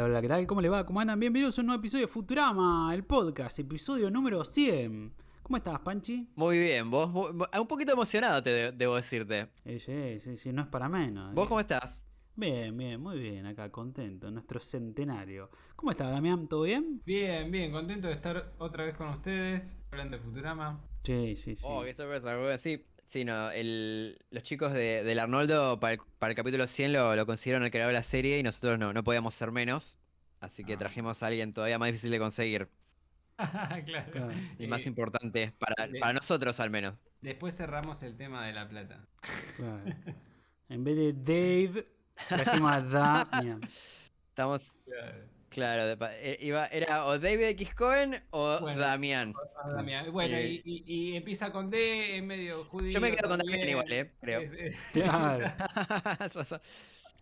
Hola, hola, ¿qué tal? ¿Cómo le va? ¿Cómo andan? Bienvenidos a un nuevo episodio de Futurama, el podcast, episodio número 100. ¿Cómo estás, Panchi? Muy bien, vos, vos- un poquito emocionado te de- debo decirte. Eh, sí, sí, sí, no es para menos. ¿Vos Eh, cómo estás? Bien, bien, muy bien, acá, contento, nuestro centenario. ¿Cómo estás, Damián? ¿Todo bien? Bien, bien, contento de estar otra vez con ustedes, hablando de Futurama. Sí, sí, sí. Oh, qué sorpresa. Sí, sí, no, el- los chicos de, del Arnoldo para el, para el capítulo 100 lo, lo consiguieron el creador de la serie y nosotros no, no podíamos ser menos. Así que Ah. trajimos a alguien todavía más difícil de conseguir. claro. Claro. Y más Eh, importante, para, de- para nosotros al menos. Después cerramos el tema de la plata. Claro. En vez de Dave, trajimos a Damián. Estamos, claro, de pa- eh, iba, era o David X. Cohen o Bueno. Damián. Damián. Bueno, Eh, y, y- y empieza con D, es medio judío. Yo me quedo con. Damián igual, eh, creo. Es, es- Claro.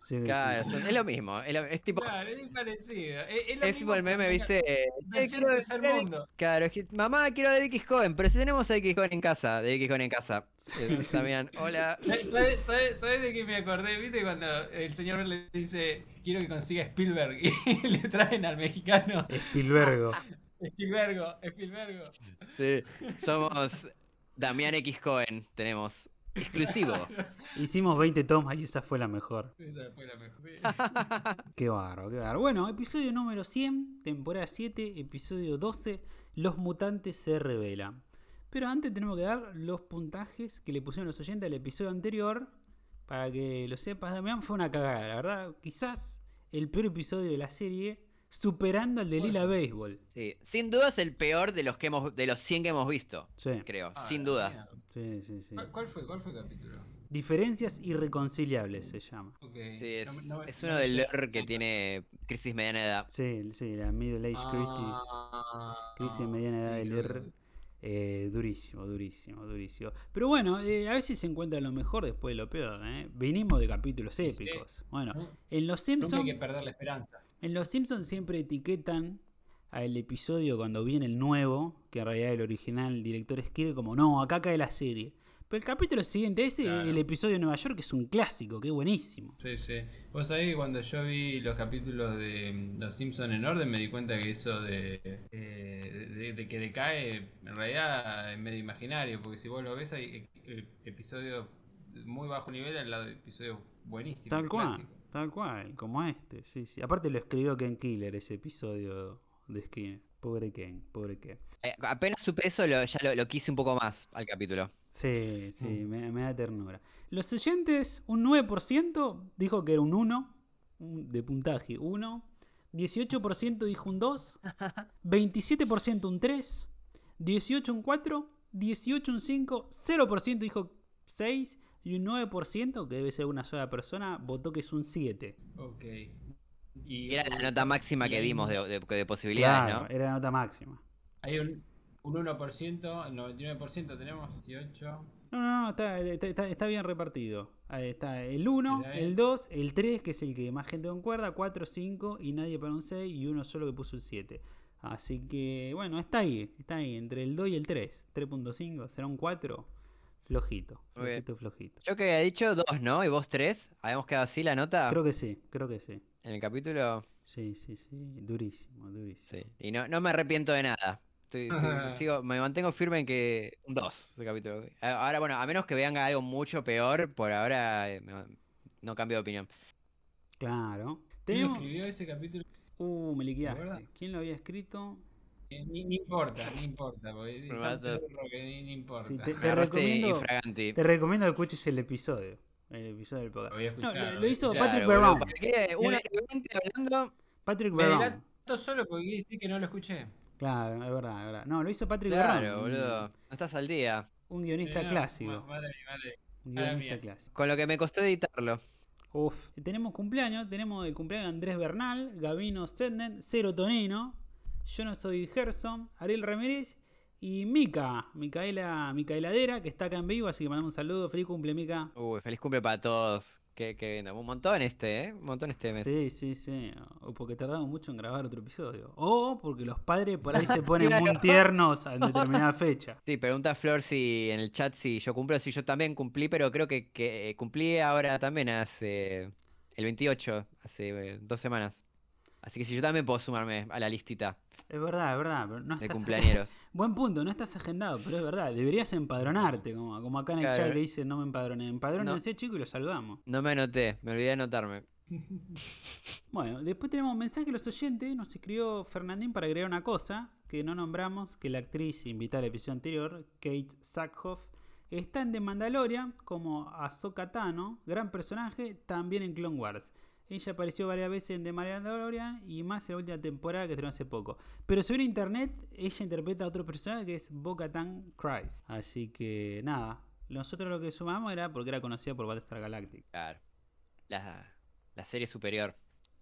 Sí, claro, sí. es lo mismo. Es, lo- es tipo, claro, es parecido. Es, es lo es mismo tipo el meme, ¿viste? Eh, quiero mundo. Claro, es que, mamá, quiero a David X. Cohen, pero si tenemos a David X. Cohen en casa, David X. Cohen en casa. Sí, Eh, sí, Damián, hola. ¿Sabes, sabes, sabes de qué me acordé? ¿Viste cuando el señor le dice, quiero que consiga Spielberg y le traen al mexicano? Spielbergo. Spielbergo, Spielbergo. Sí, somos Damián X. Cohen, tenemos. Exclusivo. Hicimos 20 tomas y esa fue la mejor. Esa fue la mejor. Qué barro, qué barro. Bueno, episodio número 100, temporada 7, episodio 12, Los mutantes se revelan. Pero antes tenemos que dar los puntajes que le pusieron los oyentes al episodio anterior. Para que lo sepas, Damián, fue una cagada, la verdad. Quizás el peor episodio de la serie, superando al de Lila Baseball. Sí, sin duda es el peor de los que hemos, de los 100 que hemos visto, Sí, creo, Ah, sin mierda. sí, sí, sí. ¿Cuál, cuál fue? ¿Cuál fue el capítulo? Diferencias irreconciliables se llama. Ok, Sí, es, no- no- es no uno del lore que tiene crisis mediana edad. Sí, sí, la Middle Age Crisis. Ah, Crisis de mediana edad sí, del que- Eh, durísimo, durísimo, durísimo. Pero bueno, eh, a veces se encuentra lo mejor después de lo peor. ¿eh? Venimos de capítulos Sí, sí. épicos. Bueno, en Los Simpsons, hay que perder la esperanza. En Los Simpsons siempre etiquetan al episodio cuando viene el nuevo, que en realidad el original director escribe como no, acá cae la serie. Pero el capítulo siguiente, ese, Claro. el episodio de Nueva York, que es un clásico, que es buenísimo. Sí, sí. Vos sabés que cuando yo vi los capítulos de mm, Los Simpsons en orden me di cuenta que eso de, eh, de, de que decae en realidad es medio imaginario, porque si vos lo ves hay eh, episodios muy bajo nivel al lado de episodios buenísimos. Tal cual, clásicos. Tal cual, como este. Sí, sí. Aparte lo escribió Ken Killer ese episodio de Skinner. Pobre Ken, pobre Ken. Eh, apenas supe eso, lo- ya lo, lo quise un poco más al capítulo. Sí, sí, Mm. me, me da ternura. Los oyentes, un 9% dijo que era un 1 un- de puntaje, 1. 18% dijo un 2. 27% un 3. 18 un 4. 18 un 5. 0% dijo 6. Y un 9%, que debe ser una sola persona, votó que es un 7. Ok. Y era la nota máxima que dimos de, de- de posibilidades, Claro, ¿no? era la nota máxima. Hay un, un 1%, el 99% tenemos 18. No, no, no, está, está- está- está bien repartido. Ahí está el 1, Está bien. el 2, el 3, que es el que más gente concuerda, 4, 5 y nadie para un 6 y uno solo que puso el 7. Así que, bueno, está ahí, está ahí, entre el 2 y el 3. 3.5, será un 4. Flojito, flojito, flojito. Yo que había dicho dos, ¿no? Y vos tres. Habíamos quedado así la nota Creo que sí, creo que sí. en el capítulo. Sí, sí, sí, durísimo, durísimo. Sí. Y no, no me arrepiento de nada. Estoy- estoy- sigo, me mantengo firme en que un 2 el capítulo. Ahora, bueno, a menos que vean algo mucho peor, por ahora eh, me- no cambio de opinión. Claro. ¿Quién escribió ese capítulo? Uh, me liquidaste. ¿Quién lo había escrito? Eh, Ni, ni importa, no importa, porque que ni, ni importa. Sí, te- agarraste recomiendo-. Te recomiendo que escuches el episodio. El episodio del podcast. No, lo, lo hizo. Patrick Claro, boludo, Brown. hablando. Patrick Me Brown. solo porque quiere decir que no lo escuché. Claro, es verdad, es verdad. No, lo hizo Patrick Claro, Brown. un- boludo. No estás al día. Un guionista Eh, no, clásico. Vale, vale. Un guionista clásico. Con lo que me costó editarlo. Uf, tenemos cumpleaños, tenemos el cumpleaños de Andrés Bernal, Gavino Sednet, Cero Tonino, yo no soy Gerson, Ariel Ramírez y Mica, Micaela, Micaeladera, que está acá en vivo, así que mandamos un saludo, feliz cumple Mica. Uy, feliz cumple para todos. Qué, qué lindo. Un montón este, ¿eh? Un montón este mes. Sí, sí, sí. O porque tardamos mucho en grabar otro episodio. O porque los padres por ahí se ponen muy tiernos en determinada fecha. Sí, pregunta Flor si en el chat si yo cumplo, si yo también cumplí, pero creo que, que eh, cumplí ahora también hace el 28, hace eh, dos semanas. Así que si yo también puedo sumarme a la listita Es verdad, es verdad. Pero no de estás cumpleañeros. Buen punto, no estás agendado, pero es verdad. Deberías empadronarte, como, como acá en el Claro. chat que dice no me empadroné. Empadrónense, chicos, y los saludamos. No me anoté, me olvidé de anotarme. Bueno, después tenemos un mensaje de los oyentes. Nos escribió Fernandín para agregar una cosa que no nombramos, que la actriz invitada al episodio anterior, Kate Sackhoff, está en The Mandalorian como Ahsoka Tano, gran personaje, también en Clone Wars. Ella apareció varias veces en The Mandalorian y más en la última temporada que estrenó hace poco. Pero sobre internet, ella interpreta a otro personaje que es Bo-Katan Kryze. Así que nada, nosotros lo que sumamos era porque era conocida por Battlestar Galactica. Claro. La, la serie superior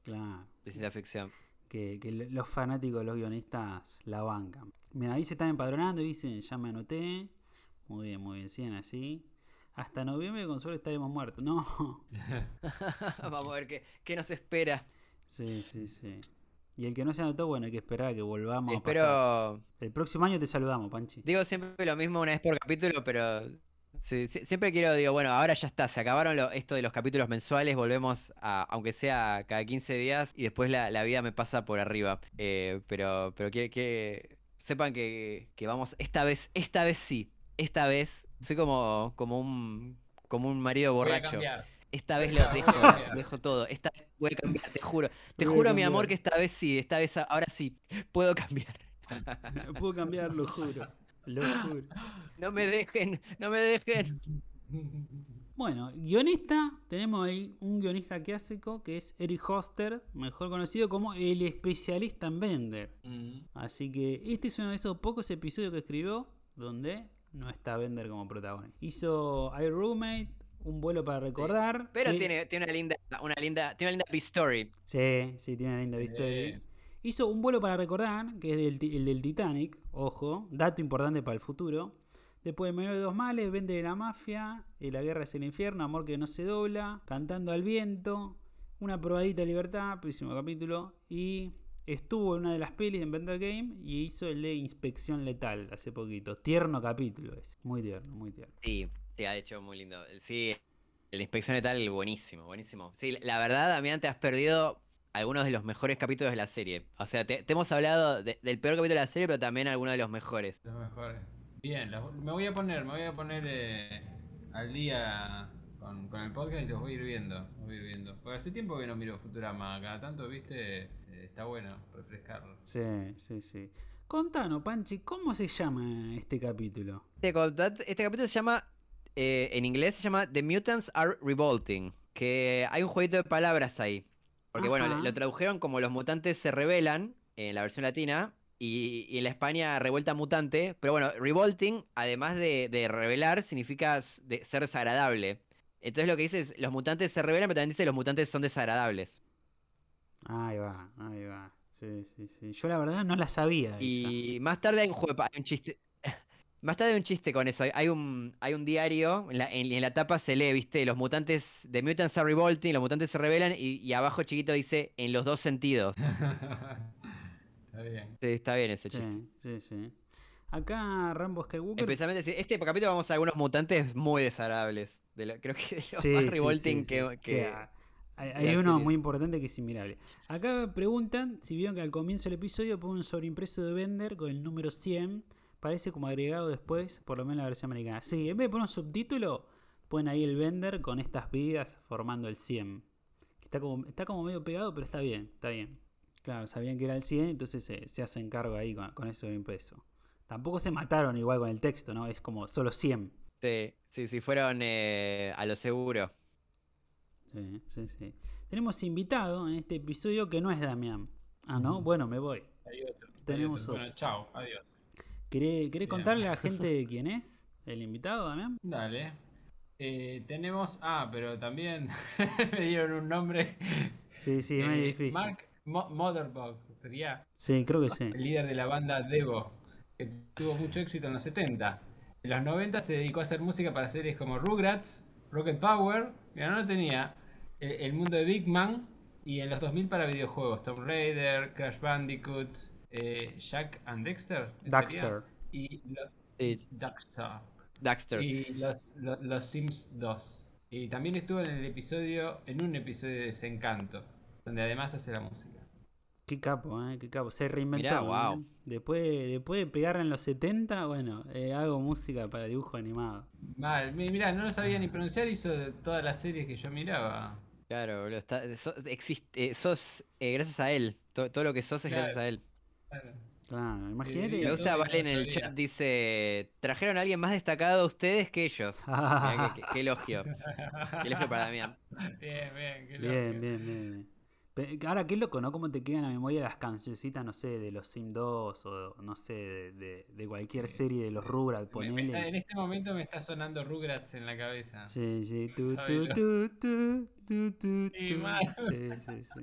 Claro. de ciencia ficción. que, que lo- los fanáticos, los guionistas la bancan. Mira, ahí se están empadronando y dicen, ya me anoté. Muy bien, muy bien, siguen así. Hasta noviembre con suerte estaremos muertos. No. Vamos a ver qué, qué nos espera. Sí, sí, sí. Y el que no se anotó, bueno, hay que esperar a que volvamos a pasar. Espero. El próximo año te saludamos, Panchi. Digo siempre lo mismo una vez por capítulo, pero. sí, sí, siempre quiero, digo, bueno, ahora ya está, se acabaron lo- esto de los capítulos mensuales, volvemos a, aunque sea cada 15 días, y después la, la vida me pasa por arriba. Eh, pero, pero que, que sepan que, que vamos, esta vez, esta vez sí, esta vez, soy como, como un, como un marido Voy a borracho. cambiar. Esta vez lo dejo, todo. Esta vez voy a cambiar, te juro. Te Voy juro, mi amor, que esta vez sí, esta vez, ahora sí, puedo cambiar. Puedo cambiar, lo juro. Lo juro. No me dejen, no me dejen. Bueno, guionista, tenemos ahí un guionista clásico que es Eric Hoster, mejor conocido como el especialista en Bender. Mm. Así que este es uno de esos pocos episodios que escribió donde no está Bender como protagonista. Hizo I Roommate, Un vuelo para recordar. Pero que- tiene, tiene una linda, una linda, tiene una linda B-story. Sí, sí, tiene una linda historia. Hizo Un vuelo para recordar, que es del, el del Titanic, ojo, dato importante para el futuro. Después de Menor de dos males, Vende de la mafia, eh, La guerra es el infierno, Amor que no se dobla, Cantando al viento, Una probadita de libertad, próximo capítulo. Y estuvo en una de las pelis en Bender Game y hizo el de Inspección Letal hace poquito. Tierno capítulo es, muy tierno, muy tierno. Sí, sí, ha hecho muy lindo. Sí, la inspección letal, buenísimo, buenísimo. Sí, la verdad, Damián, te has perdido algunos de los mejores capítulos de la serie. O sea, te, te hemos hablado de- del peor capítulo de la serie, pero también algunos de los mejores. Los mejores. Bien, los- me voy a poner, me voy a poner eh, al día con, con el podcast y los voy a ir viendo. los Voy a ir viendo. Porque hace tiempo que no miro Futurama, cada tanto, viste, eh, está bueno refrescarlo. Sí, sí, sí. Contanos, Panchi, ¿cómo se llama este capítulo? Este, este capítulo se llama, eh, en inglés se llama The Mutants Are Revolting, que hay un jueguito de palabras ahí. Porque bueno, lo tradujeron como los mutantes se rebelan en la versión latina y, y en la España revuelta mutante. Pero bueno, revolting, además de, de revelar, significa de ser desagradable. Entonces lo que dice es, los mutantes se rebelan, pero también dice los mutantes son desagradables. Ahí va, ahí va. Sí, sí, sí. Yo la verdad no la sabía. esa. Y más tarde hay un juego, hay un chiste. Más tarde hay un chiste con eso. hay- un, hay un diario, en la, en, en la tapa se lee, viste, los mutantes, The Mutants are revolting, los mutantes se rebelan, y, y abajo chiquito dice, en los dos sentidos. está bien. Sí, está bien ese chiste. Sí, sí, sí. Acá Rambo Skywalker. Especialmente, este capítulo vamos a algunos mutantes muy desagradables. De lo- creo que de Sí, más sí, revolting sí, sí. que... Hay, hay uno serie. muy importante que es inmirable. Acá preguntan si vieron que al comienzo del episodio pone un sobreimpreso de Bender con el número 100. Parece como agregado después, por lo menos en la versión americana. Sí, en vez de poner un subtítulo, ponen ahí el Bender con estas vidas formando el 100. Está como, está como medio pegado, pero está bien, está bien. Claro, sabían que era el 100, entonces se, se hacen cargo ahí con, con ese sobreimpreso. Tampoco se mataron igual con el texto, ¿no? Es como solo 100. Sí, sí, sí, fueron eh, a lo seguro. Sí, sí, sí. Tenemos invitado en este episodio que no es Damián. Ah, ¿no? Ujú. Bueno, me voy. Hay Tenemos otro. otro. Bueno, chao, adiós. ¿Querés, contarle a la gente quién es el invitado, Damián? Dale. Eh, tenemos. Ah, pero también me dieron un nombre. Sí, sí, es Eh, medio difícil. Mark Mo- Motherbug sería Sí, creo que sí. el líder de la banda Devo, que tuvo mucho éxito en los 70. En los 90 se dedicó a hacer música para series como Rugrats, Rocket Power, mira, no lo tenía, el, el mundo de Big Man, y en los 2000 para videojuegos, Tomb Raider, Crash Bandicoot, eh, Jack and Dexter. Daxter. Y los, Sí, Daxter. Daxter. Y los, lo- los Sims 2. Y también estuvo en el episodio, en un episodio de Desencanto, donde además hace la música. Qué capo, ¿eh? Qué capo. Se reinventó. Mirá, guau. ¿eh? Después, después de pegar en los 70, bueno, eh, hago música para dibujo animado. Mal, mi- mirá, no lo sabía ni pronunciar, hizo todas las series que yo miraba. Claro, boludo. Está, existe, eh, sos eh, gracias a él. To- todo lo que sos es Claro. gracias a él. Claro. Claro, imagínate. Sí, Me gusta, Vale, en el sabía. chat dice: Trajeron a alguien más destacado a ustedes que ellos. Qué, qué- qué elogio. Qué elogio para Damián. Bien, bien, qué Bien, loco. bien, bien, bien. Ahora, qué loco, ¿no? Cómo te quedan la memoria las cancioncitas, no sé, de los Sim 2 o no sé, de, de- de cualquier serie de los Rugrats, Me- me está- ponele. en este momento me está sonando Rugrats en la cabeza. Sí, sí, tu, tu, Sabelo. tu, tu, tu, tu, Sí, mal. Sí, sí, sí.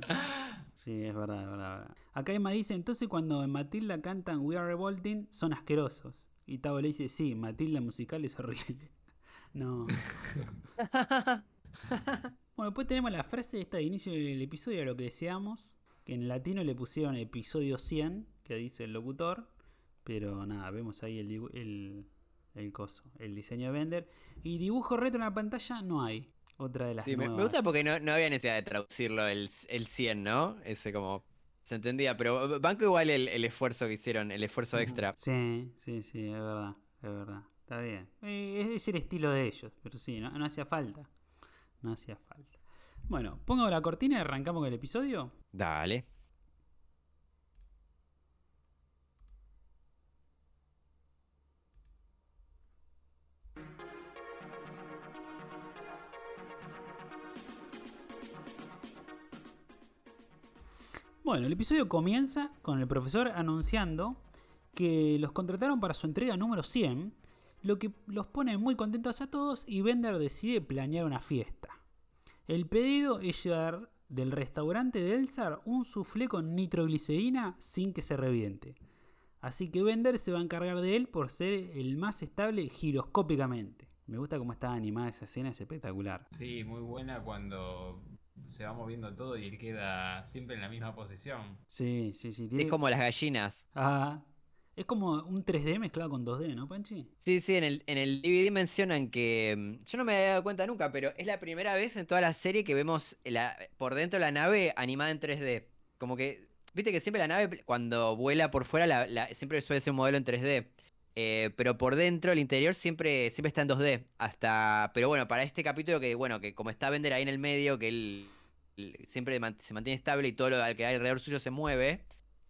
Sí, es verdad, es verdad, es verdad. Acá Emma dice, entonces cuando en Matilda cantan We Are Revolting, son asquerosos. Y Tavo le dice, sí, Matilda musical es horrible. No. Bueno, después tenemos la frase esta de inicio del episodio, lo que deseamos, que en latino le pusieron episodio 100, que dice el locutor, pero nada, vemos ahí el, el, el coso, el diseño de Bender. Y dibujo retro en la pantalla no hay. Otra de las Sí, me, me nuevas. gusta porque no, no había necesidad de traducirlo el, el 100, ¿no? Ese como. Se entendía, pero banco igual el, el esfuerzo que hicieron, el esfuerzo Ujú. extra. Sí, sí, sí, es verdad, es verdad. Está bien. Eh, es, es el estilo de ellos, pero sí, no, no hacía falta. No hacía falta. Bueno, pongo la cortina y arrancamos con el episodio. Dale. Bueno, el episodio comienza con el profesor anunciando que los contrataron para su entrega número 100, lo que los pone muy contentos a todos y Bender decide planear una fiesta. El pedido es llevar del restaurante de Elzar un soufflé con nitroglicerina sin que se reviente. Así que Bender se va a encargar de él por ser el más estable giroscópicamente. Me gusta cómo está animada esa escena, es espectacular. Sí, muy buena cuando se va moviendo todo y él queda siempre en la misma posición. Sí, sí, sí. tiene- Es como las gallinas. Ah, es como un 3D mezclado con 2D, ¿no, Panchi? Sí, sí, en el, en el DVD mencionan que. mm, Yo no me había dado cuenta nunca, pero es la primera vez en toda la serie que vemos la, por dentro la nave animada en 3D. Como que. Viste que siempre la nave, cuando vuela por fuera, la, la- siempre suele ser un modelo en 3D. eh, pero por dentro, el interior siempre, siempre está en 2D. Hasta. Pero bueno, para este capítulo, que bueno, que como está Bender ahí en el medio, que él, siempre se mantiene estable y todo lo que hay alrededor suyo se mueve.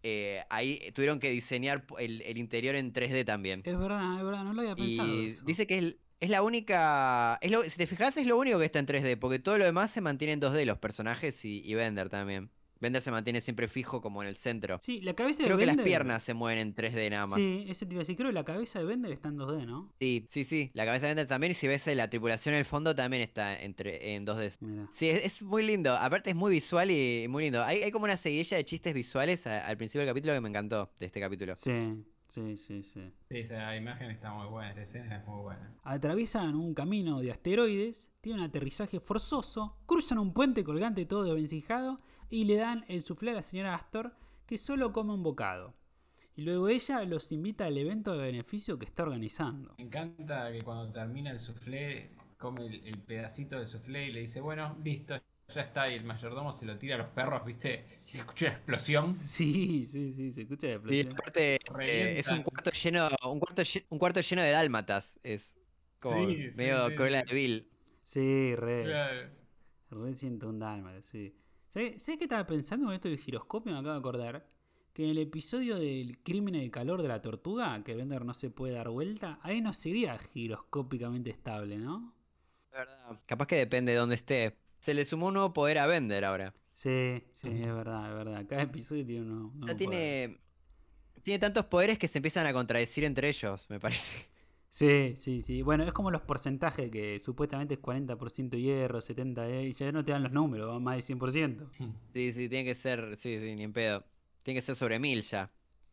Eh, ahí tuvieron que diseñar el, el interior en 3D también. Es verdad, es verdad, no lo había pensado. Y eso. dice que es, es la única. Es lo, si te fijas, es lo único que está en 3D, porque todo lo demás se mantiene en 2D, los personajes y, y Bender también. Bender se mantiene siempre fijo como en el centro. Sí, la cabeza Creo de que las Bender. piernas se mueven en 3D nada más. Sí, ese te iba a decir. Creo que la cabeza de Bender está en 2D, ¿no? Sí, sí, sí. La cabeza de Bender también, y si ves eh, la tripulación en el fondo, también está entre, en 2D. Mira. Sí, es, es muy lindo. Aparte es muy visual y muy lindo. Hay, hay como una seguidilla de chistes visuales a- al principio del capítulo que me encantó, de este capítulo. Sí, sí, sí, sí. Sí, esa imagen está muy buena, esa escena es muy buena. Atraviesan un camino de asteroides, tienen un aterrizaje forzoso, cruzan un puente colgante todo desvencijado y le dan el soufflé a la señora Astor, que solo come un bocado. Y luego ella los invita al evento de beneficio que está organizando. Me encanta que cuando termina el soufflé, come el, el pedacito del soufflé y le dice, bueno, listo, ya está. Y el mayordomo se lo tira a los perros, ¿viste? Se escucha una explosión. Sí, sí, sí, se escucha la explosión. aparte eh, es un cuarto lleno, un cuarto, un cuarto lleno de dálmatas. Es como Sí, medio sí, de Vil. Sí, re. Claro. Re 101 dálmatas, sí. ¿Sabes qué estaba pensando con esto del giroscopio? Me acabo de acordar que en el episodio del crimen de calor de la tortuga, que Bender no se puede dar vuelta, ahí no sería giroscópicamente estable, ¿no? verdad. Capaz que depende de dónde esté. Se le sumó un nuevo poder a Bender ahora. Sí, sí, es verdad, es verdad. Cada episodio tiene uno. Ya uno tiene, tiene tantos poderes que se empiezan a contradecir entre ellos, me parece. Sí, sí, sí. Bueno, es como los porcentajes que supuestamente es 40% hierro, 70 de... Ya no te dan los números, van más de 100%. Sí, sí, tiene que ser, sí, sí, ni en pedo. Tiene que ser sobre mil ya.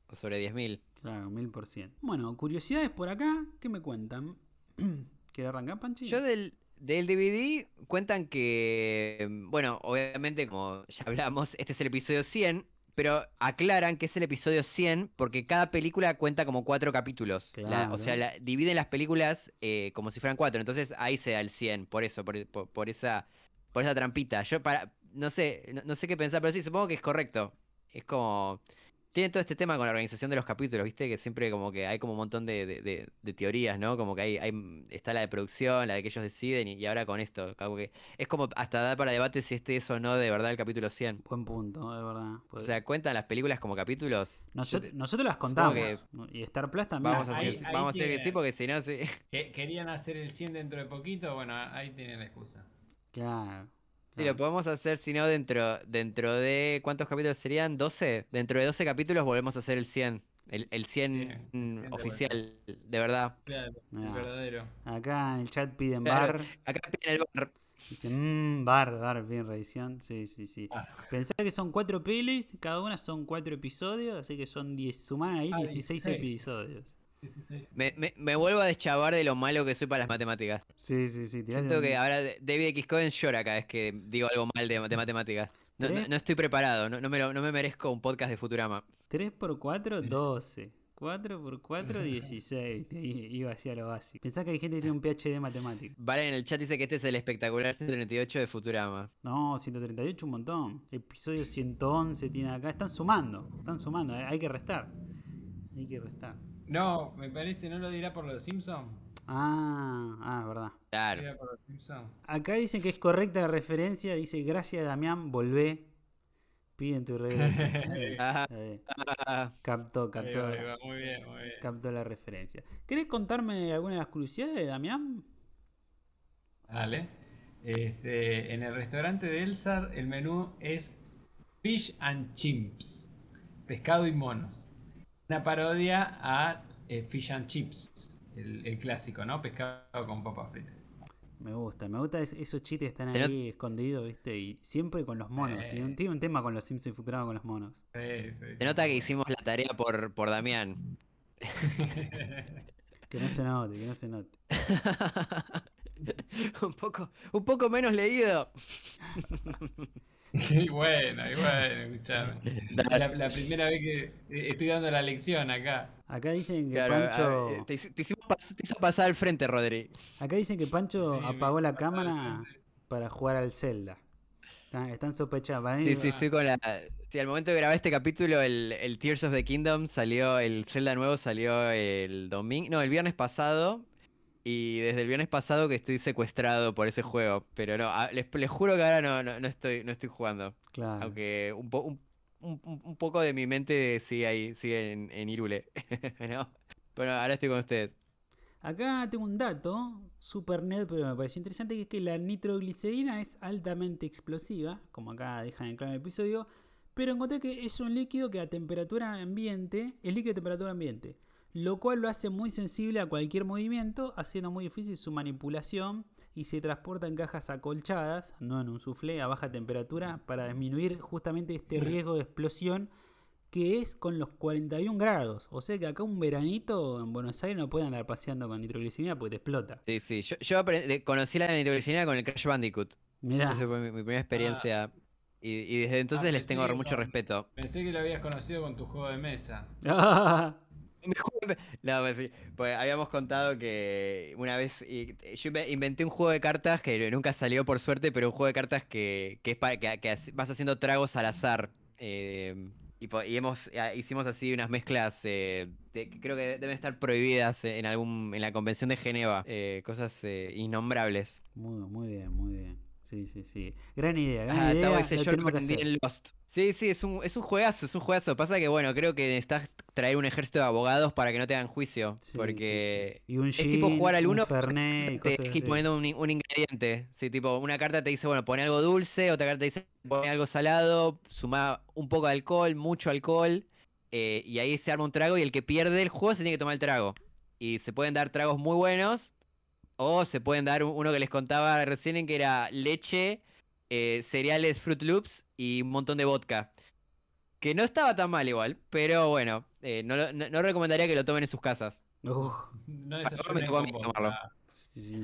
O sobre diez mil. Claro, 1000%. Bueno, curiosidades por acá, ¿qué me cuentan? ¿Quiere arrancar, Panchi? Yo del, del DVD cuentan que, bueno, obviamente como ya hablamos, este es el episodio 100, pero aclaran que es el episodio 100 porque cada película cuenta como cuatro capítulos. La- o sea, la- dividen las películas eh, como si fueran cuatro, entonces ahí se da el 100, por eso, por, por- por esa, por esa trampita. Yo para, no sé, no, no sé qué pensar, pero sí, supongo que es correcto. es como tiene todo este tema con la organización de los capítulos, ¿viste? Que siempre como que hay como un montón de, de- de- de teorías, ¿no? Como que hay, hay, está la de producción, la de que ellos deciden, y, y ahora con esto, como que es como hasta dar para debate si este es o no de verdad el capítulo 100. Buen punto, de verdad. O sea, ¿cuentan las películas como capítulos? Nosotros, las contamos. Y Star Plus también. Vamos a Ahí- decir, ahí vamos a decir que sí, porque si no, sí. Que- Querían hacer el 100 dentro de poquito, bueno, ahí tienen la excusa. Claro. Sí, lo podemos hacer, si no, dentro, dentro de... ¿Cuántos capítulos serían? ¿12? Dentro de 12 capítulos volvemos a hacer el 100. El, el 100 Sí, mm, 100 de oficial, de verdad. Claro, el Mirá. verdadero. Acá en el chat piden Claro. bar. Acá piden el bar. Dicen, mmm, bar, bar, bien revisión. Sí, sí, sí. Ah. Pensá que son cuatro pelis, cada una son cuatro episodios, así que son 10, suman ahí Ah, 16 16. episodios. Sí, sí, sí. Me, me, me vuelvo a deschavar de lo malo que soy para las matemáticas. Sí, sí, sí. Siento que ahora David X. Cohen llora cada vez que digo algo mal de, de matemáticas. No, no- ¿Tres? no estoy preparado, no, no me lo- no me merezco un podcast de Futurama. 3 por 4, 12. 4 por 4, 16. I- Iba hacia lo básico. Pensá que hay gente que tiene un PhD de matemáticas. Valen en el chat dice que este es el espectacular 138 de Futurama. No, 138 un montón. Episodio 111 tiene acá. Están sumando, están sumando. Hay que restar. Hay que restar. No, me parece, ¿no lo dirá por los Simpsons? Ah, ah, es verdad. Claro. Dirá por los Simpsons. Acá dicen que es correcta la referencia. Dice, gracias Damián, volvé. Piden tu regreso. Captó, Ahí captó, va, ahí va, Muy bien, muy bien. captó la referencia. ¿Querés contarme alguna de las curiosidades, Damián? Dale. Este, en el restaurante de Elsa el menú es Fish and Chimps. Pescado y monos. Una parodia a eh, Fish and Chips. El, el clásico, ¿no? Pescado con papas fritas. Me gusta, me gusta es- esos chistes que están ahí escondidos, ¿viste? Y siempre con los monos. Tiene, un, tiene un tema con los Simpsons y Futurama con los monos. Se nota que hicimos la tarea por, por Damián. Que no se note, que no se note. un, poco, un poco menos leído. Y bueno, y bueno, escuchame. La, la primera vez que eh, estoy dando la lección acá. Acá dicen que Claro, Pancho. a- te, hici- te hicimos pas- te hizo pasar al frente, Rodri. Acá dicen que Pancho Sí, apagó la cámara para jugar al Zelda. Están, están sospechados. Para mí, Sí, sí, estoy con la. Sí, al momento de grabar este capítulo, el, el Tears of the Kingdom salió, el Zelda nuevo salió el domingo, no, el viernes pasado. Y desde el viernes pasado que estoy secuestrado por ese juego. Pero no, a- les, les juro que ahora no, no, no estoy, no estoy jugando. Claro. Aunque un, po- un, un- un- poco de mi mente sigue ahí, sigue en, en Irule. ¿no? Bueno, ahora estoy con ustedes. Acá tengo un dato, super nerd, pero me pareció interesante, que es que la nitroglicerina es altamente explosiva, como acá dejan en claro el episodio, pero encontré que es un líquido que a temperatura ambiente, es líquido de temperatura ambiente, lo cual lo hace muy sensible a cualquier movimiento, haciendo muy difícil su manipulación y se transporta en cajas acolchadas, no en un soufflé, a baja temperatura, para disminuir justamente este riesgo de explosión que es con los 41 grados. O sea que acá un veranito en Buenos Aires no pueden andar paseando con nitroglicerina porque te explota. Sí, sí. Yo, conocí la nitroglicerina con el Crash Bandicoot. Mirá, Esa fue mi, mi primera experiencia. Y, y desde entonces Ah, les tengo mucho con- respeto. Pensé que lo habías conocido con tu juego de mesa. No, pues sí, pues habíamos contado que una vez y- yo inve- inventé un juego de cartas que nunca salió por suerte, pero un juego de cartas que, que es para que, vas haciendo tragos al azar. eh, y, hemos eh, hicimos así unas mezclas eh, de- que creo que deben estar prohibidas en algún en la Convención de Geneva, eh, cosas eh, innombrables. muy, muy bien, muy bien. Sí, sí, sí. Gran idea, gran Ah, idea. Lo aprendí en Lost. Sí, sí, es un, es un juegazo, es un juegazo. Pasa que, bueno, creo que necesitas traer un ejército de abogados para que no te hagan juicio. Sí, porque sí. Y un es tipo jugar al un uno, y te cosas ir así. poniendo un, un ingrediente. Sí, tipo, una carta te dice, bueno, pone algo dulce, otra carta te dice, pone algo salado, suma un poco de alcohol, mucho alcohol, eh, y ahí se arma un trago y el que pierde el juego se tiene que tomar el trago. Y se pueden dar tragos muy buenos, o se pueden dar un- uno que les contaba recién, en que era leche, eh, cereales Fruit Loops y un montón de vodka. Que no estaba tan mal igual, pero bueno, eh, no, no, no recomendaría que lo tomen en sus casas. Uf, No me tocó a mí vodka. tomarlo. sí, sí,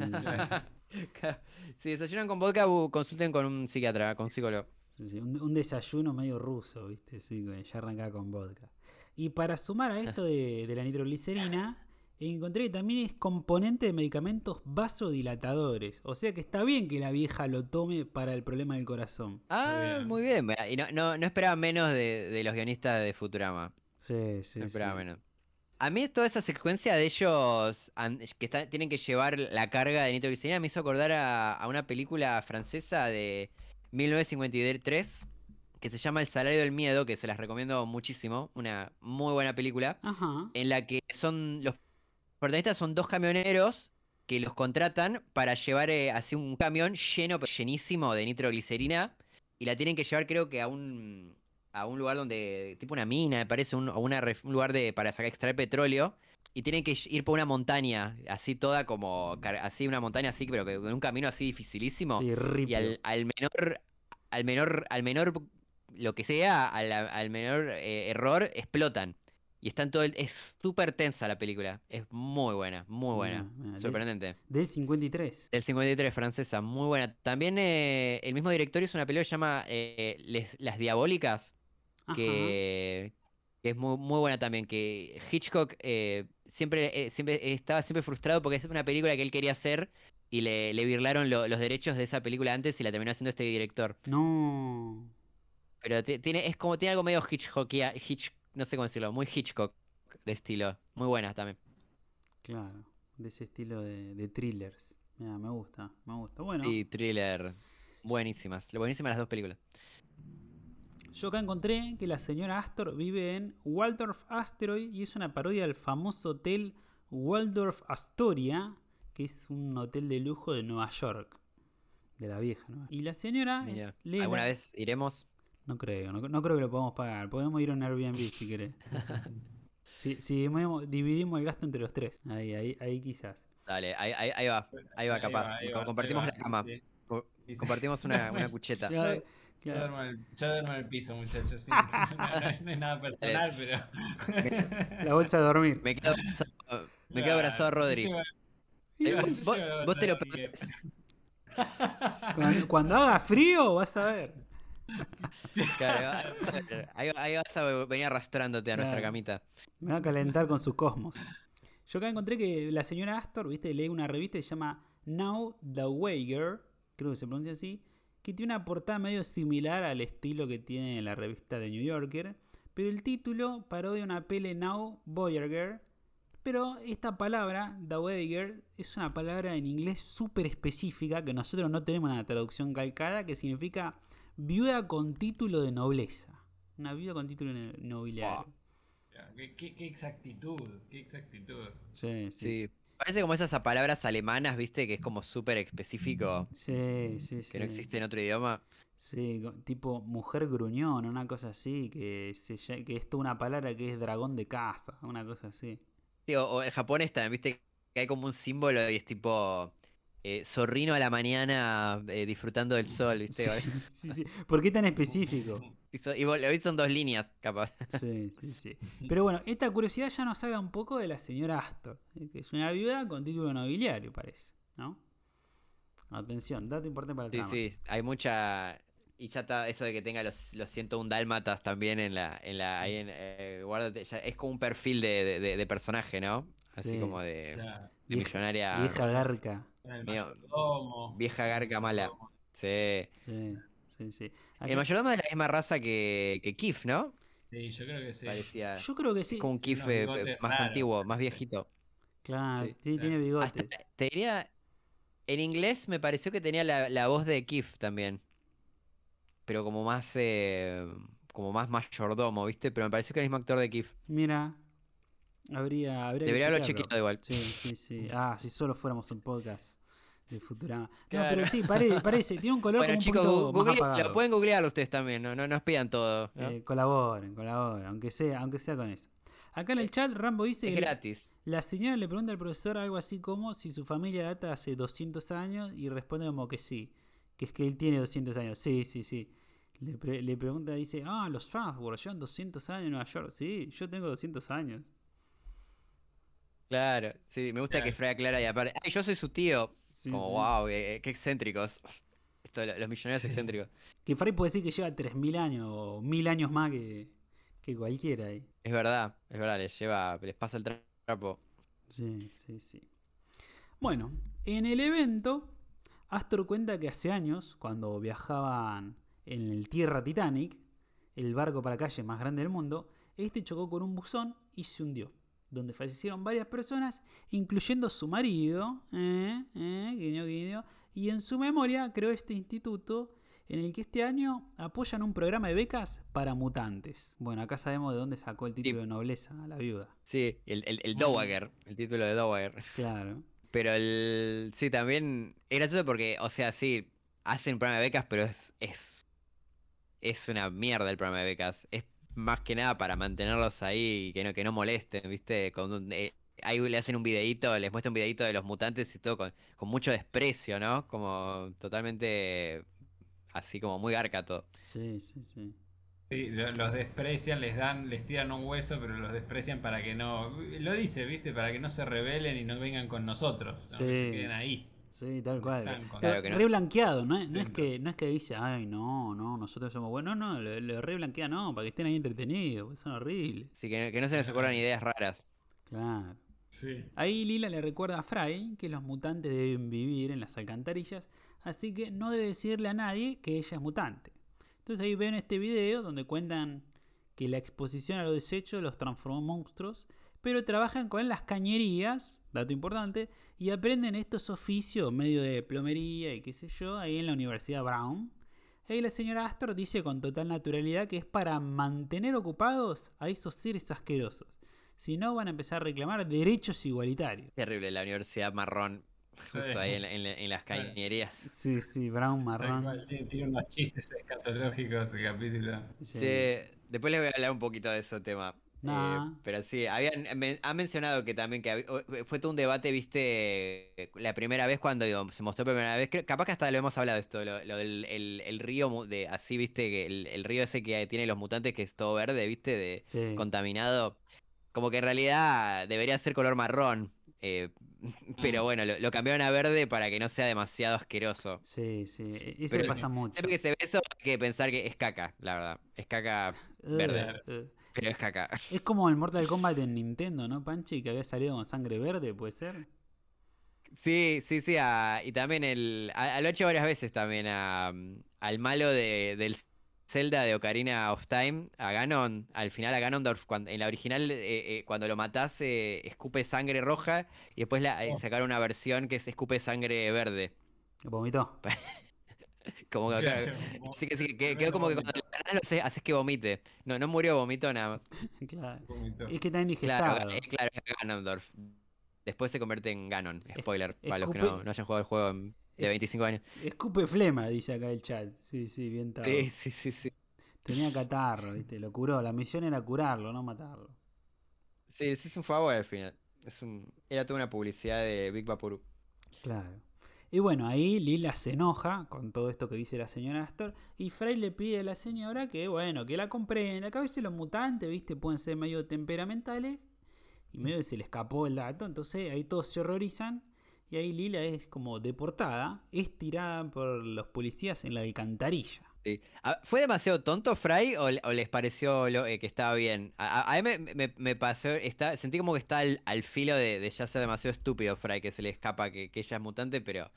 si desayunan con vodka, consulten con un psiquiatra, con un psicólogo. sí, sí, Un, un desayuno medio ruso, ¿viste? Sí, que ya arrancaba con vodka. Y para sumar a esto de, de la nitroglicerina, encontré que también es componente de medicamentos vasodilatadores. O sea que está bien que la vieja lo tome para el problema del corazón. Ah, bien. muy bien. Y no, no, no esperaba menos de, de los guionistas de Futurama. Sí, sí, No esperaba sí. menos. A mí toda esa secuencia de ellos que está- tienen que llevar la carga de nitroglicerina me hizo acordar a, a una película francesa de 1953 que se llama El salario del miedo, que se las recomiendo muchísimo, una muy buena película, Ajá. en la que son los protagonistas son dos camioneros que los contratan para llevar eh, así un camión lleno, llenísimo de nitroglicerina y la tienen que llevar creo que a un a un lugar donde tipo una mina, me parece, un, o una un lugar de para sacar extraer petróleo y tienen que ir por una montaña, así toda como así una montaña así, pero que con un camino así dificilísimo Sí, y al, al menor al menor al menor lo que sea al, al menor eh, error explotan y están todo el- es súper tensa la película es muy buena muy buena Mira, mira, de- sorprendente Del 53. del 53 francesa muy buena también eh, el mismo director hizo una película que se llama eh, Les- las diabólicas que, que es muy, muy buena también, que Hitchcock eh, siempre, siempre estaba siempre frustrado porque es una película que él quería hacer y le, le birlaron lo- los derechos de esa película antes y la terminó haciendo este director. No. Pero ti- tiene, es como tiene algo medio Hitchcockia, Hitch, no sé cómo decirlo, muy Hitchcock de estilo. Muy buena también. Claro. De ese estilo de, de thrillers. Mira, me gusta, me gusta. Bueno, Sí, thriller. Buenísimas. Buenísimas las dos películas. yo acá encontré que la señora Astor vive en Waldorf Asteroid y es una parodia del famoso hotel Waldorf Astoria, que es un hotel de lujo de Nueva York. De la vieja, ¿no? Y la señora eh, Mira, lee ¿Alguna la- vez iremos? No creo, no, no creo que lo podamos pagar. Podemos ir a un Airbnb si querés. si si dividimos, dividimos el gasto entre los tres. Ahí, ahí, ahí quizás. Dale, ahí, ahí, ahí va. Ahí va, capaz. ahí Co- va, compartimos la cama. sí. Co- Sí, sí. Compartimos una, una cucheta. Yo claro. duermo, en el, yo duermo en el piso, muchachos. sí. No, no- no es nada personal, pero. La bolsa de dormir. Me quedo abrazado, me quedo abrazado a Rodri. Yo Eh, yo vos- te lo perdés. Cuando, cuando haga frío, vas a ver. Claro, ahí, ahí vas a venir arrastrándote a nuestra camita. Me va a calentar con su cosmos. Yo acá encontré que la señora Astor, viste, lee una revista que se llama Now the Wager, creo que se pronuncia así, que tiene una portada medio similar al estilo que tiene la revista de New Yorker, pero el título parodia una pele Now Voyager, pero esta palabra, the Wager, es una palabra en inglés súper específica que nosotros no tenemos una traducción calcada que significa viuda con título de nobleza. Una viuda con título no- nobiliario. ¿Qué, qué, qué exactitud, qué exactitud. Sí, sí, Sí. Parece como esas palabras alemanas, viste, que es como súper específico, Sí, sí, sí. que no existe en otro idioma. Sí, tipo mujer gruñón, una cosa así, que, se, que es toda una palabra que es dragón de casa, una cosa así. Sí, o, o en japonés también, viste, que hay como un símbolo y es tipo eh, zorrino a la mañana eh, disfrutando del sol, viste. Sí, sí, sí. ¿Por qué tan específico? Y, so- y vos- lo vi son dos líneas, capaz. Sí, sí, sí. Pero bueno, esta curiosidad ya nos habla un poco de la señora Astor, eh, que es una viuda con título nobiliario, parece, ¿no? Atención, dato importante para el Sí, trama. sí, hay mucha... Y ya está eso de que tenga los, los 101 dálmatas también en la... En la ahí en, eh, guárdate, ya es como un perfil de, de- de- de personaje, ¿no? Así Sí. como de, Claro. de millonaria Vieja garca. Con el Mío. mayordomo. vieja garca mala. Sí. Sí, sí, El mayordomo es de la misma raza que, que Kif, ¿no? Sí, yo creo que sí. Parecía... Yo creo que sí. Es como un Kif eh, más antiguo, más viejito. Claro, Sí, sí, sí. tiene bigote. Hasta, te diría, en inglés me pareció que tenía la, la voz de Kif también. Pero como más, eh, como más mayordomo, ¿viste? Pero me pareció que era el mismo actor de Kif. Mira, habría, habría que Debería haberlo chequeado igual. Sí, sí, sí. Ah, si solo fuéramos un podcast de Futurama. No, pero sí, parece, parece. Tiene un color Bueno, como un poquito más google- apagado. lo pueden googlear ustedes también, no, no nos pidan todo. ¿no? Eh, colaboren, colaboren, aunque sea, aunque sea con eso. Acá en el chat Rambo dice es que gratis. la señora le pregunta al profesor algo así como si su familia data hace 200 años y responde como que sí, que es que él tiene 200 años. Sí, sí, sí. Le, pre- le pregunta, dice, ah, los Farnsworth llevan 200 años en Nueva York. Sí, yo tengo 200 años. Claro, sí, me gusta que Claro. Freya Clara y aparte. ¡Ay, yo soy su tío! Sí, como, sí. wow, qué, qué excéntricos. Esto, los millonarios Sí. excéntricos. Que Fray puede decir que lleva 3.000 años o 1.000 años más que, que cualquiera ahí. Es verdad, es verdad, les lleva, les pasa el tra- trapo. Sí, sí, sí. Bueno, en el evento, Astor cuenta que hace años, cuando viajaban en el Tierra Titanic, el barco para calle más grande del mundo, este chocó con un buzón y se hundió, donde fallecieron varias personas, incluyendo su marido, eh, eh, guiño, guiño, y en su memoria creó este instituto en el que este año apoyan un programa de becas para mutantes. Bueno, acá sabemos de dónde sacó el título de nobleza a la viuda. Sí, el, el, el Dowager, el título de Dowager. Claro. Pero el. Sí, también. Es gracioso porque, o sea, sí, hacen un programa de becas, pero es. Es, es una mierda el programa de becas. Es más que nada para mantenerlos ahí y que no, que no molesten, ¿viste? Con eh, ahí le hacen un videíto, les muestran un videíto de los mutantes y todo con, con mucho desprecio, ¿no? Como totalmente. Así como muy garca todo. Sí, sí, sí. Sí, lo- los desprecian, les dan, les tiran un hueso, pero los desprecian para que no, lo dice, viste, para que no se rebelen y no vengan con nosotros, ¿no? que se queden ahí. Sí, tal cual. Claro que no. Re blanqueado, ¿no? es- No es, que, no es que dice, ay, no, no, nosotros somos buenos. No, no, lo, lo re blanquea, no, para que estén ahí entretenidos, porque son horribles. Que, que no se les ocurran ideas raras. Claro. Sí. Ahí Lila le recuerda a Fry que los mutantes deben vivir en las alcantarillas, así que no debe decirle a nadie que ella es mutante. Entonces ahí ven este video donde cuentan que la exposición a los desechos los transformó en monstruos, pero trabajan con las cañerías, dato importante, y aprenden estos oficios medio de plomería y qué sé yo, ahí en la Universidad Brown. Ahí la señora Astor dice con total naturalidad que es para mantener ocupados a esos seres asquerosos. Si no, van a empezar a reclamar derechos igualitarios. Terrible la universidad marrón. Justo ahí en, la- en la- en las cañerías. Sí, sí, Brown marrón. tiene, tiene unos chistes escatológicos el capítulo. Sí. Sí, después les voy a hablar un poquito de ese tema. Eh, pero sí, habían, ha mencionado que también que hab- fue todo un debate, viste, la primera vez cuando digo, se mostró por primera vez, creo- capaz que hasta lo hemos hablado esto, lo, lo del el, el río, de así, viste, que el, el río ese que tiene los mutantes que es todo verde, viste, de Sí. contaminado, como que en realidad debería ser color marrón, eh, pero Mm. bueno, lo, lo cambiaron a verde para que no sea demasiado asqueroso. Sí, sí. Eso Pero- le pasa mucho. Siempre que se ve eso hay que pensar que es caca, la verdad, es caca, verde. Pero es caca. Es como el Mortal Kombat en Nintendo, ¿no, Panchi? Que había salido con sangre verde, ¿puede ser? Sí, sí, sí, a- y también el, a- a- lo he hecho varias veces también a, al malo de, del Zelda de Ocarina of Time, a Ganon, al final a Ganondorf, cuando, en la original eh, eh, cuando lo matás eh, escupe sangre roja y después la, eh, Oh. sacaron una versión que es escupe sangre verde. Vomitó. Como que, claro, así que, sí, que quedó como que cuando ganás lo haces, haces que vomite. No, no murió, vomitó nada más. claro. Es que está indigestado. Claro, eh, claro, es Ganondorf. Después se convierte en Ganon, spoiler, para los que no, no hayan jugado el juego en- de es- 25 años. Escupe flema, dice acá el chat. Sí, sí, bien tarde. Sí, sí, sí, sí. Tenía catarro, ¿viste? Lo curó. La misión era curarlo, no matarlo. Sí, sí, es un favor al final. Es un... Era toda una publicidad de Big Vaporub. Claro. Y bueno, ahí Lila se enoja con todo esto que dice la señora Astor. Y Frey le pide a la señora que, bueno, que la comprenda. Que a veces los mutantes, viste, pueden ser medio temperamentales. Y medio se le escapó el dato. Entonces ahí todos se horrorizan. Y ahí Lila es como deportada. Es tirada por los policías en la alcantarilla. Ah, ¿Fue demasiado tonto Fry o, le- o les pareció lo- eh, que estaba bien? A, mí me, pasó, sentí como que está al, filo de, ya ser demasiado estúpido Fry, que se le escapa que ella es mutante, pero,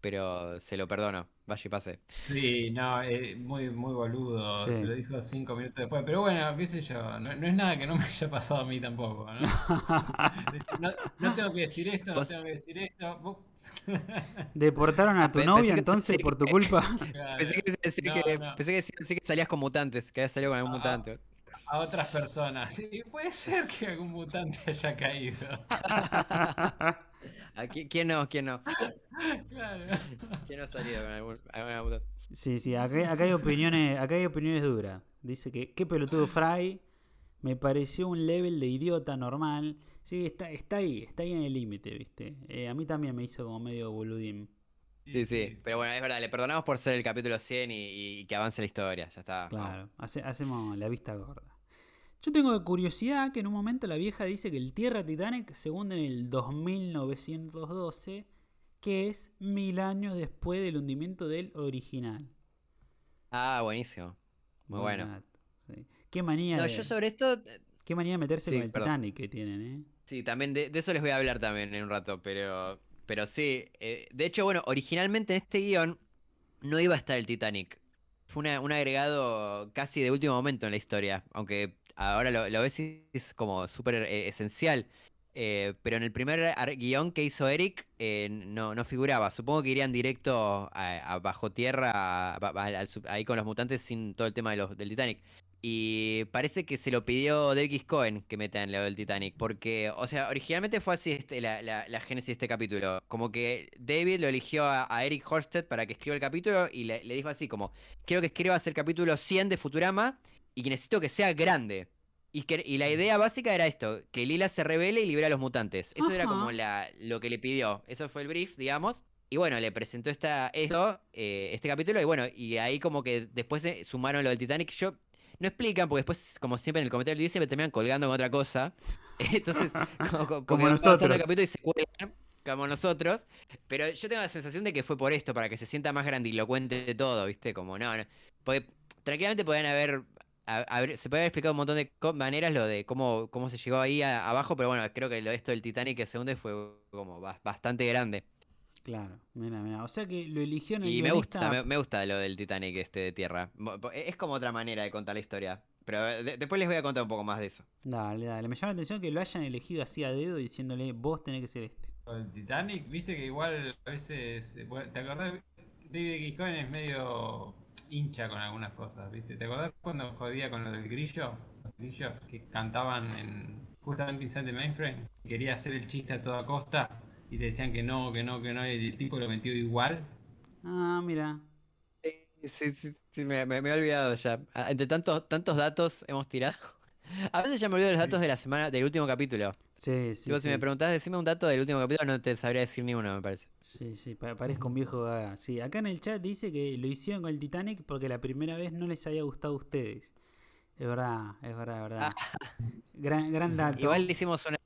pero se lo perdono. Vaya y pase. Sí, no, eh, muy, muy boludo. Sí. Se lo dijo cinco minutos después. Pero bueno, qué sé yo. No, no es nada que no me haya pasado a mí tampoco, ¿no? No, no tengo que decir esto, no tengo que decir esto. Deportaron a tu pensé novia entonces por tu culpa. Claro, Pensé que, pensé que salías con mutantes, que habías salido con algún Ah, mutante. a otras personas. Sí, puede ser que algún mutante haya caído. ¿A qui- ¿Quién no? ¿Quién no? Claro. ¿Quién no ha salido con algún, alguna? Sí, sí, acá, acá hay opiniones, acá hay opiniones duras. Dice que qué pelotudo Fry, me pareció un level de idiota normal. Sí, está, está ahí, está ahí en el límite, ¿viste? Eh, a mí también me hizo como medio boludín. Sí, sí, pero bueno, es verdad, le perdonamos por ser el capítulo 100 y, y que avance la historia, ya está. Claro, hace- hacemos la vista gorda. Yo tengo curiosidad que en un momento la vieja dice que el Tierra Titanic se hunde en el 2912, que es mil años después del hundimiento del original. Ah, buenísimo. Muy Buen bueno. Qué manía, No, de, yo sobre esto, eh, qué manía de meterse Sí, con el perdón. Titanic que tienen, ¿eh? Sí, también de, de eso les voy a hablar también en un rato, pero, pero sí. eh, de hecho, bueno, originalmente en este guion no iba a estar el Titanic. Fue una- un agregado casi de último momento en la historia, aunque ahora lo, lo ves y es como súper eh, esencial. Eh, pero en el primer guion que hizo Eric eh, no, no figuraba. Supongo que irían directo a, bajo tierra, ahí con los mutantes sin todo el tema de los, del Titanic. Y parece que se lo pidió David. Cohen que metan lo del Titanic. Porque, o sea, originalmente fue así este, la, la, la génesis de este capítulo. Como que David lo eligió a, Eric Horsted para que escriba el capítulo y le, le dijo así como, quiero que escribas el capítulo 100 de Futurama y que necesito que sea grande. Y, que, y la idea básica era esto, que Lila se revele y libera a los mutantes. Eso era como la, lo que le pidió. Eso fue el brief, digamos. Y bueno, le presentó esta, esto, eh, este capítulo, y bueno, y ahí como que después sumaron lo del Titanic. Yo no explican, porque después, como siempre en el comentario dice, me terminan colgando con otra cosa. Entonces, como, como, pasando nosotros. el capítulo y se cuelgan, como nosotros. Pero yo tengo la sensación de que fue por esto, para que se sienta más grandilocuente de todo, ¿viste? Como no, no. Porque tranquilamente podían haber. A- se puede haber explicado un montón de maneras lo de cómo, cómo se llegó ahí a- abajo, pero bueno, creo que lo esto del Titanic que se hunde fue como bas- bastante grande. Claro, mira, mira. O sea que lo eligió en el Y me gusta, me, me gusta lo del Titanic este de tierra. Es como otra manera de contar la historia. Pero de- después les voy a contar un poco más de eso. Dale, dale. Me llama la atención que lo hayan elegido así a dedo diciéndole, vos tenés que ser este. Con el Titanic, viste que igual a veces. ¿Te acordás? David. Cohen es medio hincha con algunas cosas, ¿viste? ¿Te acordás cuando jodía con lo del grillo? Los grillos que cantaban en justamente Inside the Mainframe. Quería hacer el chiste a toda costa y te decían que no, que no, que no, y el tipo lo metió igual. Ah, mira. Sí, sí, sí, sí, me, me- me he olvidado ya. Ah, Entre tantos, tantos datos hemos tirado. A veces ya me olvido de los Sí. datos de la semana, del último capítulo. Sí, sí, Digo, sí. si me preguntás, decime un dato del último capítulo, no te sabría decir ni uno, me parece. Sí, sí, pa- parezco un viejo gaga. Sí, acá en el chat dice que lo hicieron con el Titanic porque la primera vez no les había gustado a ustedes. Es verdad, es verdad, es verdad. Gran, gran dato. Ah. Igual hicimos una.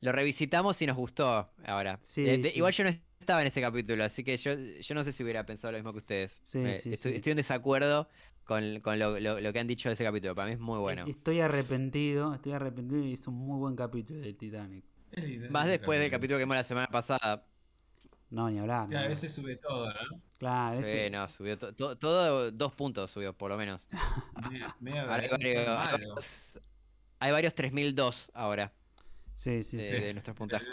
Lo revisitamos y nos gustó ahora. Sí, Eh, de- sí. Igual yo no estaba en ese capítulo, así que yo, yo no sé si hubiera pensado lo mismo que ustedes. Sí, Me- sí, estoy, sí. estoy en desacuerdo con, con lo, lo- lo que han dicho de ese capítulo. Para mí es muy bueno. Eh, Estoy arrepentido, estoy arrepentido y es un muy buen capítulo del Titanic. Más después del capítulo que vimos la semana pasada. No, ni hablar. Claro, a veces sube todo, ¿no? Claro, Sí, ese- no, subió to- to- todo dos puntos, subió por lo menos. Medio Ahora hay, varios, hay varios, hay varios 3002 ahora sí, sí, de, sí. de nuestros puntajes.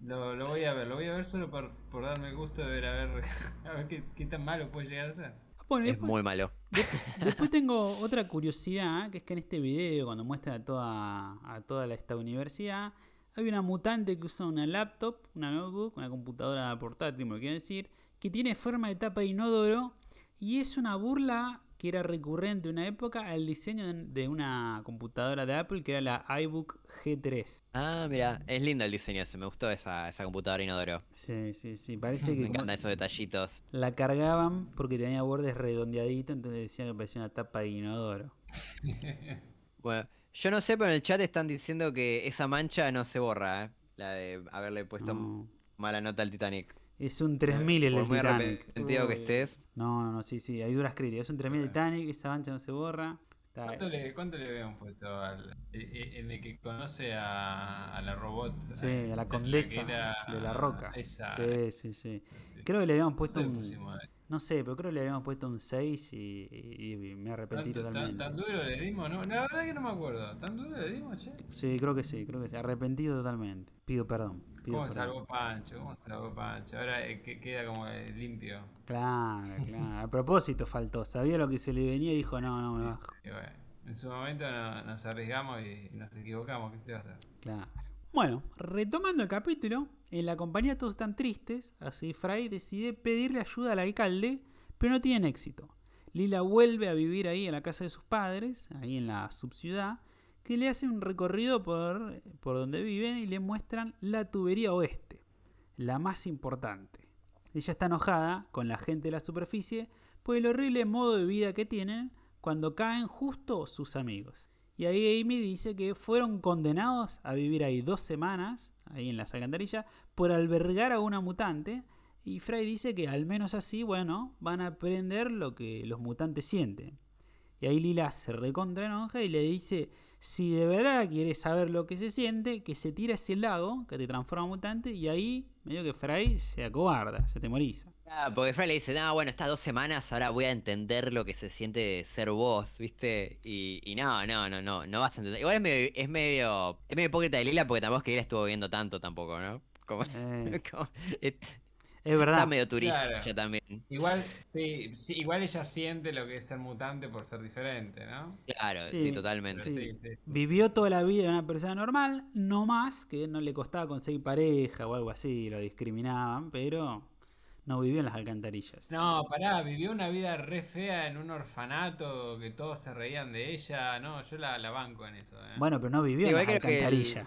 Lo, lo- lo voy a ver, lo voy a ver solo por, por darme el gusto de ver a ver, a ver qué, qué tan malo puede llegar a ser. Bueno, Es después, muy malo. después tengo otra curiosidad, que es que en este video, cuando muestra a toda, a toda esta universidad, hay una mutante que usa una laptop, una notebook, una computadora portátil, me lo quiero decir, que tiene forma de tapa de inodoro y es una burla que era recurrente en una época al diseño de- una computadora de Apple que era la iBook G3. Ah, mira, es lindo el diseño ese, me gustó esa, esa computadora inodoro. Sí, sí, sí, parece Me que como encantan esos detallitos. la cargaban porque tenía bordes redondeaditos, entonces decían que parecía una tapa de inodoro. Bueno, yo no sé, pero en el chat están diciendo que esa mancha no se borra, ¿eh? La de haberle puesto No. mala nota al Titanic. Es un 3000 el del muy Titanic. arrepentido que estés. No, no, no, sí, sí, hay duras críticas. Es un 3000 Titanic, esa mancha no se borra. Está- ¿Cuánto le, cuánto le habían puesto al, e- e- en el que conoce a, a la robot? Sí, a la condesa era- de la roca. Esa. Sí, sí, sí. sí. Creo que le habíamos puesto ¿Cuánto le un. No sé, pero creo que le habíamos puesto un 6 y, y- y me arrepentí ¿Tan, tan, totalmente. tan duro le dimos? No, la verdad que no me acuerdo. ¿Tan duro le dimos, che? Sí, creo que sí, creo que sí. Arrepentido totalmente. Pido perdón. Pido ¿Cómo perdón. salvó Pancho? ¿Cómo salvó Pancho? Ahora eh, que queda como eh, limpio. Claro, claro. A propósito faltó. Sabía lo que se le venía y dijo, no, no me bajo. Y bueno, en su momento no- nos arriesgamos y, y nos equivocamos. ¿Qué se va a hacer? Claro. Bueno, retomando el capítulo, en la compañía todos están tristes, así Fry decide pedirle ayuda al alcalde, pero no tienen éxito. Lila vuelve a vivir ahí en la casa de sus padres, ahí en la subciudad, que le hacen un recorrido por, por donde viven y le muestran la tubería oeste, la más importante. Ella está enojada con la gente de la superficie por el horrible modo de vida que tienen cuando caen justo sus amigos. Y ahí Amy dice que fueron condenados a vivir ahí dos semanas, ahí en las alcantarillas, por albergar a una mutante. Y Fry dice que al menos así, bueno, van a aprender lo que los mutantes sienten. Y ahí Lila se recontra enoja y le dice, si de verdad quieres saber lo que se siente, que se tira ese lago que te transforma en mutante y ahí medio que Fry se acobarda, se temoriza. Ah, porque Fry le dice, no, bueno, estas dos semanas ahora voy a entender lo que se siente ser vos, ¿viste? Y, y no, no, no, no, no vas a entender. Igual es medio, es medio, es medio hipócrita de Lila porque tampoco es que Lila estuvo viendo tanto tampoco, ¿no? Como, Eh, como- es- es verdad. está medio turista Claro. ella también. Igual, sí, sí, igual ella siente lo que es ser mutante por ser diferente, ¿no? Claro, sí, Sí, totalmente. sí. sí, sí. Vivió toda la vida de una persona normal, no más que no le costaba conseguir pareja o algo así, lo discriminaban, pero no vivió en las alcantarillas. No, pará, vivió una vida re fea en un orfanato que todos se reían de ella. No, yo la, la banco en eso. ¿eh? Bueno, pero no vivió en las que alcantarillas.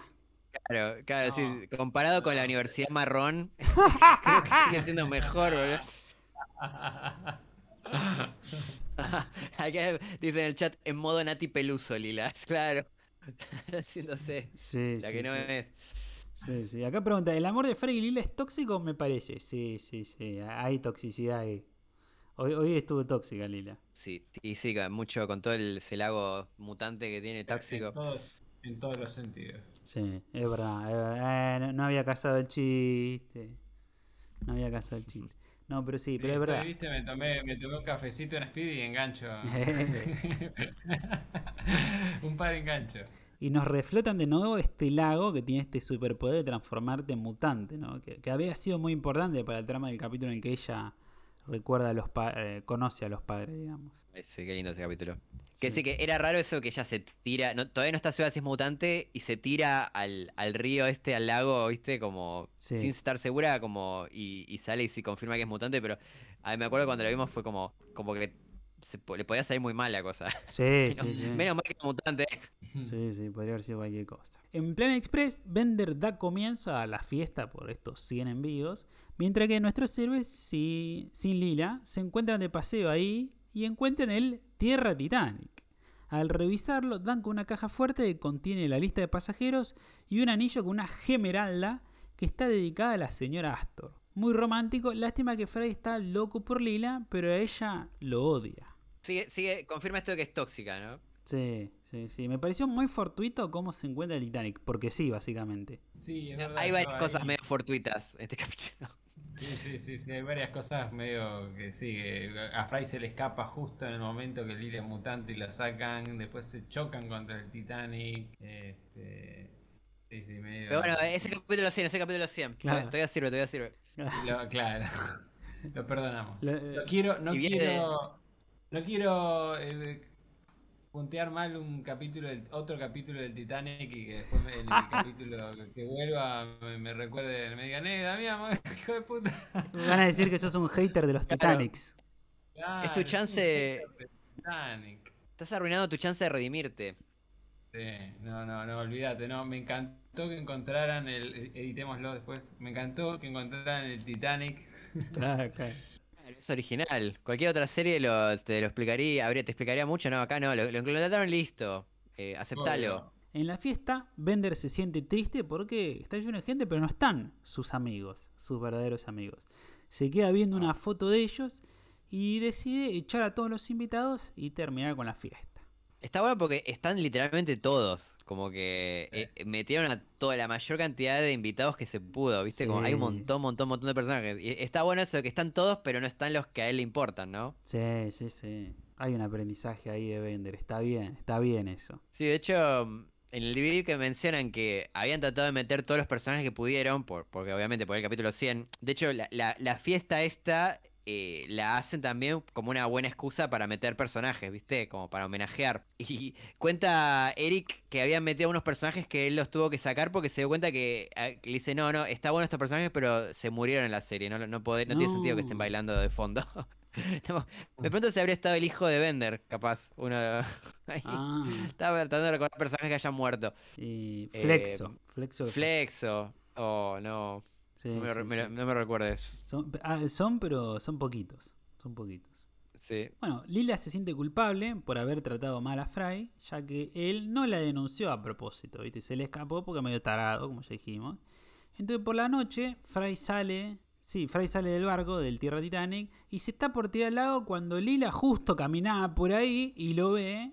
Claro, claro, sí, No, comparado con la. Universidad Marrón, creo que sigue siendo mejor, boludo. Acá dice en el chat, en modo Nati Peluso, Lilas, claro. Haciéndose Sí, la sí, que no sí. es. Sí, sí. Acá pregunta, ¿el amor de Frey y Lila es tóxico? Me parece. Sí, sí, sí. Hay toxicidad ahí. Hoy, hoy estuvo tóxica Lila. Sí, y sí, con- mucho con todo el celago mutante que tiene En tóxico. todos, en todos los sentidos. Sí, es verdad. es verdad. Eh, no, no había casado el chiste. No había casado el chiste. No, pero sí, pero es verdad. viste, me tomé, me tomé un cafecito en Speed y engancho. un par de engancho. Y nos reflotan de nuevo este lago que tiene este superpoder de transformarte en mutante, ¿no? Que, que había sido muy importante para el trama del capítulo en el que ella recuerda a los eh, conoce a los padres, digamos. Sí, qué lindo ese capítulo. Que Sí. sí, que era raro eso que ella se tira, no, todavía no está segura si es mutante y se tira al, al río este, al lago, viste, como Sí. sin estar segura, como y, y sale y se confirma que es mutante, pero a mí me acuerdo cuando lo vimos fue como, como que se le podía salir muy mal la cosa. Sí, sí, sí. Menos mal que mutante. Sí, sí, podría haber sido cualquier cosa. En Plan Express, Bender da comienzo a la fiesta por estos 100 envíos, mientras que nuestros héroes, si- sin Lila, se encuentran de paseo ahí y encuentran el Tierra Titanic. Al revisarlo, dan con una caja fuerte que contiene la lista de pasajeros y un anillo con una gemeralda que está dedicada a la señora Astor. Muy romántico, lástima que Freddy está loco por Lila, pero a ella lo odia. Sigue, sigue, confirma esto de que es tóxica, ¿no? Sí, sí, sí. Me pareció muy fortuito cómo se encuentra el Titanic, porque sí, básicamente. Sí, es verdad, Hay varias cosas ahí- medio fortuitas en este capítulo. Sí, sí, sí, sí, hay varias cosas medio que sí, que a Fry se le escapa justo en el momento que Lily es mutante y la sacan, después se chocan contra el Titanic, este, sí, sí, medio... Pero bueno, ese capítulo 100, ese capítulo 100. Claro. Todavía sirve, todavía sirve. Lo- claro, lo perdonamos. Lo- No quiero, no quiero, no quiero eh, puntear mal un capítulo, del, otro capítulo del Titanic y que después el capítulo que vuelva me, me recuerde, me digan, eh, Damián, hijo de puta. Van a decir que sos un hater de los Claro. Titanics. Claro, tu chance- Titanic. Estás arruinando tu chance de redimirte. Sí, no, no, no, olvídate, no, me encantó que encontraran el, editémoslo después, me encantó que encontraran el Titanic. Claro, claro. Es original. Cualquier otra serie lo, te lo explicaría, habría, te explicaría mucho. No, acá no, lo, lo listo. Eh, aceptalo. Obvio. En la fiesta, Bender se siente triste porque está lleno de gente, pero no están sus amigos, sus verdaderos amigos. Se queda viendo una foto de ellos y decide echar a todos los invitados y terminar con la fiesta. Está bueno porque están literalmente todos. Como que Sí. eh, metieron a toda la mayor cantidad de invitados que se pudo, ¿viste? Como hay un montón, montón, montón de personajes. Y está bueno eso de que están todos, pero no están los que a él le importan, ¿no? Sí, sí, sí. Hay un aprendizaje ahí de Bender. Está bien, está bien eso. Sí, de hecho, mm, en el DVD que mencionan que habían tratado de meter todos los personajes que pudieron, por, porque obviamente por el capítulo 100. De hecho, la, la- la fiesta esta eh, la hacen también como una buena excusa para meter personajes, ¿viste? Como para homenajear. Y cuenta Eric que habían metido unos personajes que él los tuvo que sacar porque se dio cuenta que, eh, que le dice, no, no, está bueno estos personajes, pero se murieron en la serie, no, no, no tiene sentido que estén bailando de fondo. No, de pronto se habría estado el hijo de Bender, capaz. Uno ahí. Ah, Estaba tratando de recordar personajes que hayan muerto. y Eh, Flexo. Flexo. Flexo. Oh, no. Sí, No me, sí, no me recuerdes. Son, ah, son, pero son poquitos. Son poquitos. Sí. Bueno, Lila se siente culpable por haber tratado mal a Fry, ya que él no la denunció a propósito, ¿viste? Se le escapó porque medio tarado, como ya dijimos. Entonces por la noche, Fry sale Sí, Fry sale del barco, del Tierra Titanic, y se está por tirar al lago cuando Lila justo caminaba por ahí y lo ve.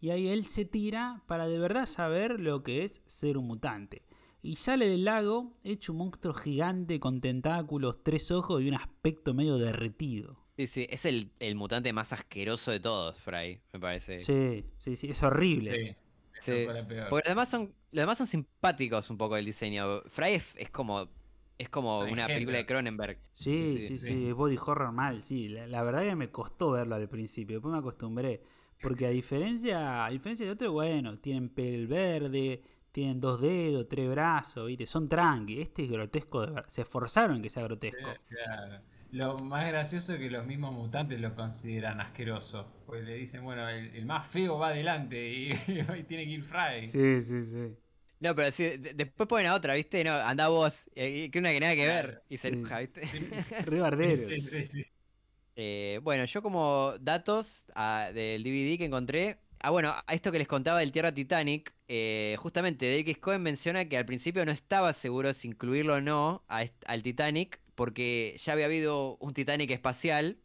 Y ahí él se tira para de verdad saber lo que es ser un mutante. Y sale del lago hecho un monstruo gigante con tentáculos, tres ojos y un aspecto medio derretido. Sí, sí, es el, el mutante más asqueroso de todos, Fry, me parece. Sí, sí, sí, es horrible. Sí, Sí, eso fue la peor. Porque además son, los demás son simpáticos un poco el diseño. Fry es, es como es como Ay, una película de. Cronenberg. Sí, Sí, sí, sí, body horror mal, sí. La, la verdad que me costó verlo al principio, después me acostumbré. Porque a diferencia, a diferencia de otros, bueno, tienen pel verde, tienen dos dedos, tres brazos, ¿viste? Son tranqui. Este es grotesco de verdad. Se esforzaron en que sea grotesco. Claro. Lo más gracioso es que los mismos mutantes lo consideran asqueroso. Pues le dicen, bueno, el, el más feo va adelante y, y tiene que ir Fry. Sí, sí, sí. No, pero de- después ponen a otra, ¿viste? No, anda vos, eh, que una que nada que ver, Claro, y se sí. enoja, ¿viste? Sí, sí. Eh, bueno, yo como datos ah, del DVD que encontré. Ah, bueno, a esto que les contaba del Tierra Titanic, eh, justamente David. Cohen menciona que al principio no estaba seguro si incluirlo o no al Titanic, porque ya había habido un Titanic espacial,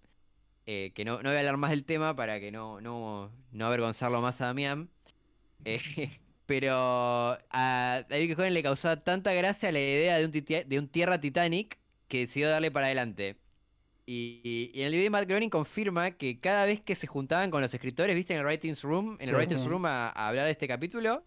eh, que no, no voy a hablar más del tema para que no, no, no avergonzarlo más a Damián. Eh, pero a David. Cohen le causó tanta gracia la idea de un, de un Tierra Titanic que decidió darle para adelante. Y, y en el DVD Matt Groening confirma que cada vez que se juntaban con los escritores, viste, en el Writings Room, en el Sí. Writings Room a, a hablar de este capítulo,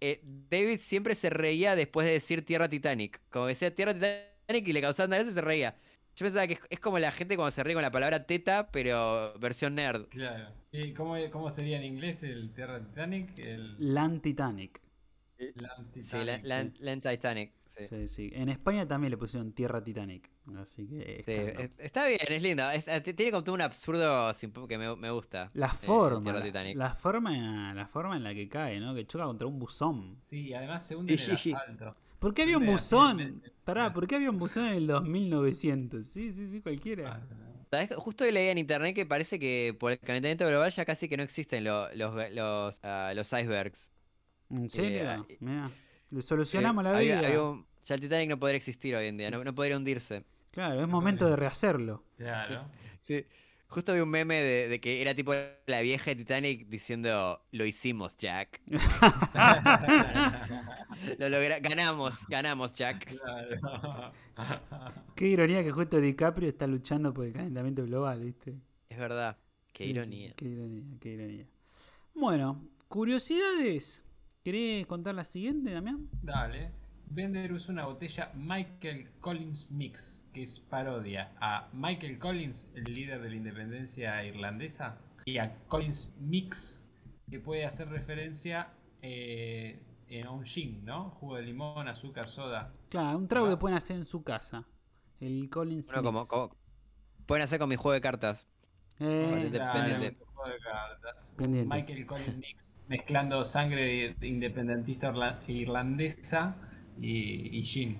eh, David siempre se reía después de decir Tierra Titanic. Como decía Tierra Titanic y le causaba tanta gracia y se reía. Yo pensaba que es, es como la gente cuando se ríe con la palabra teta, pero versión nerd. Claro. ¿Y cómo, cómo sería en inglés el Tierra Titanic? El Land Titanic. Land Sí, la, Titanic. la- la Titanic. Sí. Sí, sí. En España también le pusieron Tierra Titanic. Así que. Sí, está- es- está bien, es lindo. Es- eh, tiene como todo un absurdo que me, me gusta. La eh, forma, Tierra la, la forma, la forma en la que cae, ¿no? Que choca contra un buzón. Sí, además se hunde en el asfalto. ¿Por qué había un buzón? Pará, ¿por qué había un buzón en el 2900? Sí, sí, sí, cualquiera. Ah, ¿Sabes? Justo leí en internet que parece que por el calentamiento global ya casi que no existen lo- los, los, ah, los icebergs. ¿En serio? eh, Mirá, le solucionamos Sí, la había- vida. había un- ya el Titanic no podría existir hoy en día, Sí, no, sí. no podría hundirse. Claro, es momento de rehacerlo. Claro. Sí. Justo vi un meme de, de que era tipo la vieja de Titanic diciendo, lo hicimos, Jack. Lo logra- ganamos, ganamos, Jack. Claro. Qué ironía que justo DiCaprio está luchando por el calentamiento global, ¿viste? Es verdad. Qué Sí, sí, ironía. qué ironía, qué ironía. Bueno, curiosidades. ¿Querés contar la siguiente, Damián? Dale. Bender usa una botella Michael Collins Mix, que es parodia a Michael Collins, el líder de la independencia irlandesa, y a Collins Mix, que puede hacer referencia eh, a un gin, ¿no? Jugo de limón, azúcar, soda. Claro, un trago que pueden hacer en su casa. El Collins Bueno, como, Mix. como- pueden hacer con mi juego de cartas. Eh, Claro, juego de cartas. Pendiente. Michael Collins Mix, mezclando sangre de- independentista irla- irlandesa y, y gin.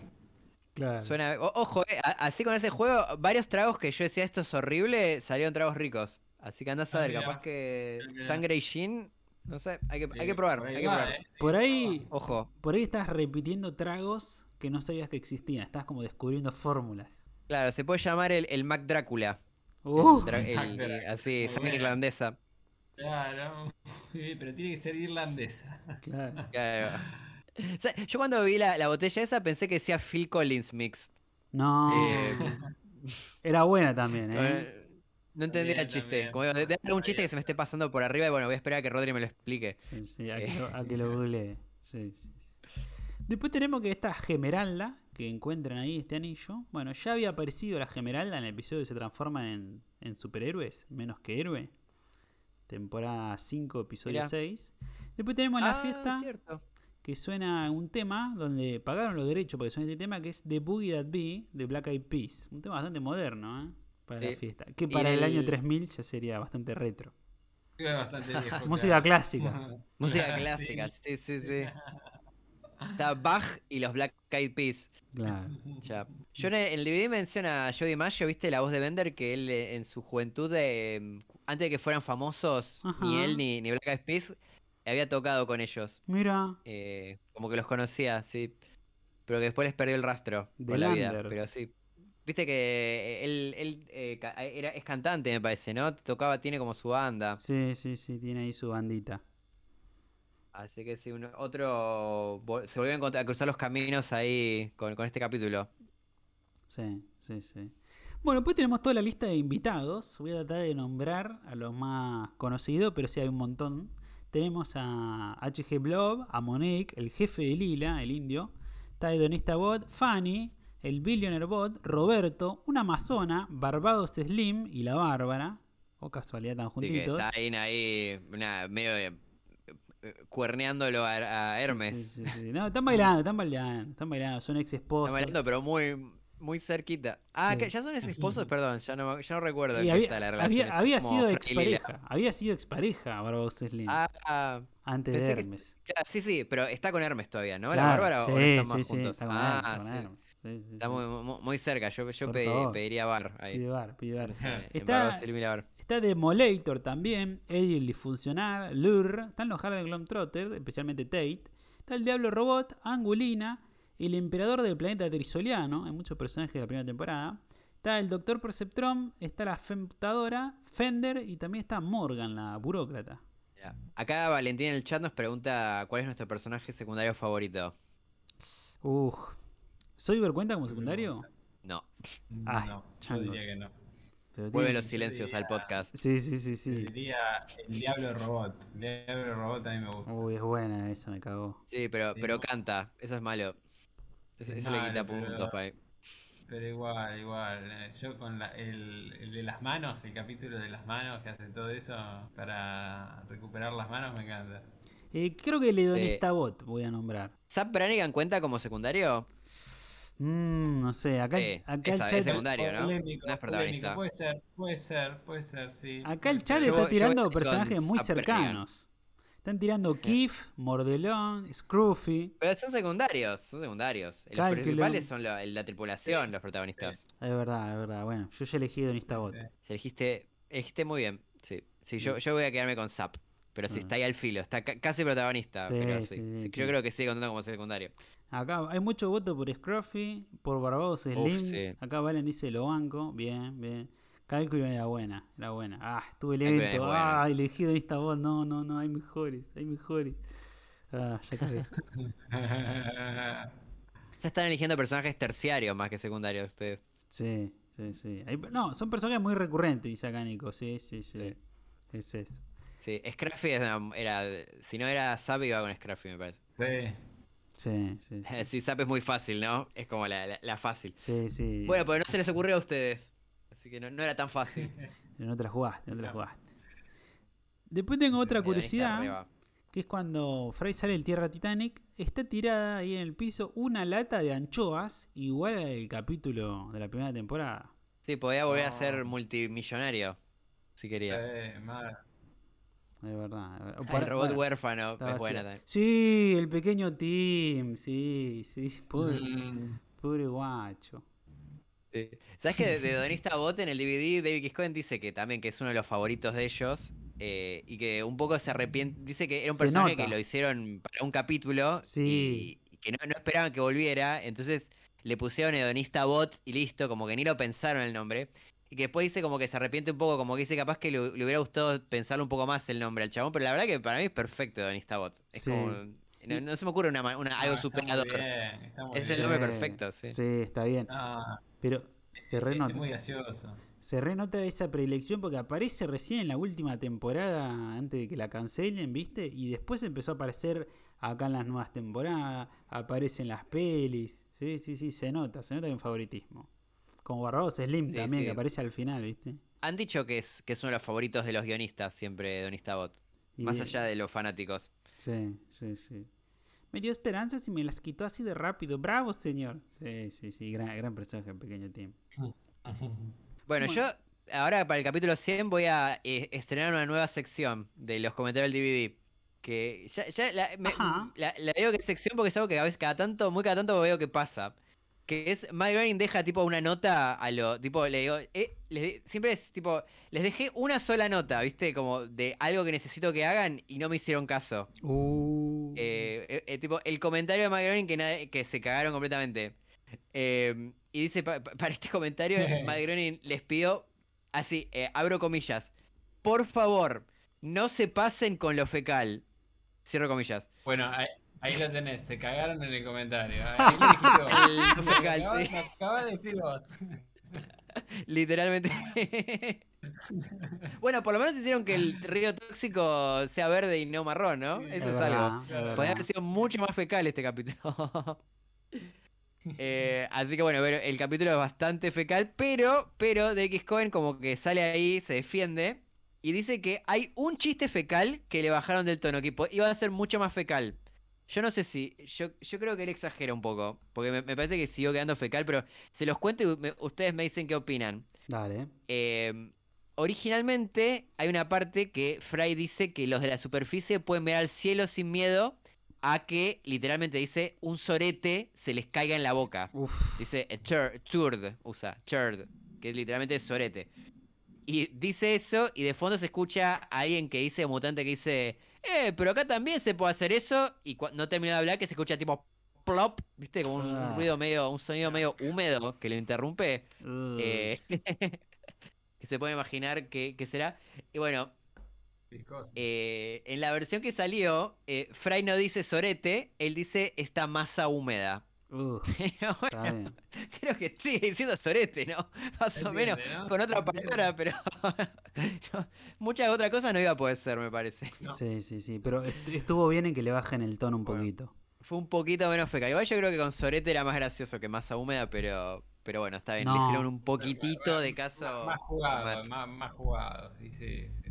claro. Suena, o- ojo, eh, así con ese juego, varios tragos que yo decía esto es horrible, salieron tragos ricos. Así que andás a Ah, ver, mira. capaz que Ah, mira. sangre y gin, no sé, hay que, hay que probar, por ahí hay que va, probar. eh. Por ahí, Ojo, por ahí estás repitiendo tragos que no sabías que existían. Estás como descubriendo fórmulas. claro, se puede llamar el, el Mac Drácula. Uh, el el- así, sangre irlandesa. Claro, Sí, pero tiene que ser irlandesa. claro. Claro. O sea, yo cuando vi la, la botella esa pensé que decía Phil Collins Mix. No, Eh, era buena también, ¿eh? Eh, No entendí el chiste. también. Como digo, de, de algún chiste que se me esté pasando por arriba y bueno, voy a esperar a que Rodri me lo explique. Sí, sí, a que Eh. lo, a que lo googlee. Sí, sí, sí. Después tenemos que esta Gemeralda que encuentran ahí, este anillo. Bueno, ya había aparecido la Gemeralda en el episodio que se transforman en, en superhéroes, menos que héroe. Temporada 5, episodio Mirá. 6. Después tenemos en la Ah, fiesta cierto. que suena un tema donde pagaron los derechos porque suena este tema que es The Boogie That Be de Black Eyed Peas. Un tema bastante moderno, ¿eh? Para la fiesta. Que para el... año el- 3000 ya sería bastante retro. Es bastante viejo. Música claro. clásica. Música clásica, sí. sí, sí. Está Bach y los Black Eyed Peas. Claro. Ya. Yo en el, en el DVD menciona a Jody Mayo, ¿viste? La voz de Bender, que él eh, en su juventud, eh, antes de que fueran famosos, ni él ni, ni Black Eyed Peas, había tocado con ellos. Mira, Eh, como que los conocía, sí. Pero que después les perdió el rastro De la vida. Pero sí. Viste que él, él eh, ca- era, es cantante, me parece, ¿no? Tocaba, tiene como su banda. Sí, sí, sí, tiene ahí su bandita. Así que sí, un- otro. Se volvieron a encontrar- a cruzar los caminos ahí con, con este capítulo. Sí, sí, sí. Bueno, pues tenemos toda la lista de invitados. Voy a tratar de nombrar a los más conocidos, pero sí hay un montón. Tenemos a HG Blob, a Monique, el jefe de Lila, el indio. Está Hedonista Bot, Fanny, el Billionaire Bot, Roberto, una amazona, Barbados Slim y la Bárbara. O casualidad tan juntitos. está ahí, ahí una, medio de- eh, cuerneándolo a, a Sí, Hermes. sí, sí, sí. No, están bailando, están bailando, están bailando. Son ex esposos. bailando, pero muy, muy cerquita. Ah, Sí. que ya son ex esposos, perdón, ya no, ya no recuerdo en Y qué había, está la había- relación. había sido expareja. Había sido expareja Barbados Slim. Ah, ah, antes de que- Hermes. sí, sí, pero está con Hermes todavía, ¿no? ¿La Bárbara o sí, están sí, más sí, juntos? está con ah, Hermes, con sí. Hermes. Sí, sí, Está muy, muy, muy cerca, yo, yo pediría bar ahí. Pide bar, pide bar. Está- Bar. Está Demolator también, Eddie el Disfuncional, Lur, están los Harlem Globetrotter, especialmente Tate. Está el Diablo Robot, Angulina, el Emperador del planeta Trisoliano, hay muchos personajes de la primera temporada. Está el Doctor Perceptron, está la Femtadora, Fender y también está Morgan, la burócrata. Acá Valentín en el chat nos pregunta cuál es nuestro personaje secundario favorito. Uf. ¿Soy cuenta como secundario? No. Ay, no, yo diría que no. Vuelve los silencios al podcast. Sí, sí, sí, sí. diría el Diablo Robot. El Diablo Robot a mí me gusta. Uy, es buena esa, me cagó. Sí, pero, pero canta. Eso es malo. Eso, Es eso le quita pero- puntos, ahí. Pero igual, igual. eh, Yo con la- el, el de las manos, el capítulo de las manos que hace todo eso para recuperar las manos, me encanta. Eh, creo que el hedonista bot voy a nombrar. ¿Zap Brannigan cuenta como secundario? Mm, no sé, acá, Sí, acá esa- el chat, ese- secundario, ¿no? Polémico, No es protagonista. polémico. Puede ser, puede ser, puede ser, sí. acá el chat. Yo- está tirando personajes muy cercanos. Están tirando Keith, Mordelón, Scruffy. Pero son secundarios, son secundarios. Los principales son la, la tripulación, los protagonistas. Es verdad, es verdad. Bueno, yo ya elegí hedonista bot. Sí. Elegiste, elegiste muy bien. Sí, sí yo, yo voy a quedarme con Zap. Pero sí, Ah. está ahí al filo, está ca- casi protagonista. Sí, pero sí, sí, sí, sí. Yo creo que sigue contando como secundario. Acá hay mucho voto por Scruffy, por Barbados Slim. sí. Acá Valen dice lo banco. Bien, bien. Cálculo era buena, era buena. Ah, estuve lento. Ah, elegí hedonista bot. No, no, no, hay mejores, hay mejores. Ah, ya cagué. Ya están eligiendo personajes terciarios más que secundarios ustedes. Sí, sí, sí. Hay- no, son personajes muy recurrentes, dice acá Nico. Sí, sí, sí. Sí. Es eso. Sí, Scruffy era, era- si no era Zap iba con Scruffy me parece. Sí. Sí, sí, sí. Sí, Zap es muy fácil, ¿no? Es como la, la- la fácil. Sí, sí. Bueno, pues no se les ocurrió a ustedes. Así que no, no era tan fácil. No te la jugaste, no te la jugaste. Después tengo otra curiosidad, que es cuando Fry sale del Tierra Titanic, está tirada ahí en el piso una lata de anchoas, igual al capítulo de la primera temporada. Sí, podía volver a No. ser multimillonario. Si quería. Mal. Es verdad. el para- robot bueno, huérfano es buena también. Sí, el pequeño Tim, sí, sí. Pobre, Mm, pobre guacho. Sí. ¿Sabes que de, de Donista Bot en el DVD, David Kiscoen dice que también que es uno de los favoritos de ellos eh, y que un poco se arrepiente. Dice que era un Se personaje nota. que lo hicieron para un capítulo Sí. y, y que no, no esperaban que volviera. Entonces le pusieron Hedonista Bot y listo, como que ni lo pensaron el nombre. Y que después dice como que se arrepiente un poco, como que dice capaz que le, le hubiera gustado pensarle un poco más el nombre al chabón, pero la verdad que para mí es perfecto Hedonista Bot. Es Sí. como. No, no se me ocurre una, una- algo ah, está muy superador. bien, está muy Es el nombre perfecto, sí. Sí, está bien. Ah, Pero se es renota. muy gracioso. Se renota esa predilección porque aparece recién en la última temporada antes de que la cancelen, ¿viste? Y después empezó a aparecer acá en las nuevas temporadas, aparece en las pelis. Sí, sí, sí, se nota, se nota que hay un favoritismo. Como Barbados Slim Sí, también, sí. que aparece al final, ¿viste? Han dicho que es, que es uno de los favoritos de los guionistas, siempre Donista Bot. Más de- allá de los fanáticos. Sí, sí, sí. Me dio esperanzas y me las quitó así de rápido. ¡Bravo, señor! Sí, sí, sí, gran, gran personaje, el pequeño Tim. Bueno, yo ahora para el capítulo 100 voy a eh, estrenar una nueva sección de los comentarios del DVD. Que ya, ya la, me- Ajá. la- la digo que es sección porque es algo que a veces cada tanto, muy cada tanto veo que pasa. Que es, Mike Groening deja tipo una nota a lo, tipo, le digo, eh, les di- siempre es tipo, les dejé una sola nota, ¿viste? Como de algo que necesito que hagan y no me hicieron caso. Uh. Eh, eh, eh, tipo, el comentario de Mike Groening que, nadie- que se cagaron completamente. Eh, y dice, pa- pa- para este comentario, Matt Groening les pidió, así, eh, abro comillas, por favor, no se pasen con lo fecal. Cierro comillas. Bueno, ahí, ahí lo tenés, se cagaron en el comentario. Ahí lo dijiste vos. El acabas- sí. lo acabas de decir vos. Literalmente. bueno, por lo menos hicieron que el río tóxico sea verde y no marrón, ¿no? Sí, Eso Es verdad, algo. Podría haber sido mucho más fecal este capítulo. Eh, así que bueno, pero el capítulo es bastante fecal, pero, pero DX Cohen como que sale ahí, se defiende y dice que hay un chiste fecal que le bajaron del tono, que iba a ser mucho más fecal. Yo no sé si, yo, yo creo que él exagera un poco, porque me, me parece que siguió quedando fecal, pero se los cuento y me- ustedes me dicen qué opinan. Dale. Eh, originalmente hay una parte que Fry dice que los de la superficie pueden ver al cielo sin miedo a que literalmente dice un sorete se les caiga en la boca. Uf. Dice tur- turd, usa, turd, que literalmente es sorete. Y dice eso y de fondo se escucha a alguien que dice, mutante que dice, eh, pero acá también se puede hacer eso. Y no termina de hablar que se escucha tipo plop, viste, como un Ah. ruido medio, un sonido medio húmedo que lo interrumpe. Eh, que se puede imaginar qué, será. Y bueno, eh, en la versión que salió, eh, Fry no dice sorete, él dice esta masa húmeda. Bueno, bien. creo que sigue diciendo sorete, ¿no? Más o menos, con otra palabra, pero no, muchas otras cosas no iba a poder ser, me parece. No. Sí, sí, sí. Pero est- estuvo bien en que le bajen el tono un Bueno. poquito. Fue un poquito menos fecal. Igual yo creo que con sorete era más gracioso que masa húmeda, pero, pero bueno, está bien. Le hicieron un poquitito de caso. Más, jugado, más, más jugado. sí, sí, sí.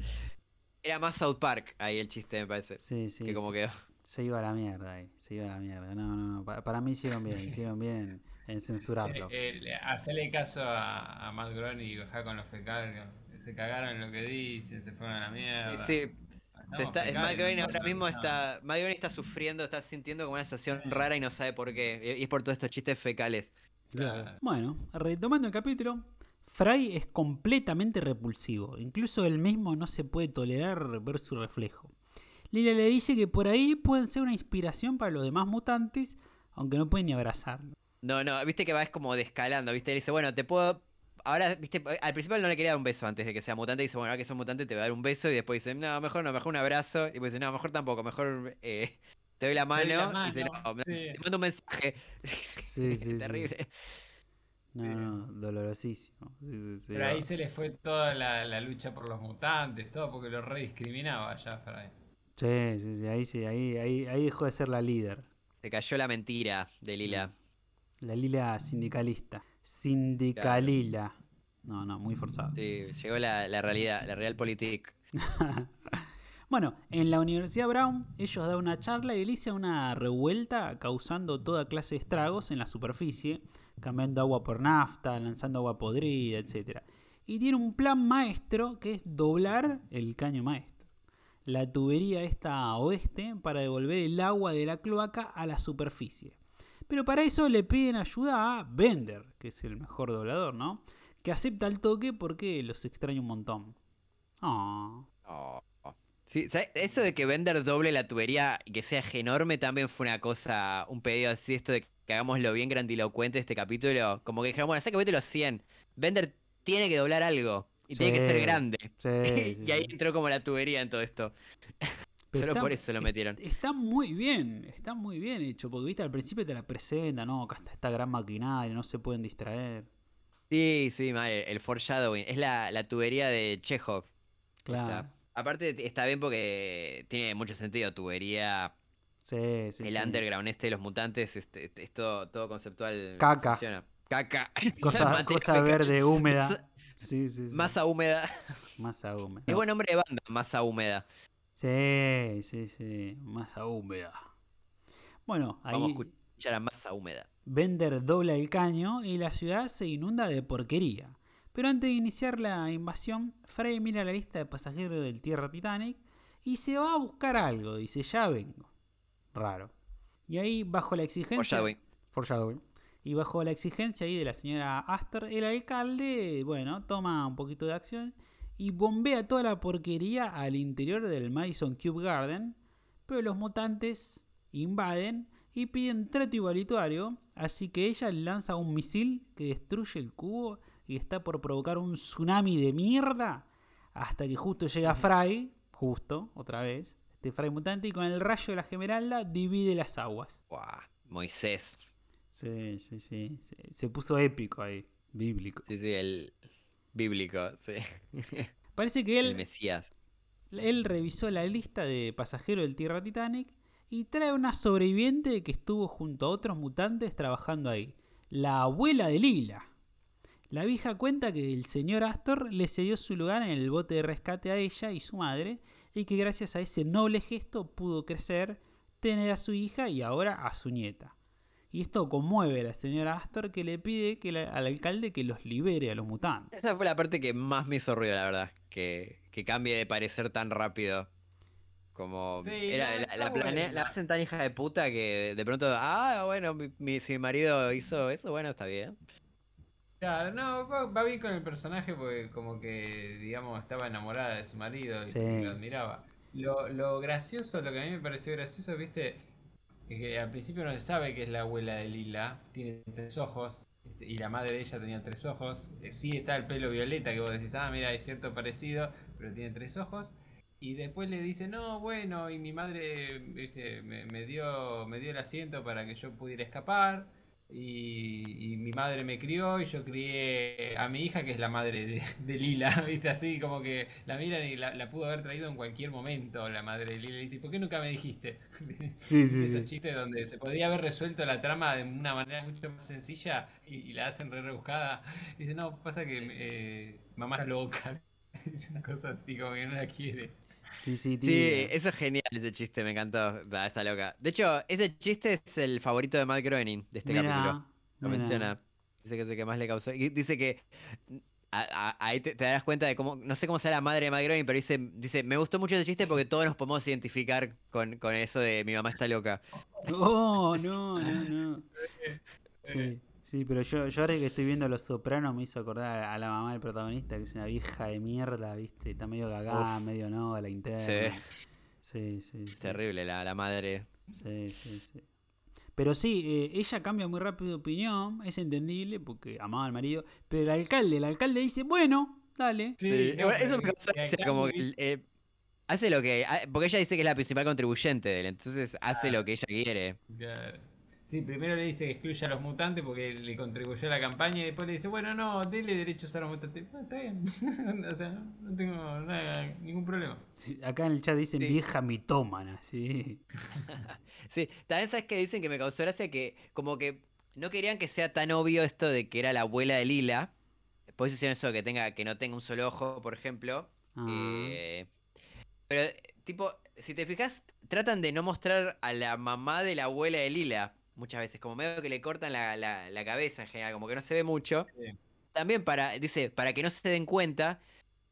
Era más South Park ahí el chiste, me parece. Sí, sí. que como sí. quedó. Se iba a la mierda ahí. Se iba a la mierda. No, no, no. pa- para mí hicieron bien. Hicieron bien en, en censurarlo. Eh, eh, hacerle caso a, a Matt Groening y bajar con los fecales. Se cagaron en lo que dicen, se fueron a la mierda. Sí, Estamos se está, fecales, Matt Groening ahora mismo está. Matt Groening está sufriendo, está sintiendo como una sensación rara y no sabe por qué. Y y es por todos estos chistes fecales. Claro. Bueno, retomando el capítulo, Fry es completamente repulsivo. Incluso él mismo no se puede tolerar ver su reflejo. Lila le dice que por ahí pueden ser una inspiración para los demás mutantes, aunque no pueden ni abrazarlo. No, no, viste que va es como descalando, viste. Él dice, bueno, te puedo. Ahora, viste, al principio él no le quería dar un beso antes de que sea mutante. Dice, bueno, ahora que sos mutante te voy a dar un beso. Y después dice, no, mejor no, mejor un abrazo. Y después dice, no, mejor tampoco, mejor eh, te doy la mano. Te doy la Y dice, no, sí. te mando un mensaje. Sí, sí. Terrible. No, no, dolorosísimo. Sí, sí, sí, Pero va. ahí se le fue toda la, la lucha por los mutantes, todo porque lo rediscriminaba ya Fry. Sí, sí, sí, ahí sí, ahí, ahí, ahí dejó de ser la líder. Se cayó la mentira de Lila. La Lila sindicalista. Sindicalila. No, no, muy forzado. Sí, llegó la, la realidad, la realpolitik. Bueno, en la Universidad Brown, ellos dan una charla y inicia una revuelta causando toda clase de estragos en la superficie, cambiando agua por nafta, lanzando agua podrida, etc. Y tiene un plan maestro que es doblar el caño maestro. La tubería está a oeste para devolver el agua de la cloaca a la superficie. Pero para eso le piden ayuda a Bender, que es el mejor doblador, ¿no? Que acepta el toque porque los extraña un montón. Oh. Sí. Eso de que Bender doble la tubería y que sea enorme también fue una cosa, un pedido así, esto de que hagámoslo bien grandilocuente este capítulo. Como que dijeron, bueno, ese capítulo 100, Bender tiene que doblar algo y tiene que ser grande. Sí, sí, y ahí entró como la tubería en todo esto. Pero Solo está- por eso lo metieron. Está muy bien, está muy bien hecho, porque viste al principio te la presenta, no, acá está esta gran maquinaria, no se pueden distraer. Sí, sí, mal, el foreshadowing. Es la, la tubería de Chekhov. Claro. Está. Aparte está bien porque tiene mucho sentido, tubería, Sí, sí, el underground este de los mutantes, este, este, es todo, todo conceptual. Caca. funciona. Caca. Cosa, cosa verde, húmeda. Masa- Sí, sí, sí. Masa húmeda. Masa húmeda. Es buen nombre de banda, masa húmeda. Sí, sí, sí. Masa húmeda. Bueno, Vamos a ahí escuchar a masa húmeda. Bender dobla el caño y la ciudad se inunda de porquería. Pero antes de iniciar la invasión, Frey mira la lista de pasajeros del Tierra Titanic y se va a buscar algo. Dice, ya vengo. Raro. Y ahí, bajo la exigencia... Foreshadowing. Foreshadowing. Y bajo la exigencia ahí de la señora Astor, el alcalde, bueno, toma un poquito de acción y bombea toda la porquería al interior del Madison Cube Garden. Pero los mutantes invaden y pide un trato igualitario, así que ella lanza un misil que destruye el cubo y está por provocar un tsunami de mierda hasta que justo llega Fry, justo, otra vez, este Fry mutante, y con el rayo de la gemeralda divide las aguas. Buah, Moisés. Sí, sí, sí, sí. Se puso épico ahí, bíblico. Sí, sí, el bíblico, sí. Parece que El él, Mesías. él revisó la lista de pasajeros del Tierra Titanic y trae una sobreviviente que estuvo junto a otros mutantes trabajando ahí, la abuela de Lila. La vieja cuenta que el señor Astor le cedió su lugar en el bote de rescate a ella y su madre, y que gracias a ese noble gesto pudo crecer, tener a su hija y ahora a su nieta. Y esto conmueve a la señora Astor que le pide que la- al alcalde que los libere a los mutantes. Esa fue la parte que más me hizo ruido, la verdad. Que, que cambie de parecer tan rápido. Como Sí, era, la, la, planea- la hacen tan hija de puta que de pronto, ah, bueno, mi, mi- si mi marido hizo eso, bueno, está bien. Claro, no, va, va bien con el personaje porque como que, digamos, estaba enamorada de su marido y Sí. lo admiraba. Lo, lo gracioso, lo que a mí me pareció gracioso, viste, que al principio no se sabe que es la abuela de Lila, tiene tres ojos, este, y la madre de ella tenía tres ojos. Eh, Sí está el pelo violeta, que vos decís, ah, mira, hay cierto parecido, pero tiene tres ojos. Y después le dice, no, bueno, y mi madre viste, me, me dio, me dio el asiento para que yo pudiera escapar. Y, y mi madre me crió y yo crié a mi hija, que es la madre de, de Lila, ¿viste? Así como que la miran y la, la pudo haber traído en cualquier momento la madre de Lila. Y dice, ¿por qué nunca me dijiste? Sí, sí, Esos sí. chistes donde se podría haber resuelto la trama de una manera mucho más sencilla y, y la hacen re rebuscada. Dice, no, pasa que eh, mamá es loca. Dice una cosa así, como que no la quiere. Sí, sí, Sí, tiene- eso es genial, ese chiste, me encantó. Bah, está loca. De hecho, ese chiste es el favorito de Matt Groening de este Mirá, capítulo. Lo mirá. menciona. Dice que es el que más le causó. Y dice que. ahí te, te das cuenta de cómo. No sé cómo sea la madre de Matt Groening, pero dice, dice: Me gustó mucho ese chiste porque todos nos podemos identificar con, con eso de mi mamá está loca. Oh, no, no, no. Sí, sí, pero yo, yo ahora que estoy viendo Los Sopranos me hizo acordar a la mamá del protagonista, que es una vieja de mierda, ¿viste? Está medio cagada, medio no, la interna. Sí, sí, sí. Terrible la, la madre. Sí, sí, sí. Pero sí, eh, ella cambia muy rápido de opinión, es entendible porque amaba al marido, pero el alcalde, el alcalde dice, bueno, dale. Sí, no, eso me causó como que el- eh, hace lo que. ah, Porque ella dice que es la principal contribuyente de él, entonces hace lo que ella quiere. Claro. Sí, primero le dice que excluya a los mutantes porque le contribuyó a la campaña y después le dice, bueno, no, dele derechos a los mutantes. Ah, está bien. o sea, no, no tengo nada, ningún problema. Sí, Acá en el chat dicen Sí. vieja mitómana, sí. Sí, también sabes que dicen que me causó gracia que como que no querían que sea tan obvio esto de que era la abuela de Lila. Eso hicieron eso de que tenga, que no tenga un solo ojo, por ejemplo. Ah, Eh, pero, tipo, si te fijas, tratan de no mostrar a la mamá de la abuela de Lila muchas veces, como medio que le cortan la, la- la cabeza en general, como que no se ve mucho. Sí. También para, dice, para que no se den cuenta.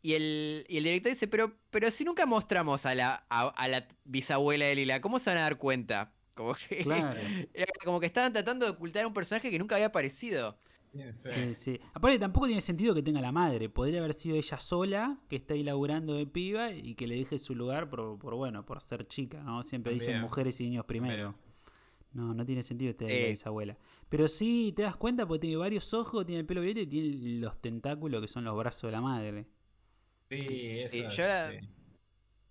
Y el, y el director dice, pero, pero si nunca mostramos a la, a, a la bisabuela de Lila, ¿cómo se van a dar cuenta? Como que, Claro. era como que estaban tratando de ocultar a un personaje que nunca había aparecido. Sí, sí. Aparte tampoco tiene sentido que tenga la madre. Podría haber sido ella sola, que está ahí laburando de piba y que le deje su lugar por, por bueno, por ser chica, ¿no? Siempre dicen mujeres y niños primero. No, no tiene sentido este Sí. la bisabuela. Pero sí, te das cuenta porque tiene varios ojos, tiene el pelo violeta y tiene los tentáculos que son los brazos de la madre. Sí, eso. Sí, yo la- sí.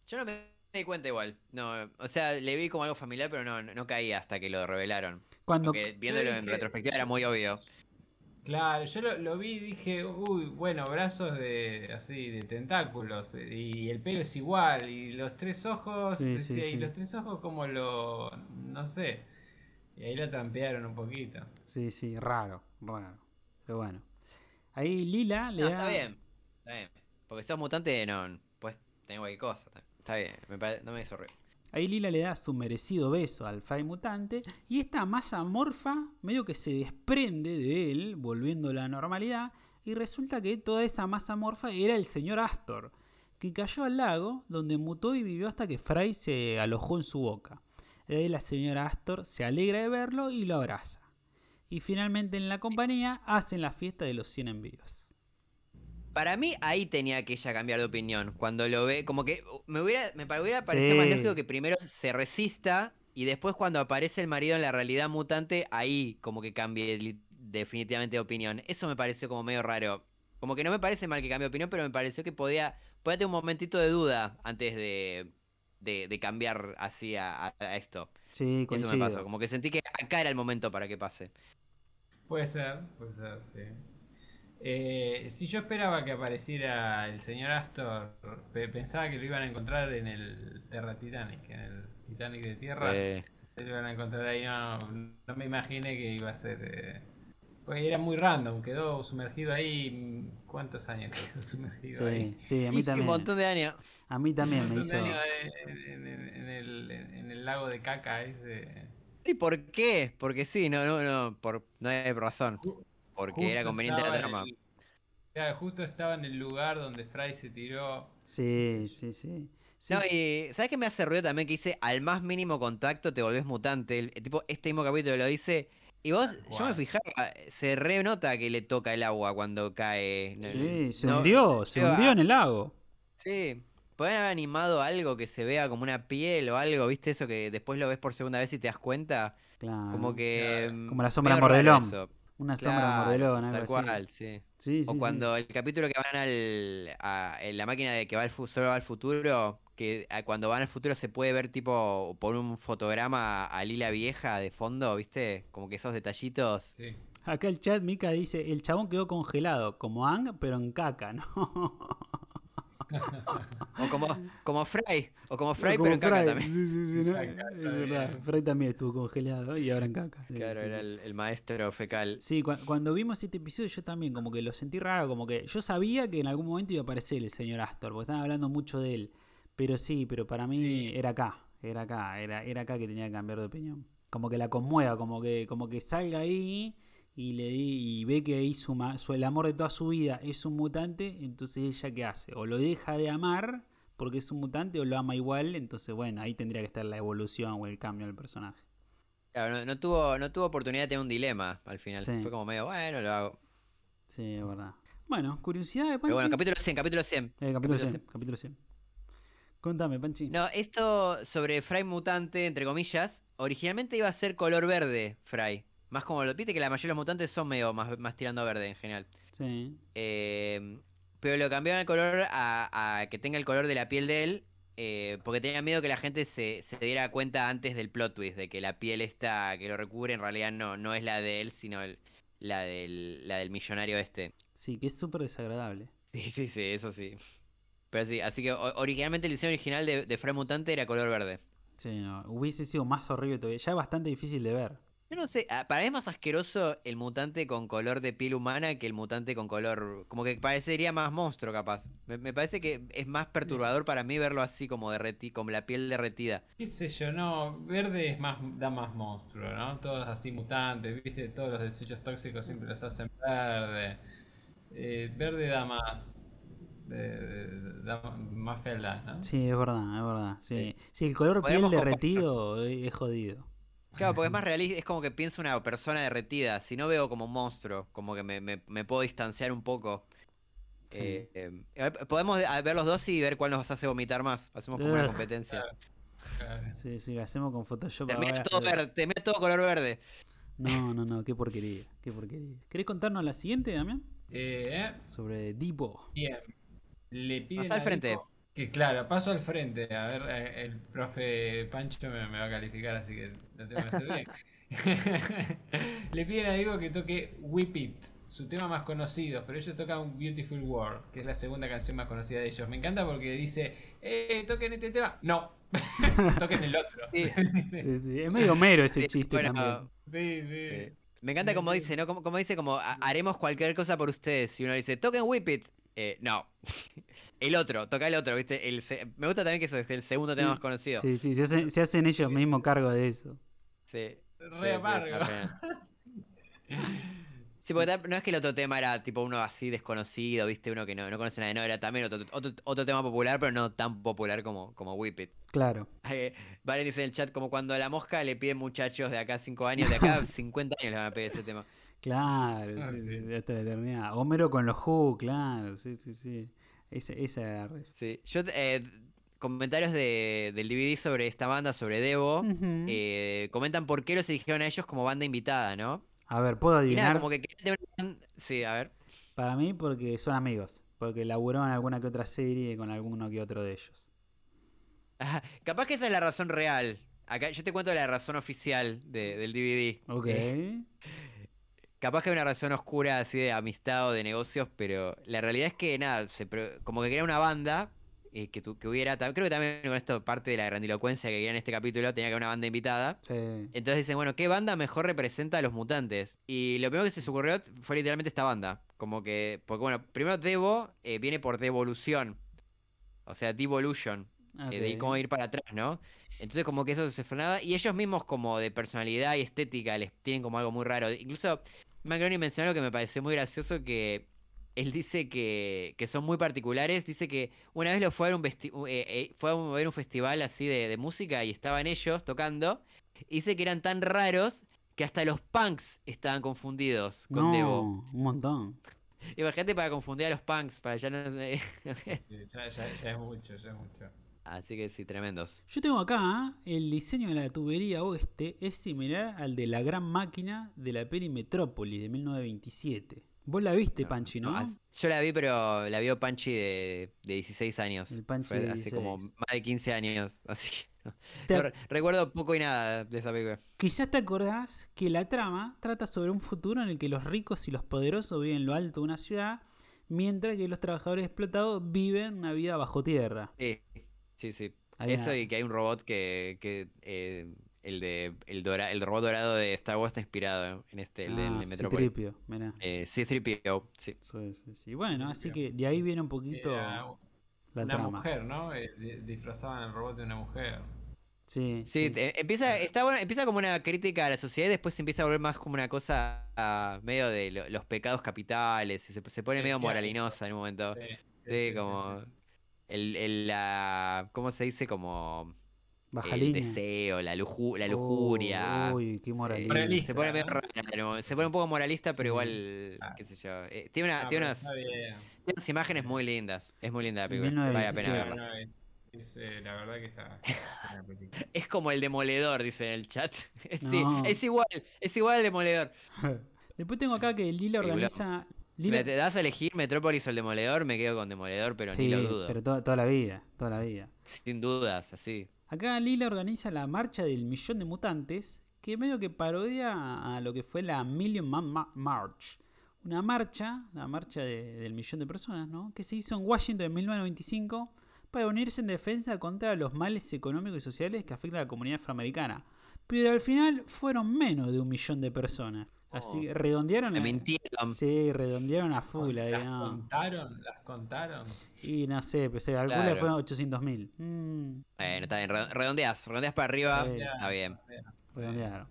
Yo no me di cuenta igual. No, o sea, le vi como algo familiar, pero no, no, caía hasta que lo revelaron. Cuando Porque viéndolo en retrospectiva era muy obvio. Claro, yo lo, lo vi y dije, uy, bueno, brazos de así, de tentáculos, y el pelo es igual, y los tres ojos, Sí, sí, decía, y sí. los tres ojos como lo, no sé, y ahí lo trampearon un poquito. Sí, sí, raro, raro. Pero bueno. Ahí Lila le No, da. está bien. Está bien. Porque sos mutante, no, puedes tener cualquier cosa. Está bien, me pare- no me hizo ruido. Ahí Lila le da su merecido beso al Fry mutante y esta masa morfa medio que se desprende de él, volviendo a la normalidad, y resulta que toda esa masa morfa era el señor Astor, que cayó al lago donde mutó y vivió hasta que Fry se alojó en su boca. De ahí la señora Astor se alegra de verlo y lo abraza. Y finalmente en la compañía hacen la fiesta de los 100 envíos. Para mí ahí tenía que ella cambiar de opinión. Cuando lo ve, como que uh, me hubiera, me hubiera parecido más lógico que primero se resista Y después cuando aparece el marido en la realidad mutante, ahí como que cambie definitivamente de opinión. Eso me pareció como medio raro. Como que no me parece mal que cambie de opinión, pero me pareció que podía, podía tener un momentito de duda antes de, de, de cambiar así a, a- esto. Sí, Eso me coincido. pasó. Como que sentí que acá era el momento para que pase. Puede ser, puede ser, sí. Eh, si yo esperaba que apareciera el señor Astor, pe- pensaba que lo iban a encontrar en el Terra Titanic, en el Titanic de tierra. Eh, Se lo iban a encontrar ahí, no, no me imaginé que iba a ser. eh, Porque era muy random, quedó sumergido ahí. ¿Cuántos años quedó sumergido ahí? Sí, sí, a mí y un también. montón de años. A mí también me hizo. montón de años En, en- en el, en el lago de caca ese. ¿Y por qué? Porque sí, no, no, no, por, no hay razón. Porque era conveniente la trama. el- claro, justo estaba en el lugar donde Fry se tiró. Sí, sí, sí. Sí, No, y ¿sabes qué me hace ruido también? Que dice, al más mínimo contacto te volvés mutante. El, el tipo, este mismo capítulo lo dice. Y vos, yo me fijaba, se re nota que le toca el agua cuando cae. No- sí, se hundió, se hundió en el lago. Sí, podrían haber animado algo que se vea como una piel o algo, ¿viste? Eso que después lo ves por segunda vez y te das cuenta. Claro. Como que. Claro. mm, Como la sombra mordelón. Una sombra mordelón, algo Tal así. cual, sí. Sí, sí, O sí. cuando el capítulo que van al, a, en la máquina de que va al, solo va al futuro, que a- cuando van al futuro se puede ver tipo por un fotograma a Lila vieja de fondo, ¿viste? Como que esos detallitos. Sí. Acá el chat, Mika dice, el chabón quedó congelado, como Ang, pero en caca, ¿no? O como, como Fry, o como Fry, Como pero en caca también. Sí, sí, sí, ¿no? Caca, Es verdad. Fry también estuvo congelado y ahora en caca. Claro, sí, era sí. el, el maestro fecal. Sí, cua- cuando vimos este episodio yo también como que lo sentí raro, como que yo sabía que en algún momento iba a aparecer el señor Astor, porque estaban hablando mucho de él. Pero sí, pero para mí Sí. era acá, era acá, era, era acá que tenía que cambiar de opinión. Como que la conmueva, como que, como que salga ahí y le di, y ve que ahí su, ma- su- el amor de toda su vida es un mutante, entonces ella qué hace? O lo deja de amar porque es un mutante o lo ama igual, entonces bueno, ahí tendría que estar la evolución o el cambio del personaje. Claro, no, no tuvo, no tuvo oportunidad de tener un dilema al final. Sí. Fue como medio, bueno, lo hago. Sí, es verdad. Bueno, curiosidad de Panchi. Pero bueno, capítulo 100, capítulo 100. Eh, capítulo capítulo 100, capítulo 100. Contame, Panchi. No, esto sobre Fry mutante, entre comillas, originalmente iba a ser color verde, Fry. Más como lo viste que la mayoría de los mutantes son medio más, más tirando a verde en general. Sí. Eh, pero lo cambiaron el color a, a que tenga el color de la piel de él. eh, porque tenía miedo que la gente se, se diera cuenta antes del plot twist, de que la piel esta que lo recubre en realidad no, no es la de él, sino el- la, del, la del millonario este. Sí, que es súper desagradable. Sí, sí, sí, eso sí. Pero sí, así que originalmente el diseño original de, de Fry Mutante era color verde. Sí, no. Hubiese sido más horrible todavía. Ya es bastante difícil de ver. Yo no sé, ah, para mí es más asqueroso el mutante con color de piel humana que el mutante con color. Como que parecería más monstruo, capaz. Me, me parece que es más perturbador para mí verlo así como derreti, como la piel derretida. qué sé yo, no, verde es más, da más monstruo, ¿no? Todos así mutantes, viste, todos los desechos tóxicos siempre los hacen verde. Eh, verde da más, da más fealdad, ¿no? Sí, es verdad, es verdad. Sí, Sí. sí el color piel derretido es es jodido. Claro, porque es más realista, es como que pienso una persona derretida. Si no veo como un monstruo, como que me, me- me puedo distanciar un poco. Sí. Eh, eh, eh, podemos eh, ver los dos y ver cuál nos hace vomitar más. Hacemos como una competencia. Sí, sí, lo hacemos con Photoshop Termina todo verde, termina todo color verde. No, no, no, qué porquería, qué porquería. ¿Querés contarnos la siguiente, Damián? Eh, Sobre Dipo. bien, le piden al frente. Que claro, paso al frente. A ver, eh, el profe Pancho me, me va a calificar, así que lo tengo que hacer bien. Le piden a Diego que toque Whip It, su tema más conocido, pero ellos tocan Beautiful World, que es la segunda canción más conocida de ellos. Me encanta porque dice, eh, toquen este tema. No, toquen el otro. Sí. Sí, sí, es medio mero ese Sí, chiste bueno, también. Sí, sí. Sí. Me encanta como dice, ¿no? Como, como dice, como "Ha- haremos cualquier cosa por ustedes. Si uno dice, toquen Whip It. Eh, no. El otro, toca el otro, ¿viste? El se- Me gusta también que eso es el segundo tema Sí, más conocido. Sí, sí, se hacen, se hacen ellos mismos cargo de eso. Sí. Sí, Re sí, amargo. Sí, porque no es que el otro tema era tipo uno así desconocido, ¿viste? Uno que no, no conoce nadie, no, era también otro, otro, otro tema popular, pero no tan popular como, como Whip It. Claro. Eh, Valen dice en el chat como cuando a la mosca le piden muchachos de acá 5 años, de acá 50 años le van a pedir ese tema. Claro, Ah, sí, sí. sí, hasta la eternidad. Homero con los Who, claro, sí, sí, sí. Esa, esa agarré. Sí, yo eh, comentarios de- del DVD sobre esta banda, sobre Devo, eh, comentan por qué los eligieron a ellos como banda invitada, ¿no? A ver, ¿puedo Y nada, adivinar? como que Sí, a ver. Para mí, porque son amigos. Porque laburó en alguna que otra serie con alguno que otro de ellos. Ajá, Capaz que esa es la razón real. Acá yo te cuento la razón oficial de- del DVD. Ok. Capaz que hay una razón oscura así de amistad o de negocios, pero la realidad es que nada, se como que quería una banda eh, que, tu- que hubiera, creo que también con esto parte de la grandilocuencia que quería en este capítulo, tenía que haber una banda invitada. Sí. Entonces dicen, bueno, ¿qué banda mejor representa a los mutantes? Y lo primero que se ocurrió fue literalmente esta banda. Como que, porque bueno, primero Devo eh, viene por devolución. O sea, devolution. eh, de ir- Ok. cómo ir para atrás, ¿no? Entonces como que eso se frenaba. Y ellos mismos como de personalidad y estética les tienen como algo muy raro. Incluso Macaroni mencionó algo que me pareció muy gracioso que él dice que, que son muy particulares. Dice que una vez lo fue a ver un, vesti- eh, eh, fue a ver un festival así de, de música y estaban ellos tocando. Y dice que eran tan raros que hasta los punks estaban confundidos con no, Devo. un montón. Imagínate para confundir a los punks, para ya no sé. Sí, ya, ya- ya es mucho, ya es mucho. Así que sí, tremendos. Yo tengo acá el diseño de la tubería oeste es similar al de la gran máquina de la peli Metrópolis de 1927. Vos la viste, Panchi, ¿no? as- Yo la vi, pero la vio Panchi de, de 16 años. El Panchi de hace como 16. más de 15 años. Así que no. Te- recuerdo poco y nada de esa película. Quizás te acordás que la trama trata sobre un futuro en el que los ricos y los poderosos viven en lo alto de una ciudad, mientras que los trabajadores explotados viven una vida bajo tierra. Sí, sí, sí. Hay Eso una- y que hay un robot que, que eh, el de el, dora- el robot dorado de Star Wars está inspirado en este, el el Ah, de. Eh, C-3PO, sí. Sí, sí, sí. Bueno, así que de ahí viene un poquito Era la una trama. mujer, ¿no? Eh, di- disfrazaban al robot de una mujer. Sí, Sí, sí. te- empieza, está bueno, empieza como una crítica a la sociedad y después se empieza a volver más como una cosa ah, medio de lo- los pecados capitales y se, se pone medio moralinosa en un momento. Sí, Sí, como el, el, la, ¿cómo se dice? Como Baja el línea. deseo, la, luju- la Oh, lujuria. Uy, qué moralista. Moralista, se pone medio ¿no? ¿no? se pone un poco moralista, pero Sí. igual, Ah. qué sé yo. eh, tiene una, Ah, tiene unas, tiene unas imágenes muy lindas. Es muy linda la película. Vale la pena 1927. verla. No, no, es, eh, la verdad que está. Es como el demoledor, dice en el chat. No. Sí, es igual, es igual al demoledor. Después tengo acá que Lila organiza. Si me te das a elegir Metrópolis o el Demoledor, me quedo con Demoledor, pero sí, ni lo dudo. pero toda, toda la vida, toda la vida. Sin dudas, así. Acá Lila organiza la marcha del millón de mutantes, que medio que parodia a lo que fue la Million Man Ma- March. Una marcha, la marcha de- del millón de personas, ¿no? Que se hizo en Washington en 1995 para unirse en defensa contra los males económicos y sociales que afectan a la comunidad afroamericana. Pero al final fueron menos de un millón de personas. Así Oh. que redondearon. Me a- mintieron. Sí, redondearon a full ahí, ¿Las ¿no? contaron? ¿Las contaron? Y no sé, pues se calcula Claro. que fueron 800 mil. Mm, Bueno, está bien. re- Redondeas, redondeas para arriba. Sí. Está bien. redondearon.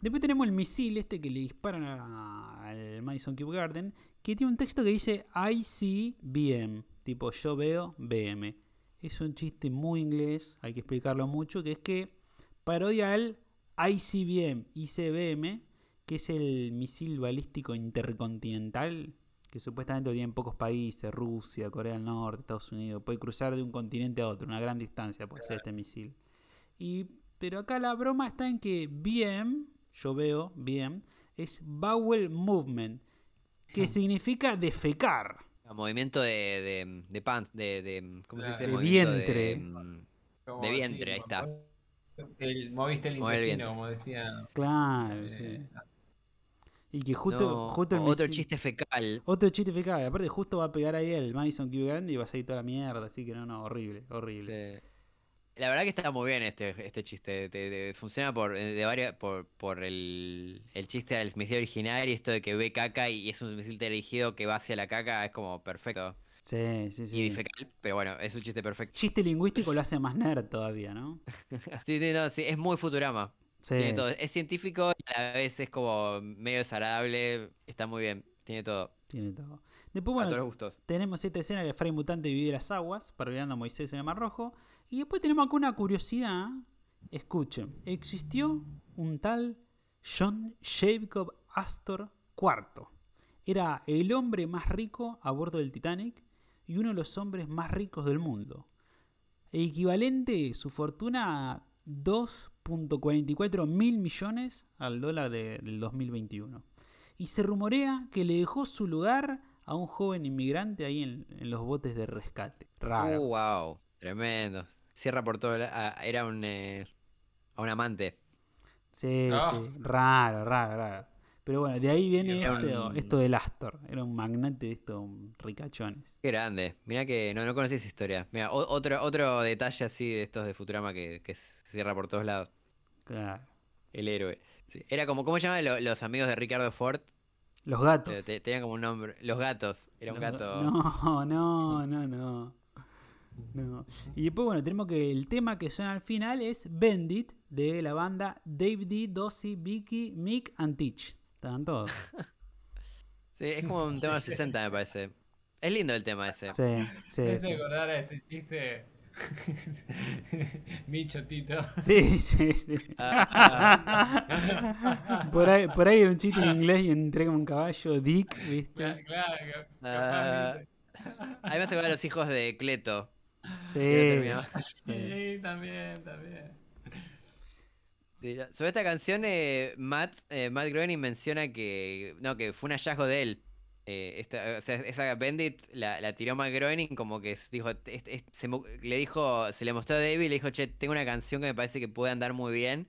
Después tenemos el misil este que le disparan a- al Madison Cube Garden, que tiene un texto que dice I see BM, tipo yo veo BM. Es un chiste muy inglés, hay que explicarlo mucho, que es que parodia al ICBM, ICBM, que es el misil balístico intercontinental, que supuestamente lo tienen pocos países, Rusia, Corea del Norte, Estados Unidos, puede cruzar de un continente a otro, una gran distancia puede ser este misil. Y, pero acá la broma está en que BM, yo veo BM, es Bowel Movement, que significa defecar. Un movimiento de, de, de pants, de, de. ¿Cómo se dice? De Movimiento vientre. Como De vientre, ahí está. El, moviste el el intestino, como decía. Claro, eh, sí. Y que justo, no, justo el otro chiste fecal. Otro chiste fecal. Aparte, justo va a pegar ahí el Madison Cube Grande y va a salir toda la mierda. Así que no, no, horrible, horrible. Sí. La verdad que está muy bien este, este chiste. te- te- funciona por, eh, de varias, por, por el, el chiste del misil original y esto de que ve caca y es un misil dirigido que va hacia la caca. Es como perfecto. Sí, sí, sí. Y fecal, pero bueno, es un chiste perfecto. Chiste lingüístico lo hace más nerd todavía, ¿no? Sí, sí, no, sí, es muy Futurama. Sí. Tiene todo. Es científico y a la vez es como medio desagradable. Está muy bien. Tiene todo. Tiene todo. Después, a bueno, todos los gustos. tenemos esta escena que Fray Mutante divide las aguas, parodiando a Moisés en el Mar Rojo. Y después tenemos acá una curiosidad. Escuchen, existió un tal John Jacob Astor IV. Era el hombre más rico a bordo del Titanic y uno de los hombres más ricos del mundo. equivalente su fortuna 2.44 mil millones al dólar de- del 2021. Y se rumorea que le dejó su lugar a un joven inmigrante ahí en, en los botes de rescate. Raro. Uh, wow, tremendo. Cierra por todo. la- ah, era un, eh, a un amante. Sí, Ah. sí, raro, raro, raro. Pero bueno, de ahí viene esto, un- esto del Astor. Era un magnate de estos ricachones. Qué grande. Mirá que no, no conocí esa historia. Mira, otro, otro detalle así de estos de Futurama que, que cierra por todos lados. Claro. El héroe. Sí. Era como, ¿cómo se llaman lo- los amigos de Ricardo Ford? Los gatos. Te- te- Tenían como un nombre. Los gatos. Era un Los gato. No, no, no, no. No. Y después, bueno, tenemos que el tema que suena al final es Bendit de la banda Dave D, Dossie, Vicky, Mick and Teach. Estaban todos. Sí, es como un tema de los 60, me parece. Es lindo el tema ese. Sí, sí, Me sí. acordar a ese chiste. Micho Tito. Sí, sí, sí. Ah, por, ahí, por ahí era un chiste en inglés y entré como un caballo, Dick, ¿viste? Claro, claro, que- Ah. capaz A mí me hace ver a los hijos de Cleto. Sí. Sí, también, también. Sí, sobre esta canción, eh, Matt, eh, Matt Groening menciona que, no, que fue un hallazgo de él. Eh, esta, o sea, esa Bandit la, la tiró Matt Groening como que dijo, "Est- est- se le dijo, se le mostró a David y le dijo, che, tengo una canción que me parece que puede andar muy bien.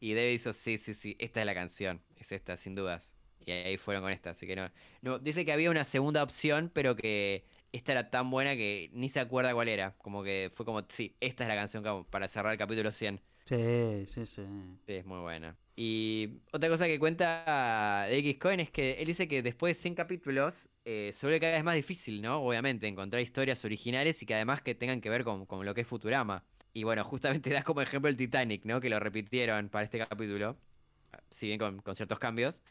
Y David hizo, sí, sí, sí, esta es la canción, es esta, sin dudas. Y ahí fueron con esta, así que no, no, dice que había una segunda opción, pero que esta era tan buena que ni se acuerda cuál era. Como que fue como, sí, esta es la canción para cerrar el capítulo 100. Sí, sí, sí. Sí, es muy buena. Y otra cosa que cuenta X Coin es que él dice que después de 100 capítulos eh, se vuelve cada vez más difícil, ¿no? Obviamente, encontrar historias originales y que además que tengan que ver con, con lo que es Futurama. Y bueno, justamente das como ejemplo el Titanic, ¿no? Que lo repitieron para este capítulo, si bien con, con ciertos cambios.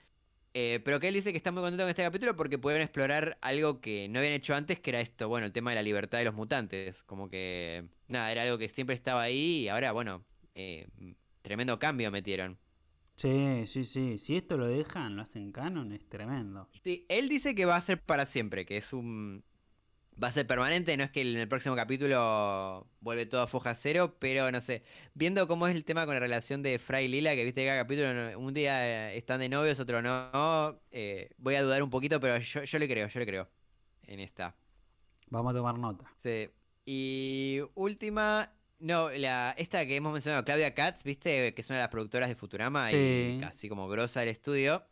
Eh, pero que él dice que está muy contento con este capítulo porque pudieron explorar algo que no habían hecho antes, que era esto, bueno, el tema de la libertad de los mutantes. Como que, nada, era algo que siempre estaba ahí y ahora, bueno, eh, tremendo cambio metieron. Sí, sí, sí. Si esto lo dejan, lo hacen canon, es tremendo. Sí, él dice que va a ser para siempre, que es un... Va a ser permanente, no es que en el próximo capítulo vuelve todo a foja cero, pero no sé, viendo cómo es el tema con la relación de Fry y Lila, que viste que cada capítulo un día eh, están de novios, otro no, eh, voy a dudar un poquito, pero yo, yo le creo, yo le creo en esta. Vamos a tomar nota. Sí. Y última, no, la, esta que hemos mencionado, Claudia Katz, viste, que es una de las productoras de Futurama Sí. y así como grosa del estudio.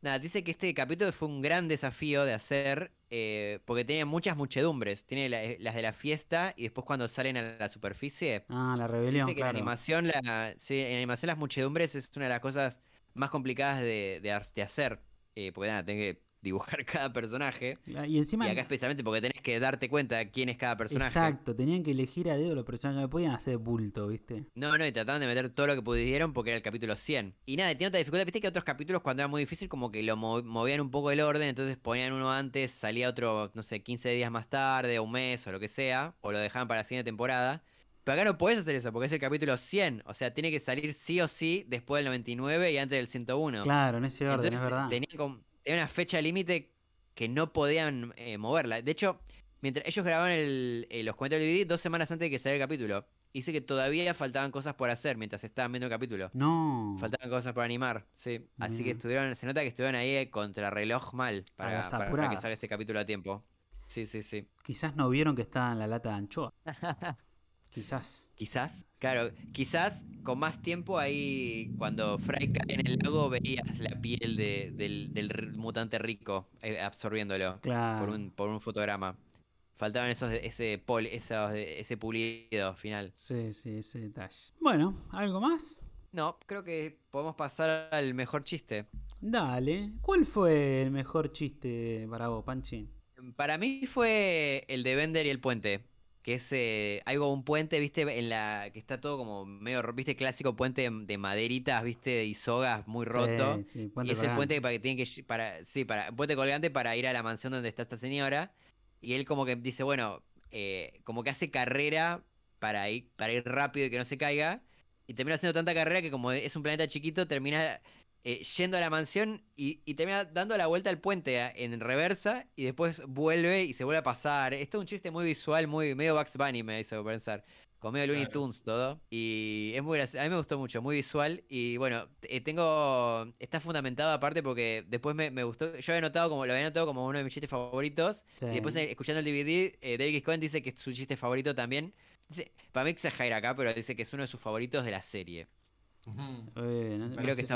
Nada, dice que este capítulo fue un gran desafío de hacer eh, porque tiene muchas muchedumbres. Tiene la- las de la fiesta y después cuando salen a la superficie. Ah, la rebelión, que en claro. animación, la, sí, en animación las muchedumbres es una de las cosas más complicadas de, de de hacer. eh, porque nada, tenés que dibujar cada personaje. Y encima, Y acá especialmente porque tenés que darte cuenta de quién es cada personaje. exacto, tenían que elegir a dedo los personajes, no podían hacer bulto, ¿viste? No, no, y trataban de meter todo lo que pudieron porque era el capítulo 100. Y nada, tiene otra dificultad. Viste que otros capítulos cuando era muy difícil como que lo mo- movían un poco el orden, entonces ponían uno antes, salía otro, no sé, 15 días más tarde, o un mes, o lo que sea, o lo dejaban para la siguiente temporada. Pero acá no podés hacer eso porque es el capítulo 100, o sea, tiene que salir sí o sí después del 99 y antes del 101. Claro, en ese orden, Entonces es verdad. tenían como- tenía una fecha límite que no podían eh, moverla. De hecho, mientras ellos grababan el, eh, los cuentos del DVD dos semanas antes de que saliera el capítulo, dice que todavía faltaban cosas por hacer mientras estaban viendo el capítulo. No. Faltaban cosas por animar, sí. Así que estuvieron, se nota que estuvieron ahí eh, contra reloj mal para, las para que salga este capítulo a tiempo. Sí, sí, sí. Quizás no vieron que estaba en la lata de anchoa. Quizás. Quizás, claro, quizás con más tiempo ahí, cuando Fry cae en el lago, veías la piel de- del, mutante rico eh, absorbiéndolo Claro. por un, por un fotograma. Faltaban esos, ese, pol, esos, ese pulido final. Sí, sí, ese detalle. Bueno, ¿algo más? No, creo que podemos pasar al mejor chiste. Dale. ¿Cuál fue el mejor chiste para vos, Panchín? Para mí fue el de Bender y el puente. Que es eh, algo, un puente, viste, en la que está todo como medio, viste, clásico puente de, de maderitas, viste, y sogas muy roto. Sí, sí, Y es el puente para que tiene que para sí, para puente colgante para ir a la mansión donde está esta señora. Y él como que dice, bueno, eh, como que hace carrera para ir para ir rápido y que no se caiga y termina haciendo tanta carrera que como es un planeta chiquito termina eh, yendo a la mansión y, y termina dando la vuelta al puente a- en reversa y después vuelve y se vuelve a pasar. Esto es un chiste muy visual, muy medio Bugs Bunny me hizo pensar. con medio Looney Claro. Tunes todo. Y es muy graci- a mí me gustó mucho, muy visual. Y bueno, eh, tengo. Está fundamentado aparte porque después me, me gustó. Yo había notado como, lo había notado como uno de mis chistes favoritos. Y después eh, escuchando el DVD, eh, David. Cohen dice que es su chiste favorito también. Dice, para mí exagera acá, pero dice que es uno de sus favoritos de la serie. Eh, no- Creo que si.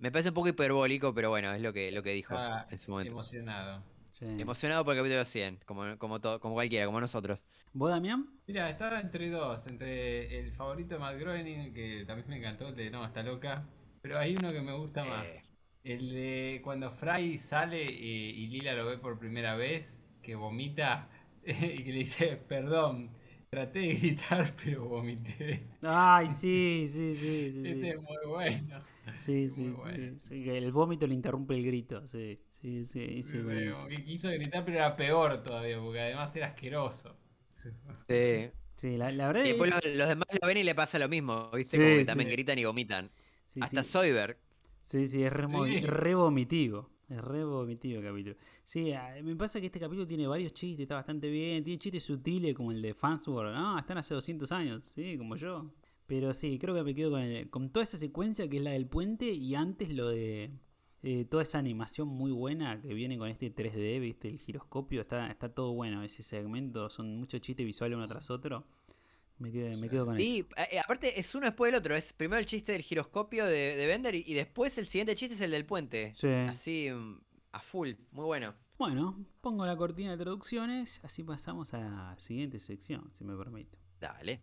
Me parece un poco hiperbólico, pero bueno, es lo que, lo que dijo en su momento. emocionado. Sí. Emocionado por el capítulo 100, como, como, todo, como cualquiera, como nosotros. ¿Vos, Damián? Mira, estaba entre dos, entre el favorito de Matt Groening, que también me encantó, el de No, está loca, pero hay uno que me gusta más. Eh, El de cuando Fry sale y, y Lila lo ve por primera vez, que vomita y que le dice, perdón, traté de gritar pero vomité. Ay, sí, sí, sí, sí. Este Sí, es muy bueno. sí, sí, muy sí, bueno. sí, El vómito le interrumpe el grito, sí, sí, sí, buenísimo. que quiso gritar pero era peor todavía, porque además era asqueroso. sí. Sí, la, la verdad Y es después los, los demás lo ven y le pasa lo mismo, ¿viste? Sí, como que sí. también gritan y vomitan. sí, Hasta sí. Soyberg. Sí, sí, es re, Sí. re vomitivo. Es re vomitivo el capítulo. Sí, ah, me pasa que este capítulo tiene varios chistes, está bastante bien. Tiene chistes sutiles como el de Fansworld. No, están hace 200 años, sí, como yo. Pero sí, creo que me quedo con, el- con toda esa secuencia que es la del puente y antes lo de eh, toda esa animación muy buena que viene con este 3D, viste, el giroscopio. Está, está todo bueno ese segmento. Son muchos chistes visuales uno tras otro. Me quedo, me quedo con Sí, eso. eh, aparte es uno después del otro. Es primero el chiste del giroscopio de, de Bender y, y después el siguiente chiste es el del puente. Sí. Así mm, a full, muy bueno. Bueno, pongo la cortina de traducciones, así pasamos a la siguiente sección, si me permite. Dale.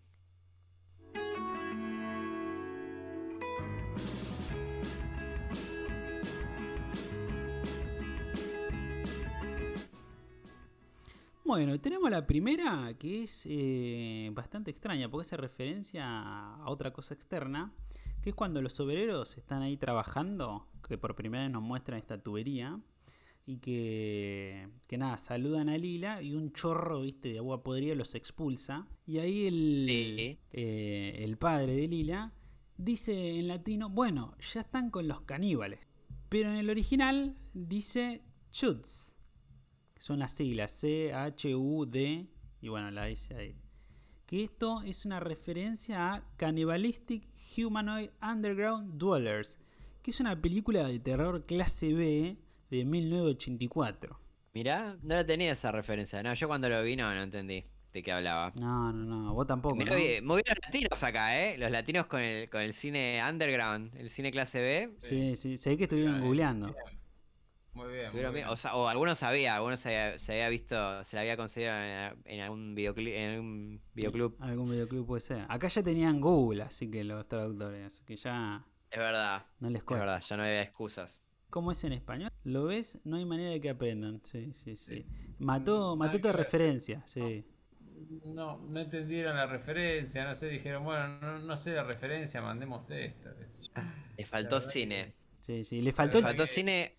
Bueno, tenemos la primera que es eh, bastante extraña porque hace referencia a otra cosa externa, que es cuando los obreros están ahí trabajando, que por primera vez nos muestran esta tubería, y que, que nada, saludan a Lila y un chorro, viste, de agua podrida los expulsa. Y ahí el, Sí. eh, el padre de Lila dice en latino, bueno, ya están con los caníbales. Pero en el original dice Chuds, que son las siglas C-H-U-D, y bueno, la dice ahí. Que esto es una referencia a Cannibalistic Humanoid Underground Dwellers, que es una película de terror clase B de 1984. Mirá, no la tenía esa referencia. No, yo cuando lo vi no, no entendí de qué hablaba. No, no, no, vos tampoco. Mirá, ¿no? vi- muy bien los latinos acá, ¿eh? Los latinos con el, con el cine underground, el cine clase B. Sí, sí, sé que estuvieron Bien, googleando. Muy bien. muy bien. O, sea, o algunos sabía, algunos se había, se había visto, se la había conseguido en, en algún videoclip, en algún videoclub. Algún videoclip puede ser. Acá ya tenían Google, así que los traductores, así que ya Es verdad, no les es cuesta. verdad, ya no había excusas. ¿Cómo es en español? ¿Lo ves? No hay manera de que aprendan. Sí, sí, sí. Sí. Mató, mató tu referencia, sí. No, no entendieron la referencia, no sé, dijeron, bueno, no, no sé la referencia, mandemos esto. qué sé yo. Le faltó cine. Sí, sí. Le faltó Le el, faltó cine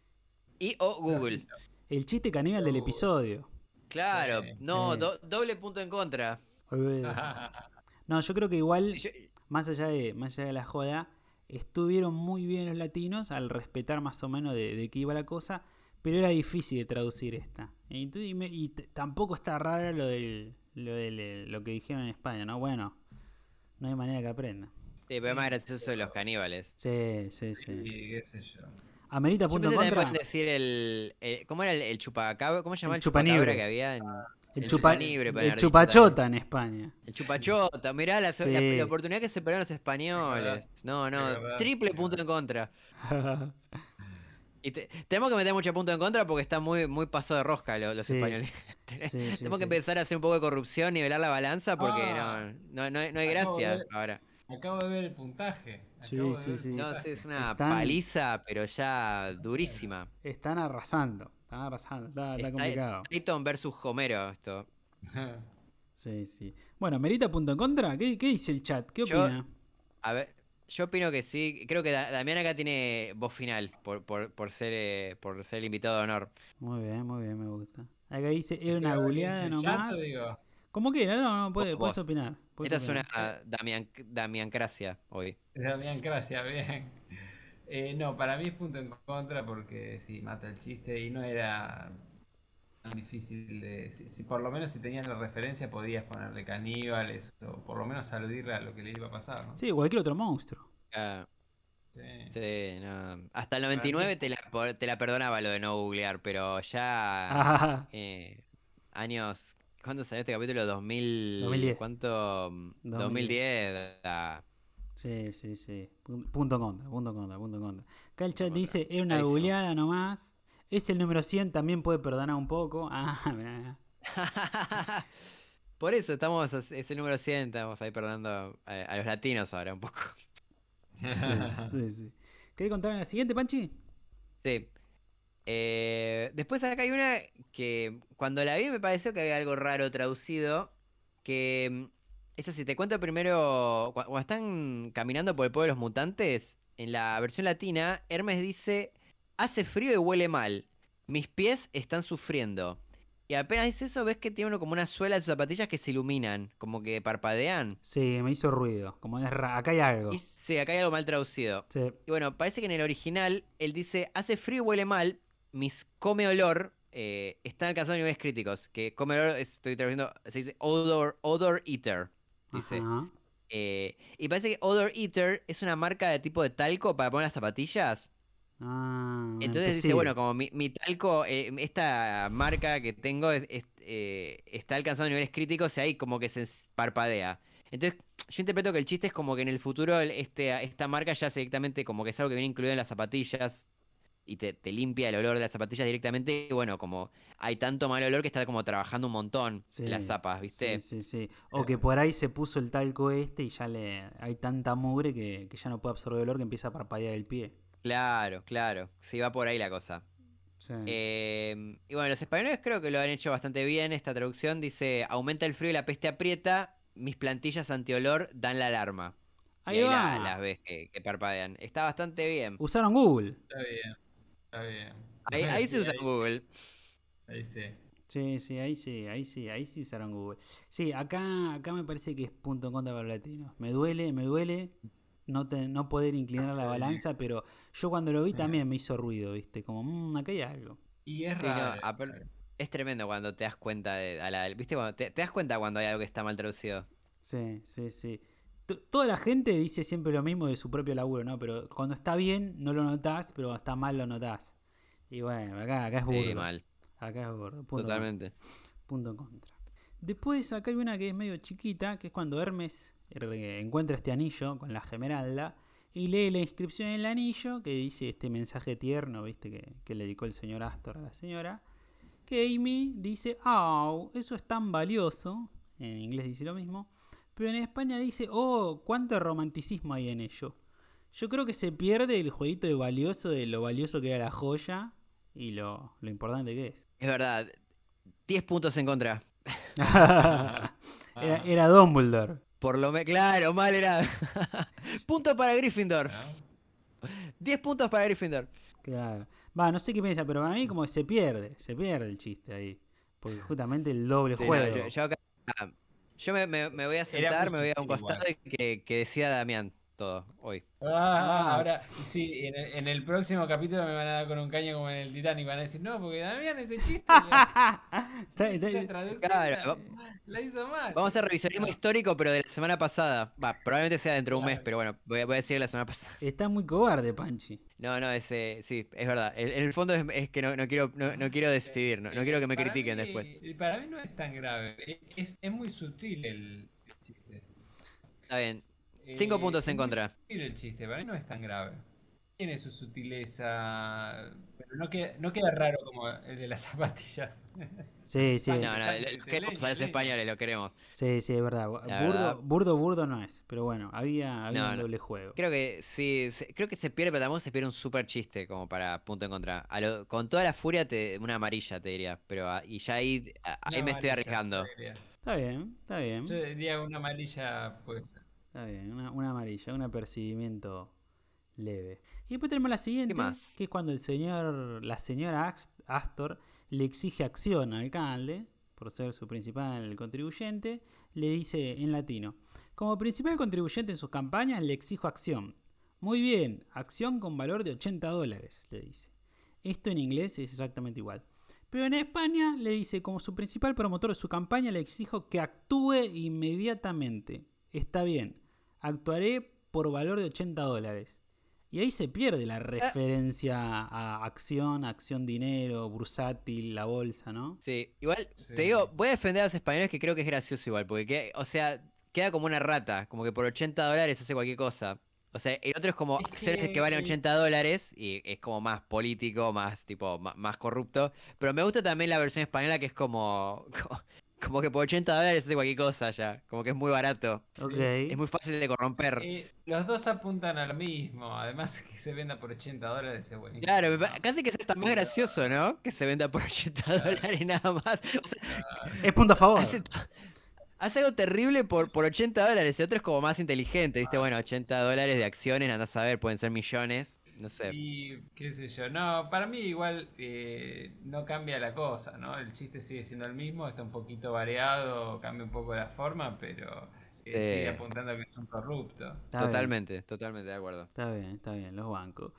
y o Google. el chiste caníbal del episodio. Claro, no, do- doble punto en contra. No, yo creo que igual, más allá de, más allá de la joda, estuvieron muy bien los latinos al respetar más o menos de, de qué iba la cosa, pero era difícil de traducir esta. Y, tú- y me- y tampoco está raro lo del, lo del eh, lo que dijeron en España, ¿no? Bueno, no hay manera que aprenda. Sí, pero es más gracioso de los caníbales. Sí, sí, sí. Sí, qué sé yo. Amerita Yo punto pensé en contra. pueden decir el, el- ¿Cómo era el, el chupacabra? ¿Cómo se llamaba El el, chupacabra chupanibre. que había en. El, el chupa, el chupachota en España. El chupachota, mirá la, la- Sí. la oportunidad que se perdieron los españoles. No, no, verdad, triple punto en contra. Y te- tenemos que meter mucho punto en contra porque está muy, muy paso de rosca lo- los Sí. españoles. Sí, sí, tenemos que sí. empezar a hacer un poco de corrupción, nivelar la balanza porque Ah. no, no, no, hay- no hay gracia ahora. Acabo de ver el puntaje. Sí, acabo de sí, ver el sí. No, sí, es una Están- paliza, pero ya durísima. Están arrasando. Están arrasando. Está, está Está- complicado. Titan versus Homero esto. Sí, sí. Bueno, ¿merita punto en contra? ¿Qué, qué dice el chat? ¿Qué Yo- opina? A ver, yo opino que sí. Creo que Da- Damián acá tiene voz final por, por, por ser, eh, por ser el invitado de honor. Muy bien, muy bien, me gusta. Acá dice, era una goleada nomás. o digo, ¿Cómo que? No, no, no, puede- Vos, puedes opinar. puedes Esta es opinar. una Damian, Damiancracia hoy. Damián, gracias, bien. Eh, no, para mí es punto en contra porque sí, mata el chiste y no era. difícil de. Si, si por lo menos si tenías la referencia podías ponerle caníbales o por lo menos aludirle a lo que le iba a pasar, ¿no? Sí, cualquier otro monstruo. Ah, Sí. sí, no. Hasta el 99 te la, te la perdonaba lo de no googlear, pero ya Ah, eh, años... ¿Cuándo salió este capítulo? 2000, 2010. ¿Cuánto? 2010. ah, sí, sí, sí. Pu- Punto contra, punto contra, punto contra. Acá el chat Punto dice, era una Clarísimo. googleada nomás. Es el número 100, también puede perdonar un poco. Ah, mirá. Por eso estamos, es el número 100, estamos ahí perdonando a, a los latinos ahora un poco. Sí, sí, sí. ¿Querés contar en la siguiente, Panchi? Sí. Eh, después acá hay una que cuando la vi me pareció que había algo raro traducido. Que mm, eso sí, te cuento primero. cu- Cuando están caminando por el pueblo de los mutantes, en la versión latina, Hermes dice: Hace frío y huele mal. Mis pies están sufriendo. Y apenas dice eso, ves que tiene uno como una suela de sus zapatillas que se iluminan, como que parpadean. Sí, me hizo ruido. Como es ra- acá hay algo. Y sí, acá hay algo mal traducido. Sí. Y bueno, parece que en el original él dice, hace frío y huele mal, mis come olor eh, están alcanzando niveles críticos. Que come olor, estoy traduciendo, se dice odor, odor eater. Dice. Eh, y parece que Odor Eater es una marca de tipo de talco para poner las zapatillas. Ah, Entonces dice, bueno, como mi, mi talco, eh, esta marca que tengo es- es- eh, está alcanzando niveles críticos y ahí como que se parpadea. Entonces, yo interpreto que el chiste es como que en el futuro el- este, esta marca ya es directamente como que es algo que viene incluido en las zapatillas y te, te limpia el olor de las zapatillas directamente. Y bueno, como hay tanto mal olor que está como trabajando un montón las zapas, ¿viste? Sí, sí, sí. O que por ahí se puso el talco este y ya le hay tanta mugre que, que ya no puede absorber olor que empieza a parpadear el pie. Claro, claro. Sí, va por ahí la cosa. Sí. Eh, y bueno, los españoles creo que lo han hecho bastante bien. Esta traducción dice: aumenta el frío y la peste aprieta. Mis plantillas antiolor dan la alarma. Y ahí va. la- las ves que, que parpadean. Está bastante bien. Usaron Google. Está bien. Está bien. Ahí, ahí se usa Google. Ahí sí. Sí, sí, ahí sí, ahí sí, ahí sí usaron Google. Sí, acá, acá me parece que es punto en contra para los latinos. Me duele, me duele no, te- no poder inclinar la balanza, pero yo cuando lo vi también me hizo ruido, ¿viste? Como, mmm, acá hay algo. Y es Sí, no, raro. Es tremendo cuando te das cuenta de. a la- ¿Viste? Cuando te, te das cuenta cuando hay algo que está mal traducido. Sí, sí, sí. Toda la gente dice siempre lo mismo de su propio laburo, ¿no? Pero cuando está bien no lo notás, pero cuando está mal lo notás. Y bueno, acá, acá es burdo. Sí, mal. Acá es burdo. Punto Totalmente. punto en contra. Después acá hay una que es medio chiquita, que es cuando Hermes encuentra este anillo con la gemeralda y lee la inscripción en el anillo que dice este mensaje tierno, viste, que, que le dedicó el señor Astor a la señora. Que Amy dice, oh, eso es tan valioso. En inglés dice lo mismo. Pero en España dice, oh, cuánto romanticismo hay en ello. Yo creo que se pierde el jueguito de valioso, de lo valioso que era la joya y lo, lo importante que es. Es verdad. 10 puntos en contra. era, era Dumbledore. Por lo menos. Claro, mal era. Punto para Gryffindor. ¿no? 10 puntos para Gryffindor. Claro. Va, no sé qué piensa, pero para mí como que se pierde, se pierde el chiste ahí. Porque justamente el doble Sí, no, juego. yo, yo acá- yo me, me- me voy a sentar, me voy a un igual. costado y que, que decida Damián todo hoy. Ah, Ah. ahora, sí, en el, en el próximo capítulo me van a dar con un caño como en el Titanic. Van a decir, no, porque Damián ese chiste. la- Claro, la, la hizo mal. Vamos a hacer revisionismo histórico, pero de la semana pasada. Va, probablemente sea dentro de un mes, pero bueno, voy a, voy a decir la semana pasada. está muy cobarde, Panchi. No, no, ese, sí, es verdad. En, el fondo es, es que no, no quiero, no, no quiero decidir, no, no quiero que me Para critiquen mí- después. Para mí no es tan grave. Es, es muy sutil el, el chiste. Está bien. Cinco Eh, puntos en contra. el chiste, para mí no es tan grave. Tiene su sutileza, pero no queda, no queda raro como el de las zapatillas. Sí, sí. No, no, queremos a los españoles, lo queremos. Sí, sí, es verdad. Burdo, verdad. burdo, burdo no es. Pero bueno, había, había No, un no. doble juego. Creo que sí, se- creo que se pierde, pero tampoco se pierde un super chiste como para punto en contra. A lo- con toda la furia, te, una amarilla te diría, pero ah, y ya ahí, a- ahí me estoy arriesgando. Está bien, está bien. Yo diría una amarilla, pues. Está bien, una, una amarilla, un apercibimiento leve. Y después tenemos la siguiente, más? que es cuando el señor, la señora Astor le exige acción al alcalde, por ser su principal contribuyente, le dice en latino, como principal contribuyente en sus campañas le exijo acción. Muy bien, acción con valor de 80 dólares, le dice. Esto en inglés es exactamente igual. Pero en España le dice, como su principal promotor de su campaña, le exijo que actúe inmediatamente. Está bien, actuaré por valor de 80 dólares. Y ahí se pierde la referencia a acción, acción dinero, bursátil, la bolsa, ¿no? Sí, igual, Sí. te digo, voy a defender a los españoles que creo que es gracioso igual, porque, que- o sea, queda como una rata, como que por 80 dólares hace cualquier cosa. O sea, el otro es como Es acciones que valen que- 80 dólares y es como más político, más tipo, más, corrupto. Pero me gusta también la versión española que es como, como, como que por 80 dólares hace cualquier cosa ya, como que es muy barato. Ok. Es muy fácil de corromper. Eh, los dos apuntan a lo mismo. Además, que se venda por 80 dólares es buenísimo. Claro, casi que es hasta más gracioso, ¿no? Que se venda por 80 dólares nada más. O sea, Es punto a favor. Hace, hace algo terrible por, por 80 dólares. El otro es como más inteligente, Ah. ¿viste? Bueno, 80 dólares de acciones, andás a ver, pueden ser millones. No sé. Y qué sé yo, no, para mí igual eh, no cambia la cosa, ¿no? El chiste sigue siendo el mismo, está un poquito variado, cambia un poco la forma, pero eh, sigue apuntando a que es un corrupto. Está bien, totalmente, totalmente de acuerdo. está bien, está bien, los bancos.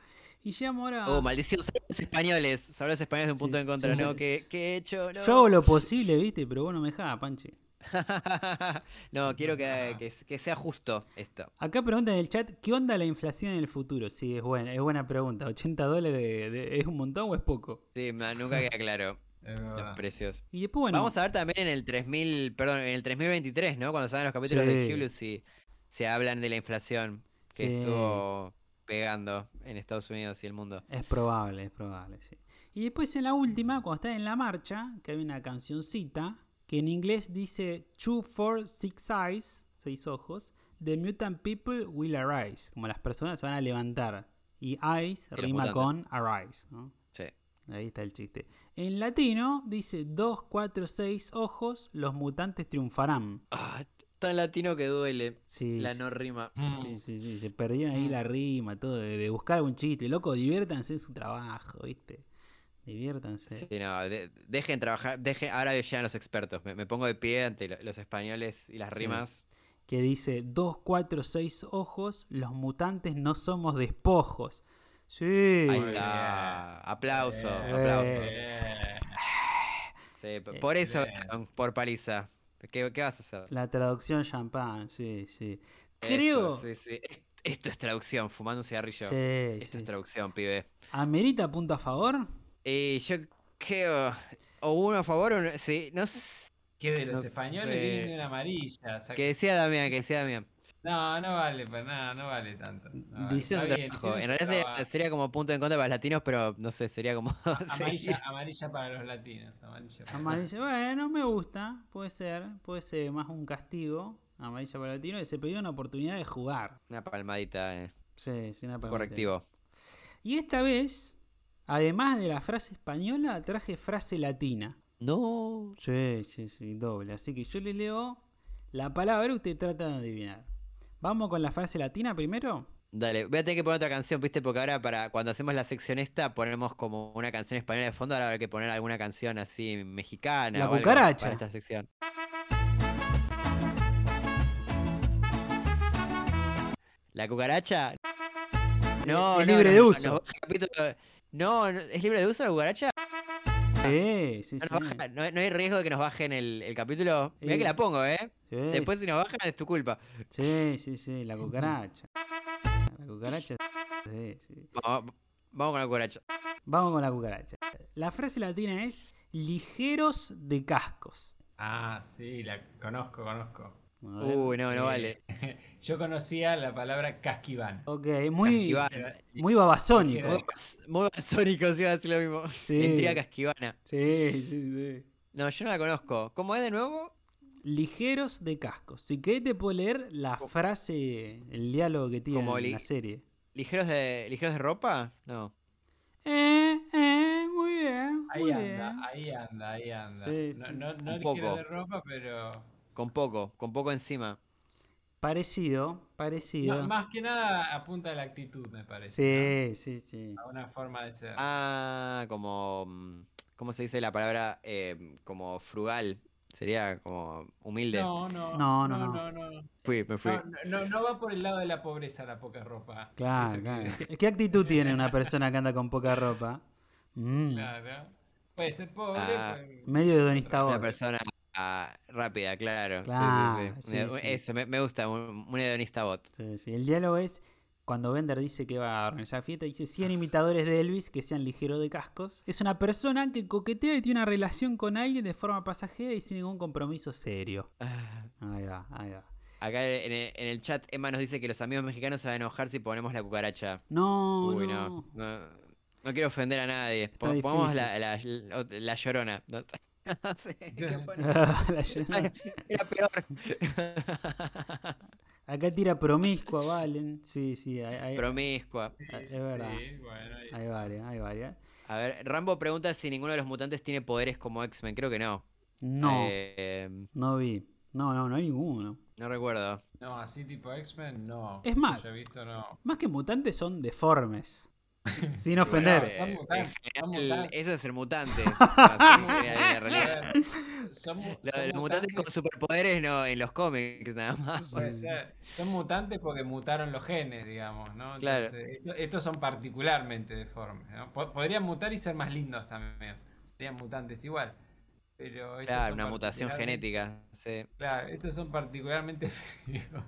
Y llegamos ahora. Oh, maldición, salud los españoles. Salud los españoles de un punto Sí, en contra, sí, ¿no? ¿Qué, qué he hecho? No. Yo hago lo posible, viste, pero vos no me dejás, Panche. no, quiero que, que, que sea justo esto. Acá preguntan en el chat, ¿qué onda la inflación en el futuro? Sí, es buena, es buena pregunta. ¿80 dólares de- de- es un montón o es poco? Sí, nunca queda claro los precios. Y después, bueno, Vamos a ver también en el 3000, perdón, en el 3023, ¿no? Cuando salgan los capítulos de. Hulu, si se hablan de la inflación que Sí. estuvo pegando en Estados Unidos y el mundo. es probable, es probable, sí. Y después en la última, cuando está en la marcha, que hay una cancioncita que en inglés dice Two, four, six eyes, seis ojos, The mutant people will arise, como las personas se van a levantar. Y eyes rima con arise, ¿no? Sí. Ahí está el chiste. En latino dice 2, 4, 6 ojos, los mutantes triunfarán. Ah, tan latino que duele. Sí, La sí, no rima. sí, sí, sí, se perdieron ahí la rima, todo, de, buscar algún chiste. Loco, diviértanse en su trabajo, ¿viste? Diviértanse. Sí, no, de- dejen trabajar, dejen, ahora llegan los expertos. Me, me pongo de pie ante lo- los españoles y las Sí. rimas. Que dice 2, 4, 6 ojos, los mutantes no somos despojos. Sí. Ahí está. bien. Aplausos, Eh, aplausos. eh, Sí, p- por eso, por paliza. ¿Qué, qué vas a hacer? La traducción champán, sí, sí. Eso, Creo. sí, sí. Es- Esto es traducción, fumando un cigarrillo. Sí, Esto sí. es traducción, pibe. ¿Amerita punto a favor? Y yo creo. O uno a favor o uno. Sí, no sé. Que de los No españoles sé. viene una amarilla. saca- Que decía Damián, que decía Damián. No, no vale para nada, no vale tanto. no vale. Bien, En realidad sería, como punto en contra para los latinos, pero no sé, sería como. Amarilla, amarilla para los latinos. Amarilla para- Amarilla, bueno, me gusta, puede ser, puede ser más un castigo, amarilla para latino, y se pidió una oportunidad de jugar. Una palmadita, eh. Sí, sí, una palmadita. correctivo. Y esta vez, además de la frase española, traje frase latina. No. Sí, sí, sí, doble. Así que yo le leo la palabra y usted trata de adivinar. ¿Vamos con la frase latina primero? Dale, voy a tener que poner otra canción, ¿viste? Porque ahora para cuando hacemos la sección esta ponemos como una canción española de fondo, ahora habrá que poner alguna canción así mexicana La o algo cucaracha. para esta sección. ¿La cucaracha? No, es no, libre no, de no, uso. el capítulo- No, no, ¿es libre de uso la cucaracha? Sí, sí, No, sí. baja- no- no hay riesgo de que nos bajen el, el capítulo. Mirá Eh, que la pongo, ¿eh? Sí, Después si nos bajan es tu culpa. sí, sí, sí, la cucaracha. La cucaracha. Sí, sí. Vamos, vamos con la cucaracha. Vamos con la cucaracha. La frase latina es ligeros de cascos. Ah, sí, la conozco, conozco. Uy, no, no Eh, vale. Yo conocía la palabra casquiván. Ok, muy, Casquivana. muy babasónico. Muy basónico, sí, iba a decir lo mismo. Sí. Intriga casquivana. Sí, sí, sí. No, yo no la conozco. ¿Cómo es de nuevo? Ligeros de cascos. Si querés te puedo leer la frase, el diálogo que tiene en la serie. ¿Ligeros de, ligeros de ropa? No. Eh, eh, muy bien. Ahí anda, ahí anda, ahí anda. Sí, no sí. no, no Un ligero poco. de ropa, pero. Con poco, con poco encima. Parecido, parecido. Más que nada apunta a la actitud, me parece. Sí, sí, sí. A una forma de ser. Ah, como. mm, ¿Cómo se dice la palabra? Eh, como frugal. Sería como humilde. no, no, No, no, no, no, no. no. Fui, me fui. No, no, no va por el lado de la pobreza la poca ropa. Claro, claro. que- ¿Qué, qué actitud tiene una persona que anda con poca ropa? Mm, Claro. Puede ser pobre, Ah. puede- Medio hedonista Una bot. persona ah, rápida, claro. Claro, sí. sí, Una- sí. Eso, me, me gusta, un, un hedonista bot. El diálogo es cuando Bender dice que va a organizar fiesta, dice 100 imitadores de Elvis que sean ligeros de cascos. Es una persona que coquetea y tiene una relación con alguien de forma pasajera y sin ningún compromiso serio. Ah, Ahí va, ahí va. Acá en el, en el chat Emma nos dice que los amigos mexicanos se van a enojar si ponemos la cucaracha. No, Uy, no. no. no. no quiero ofender a nadie. Pongamos la- la llorona. Era peor. Acá tira promiscua, Valen. Sí, sí, hay, hay- Promiscua. es verdad. Sí, bueno, ahí- Hay varias, hay varias. A ver, Rambo pregunta si ninguno de los mutantes tiene poderes como X-Men. Creo que no. No, Eh, no vi. No, no, no hay ninguno. no recuerdo. No, así tipo X-Men, no. Es más. Yo he visto, no. Más que mutantes son deformes. Sin Bueno, ofender. son mutantes, son mutantes. Eso es ser mutante. Los mutantes con superpoderes no en los cómics nada más. Puede ser. Son mutantes porque mutaron los genes, digamos, ¿no? Claro. Entonces, esto- estos son particularmente deformes, Podrían mutar y ser más lindos también. Serían mutantes igual. Pero Claro, una mutación genética. Sí. Claro, estos son particularmente feos.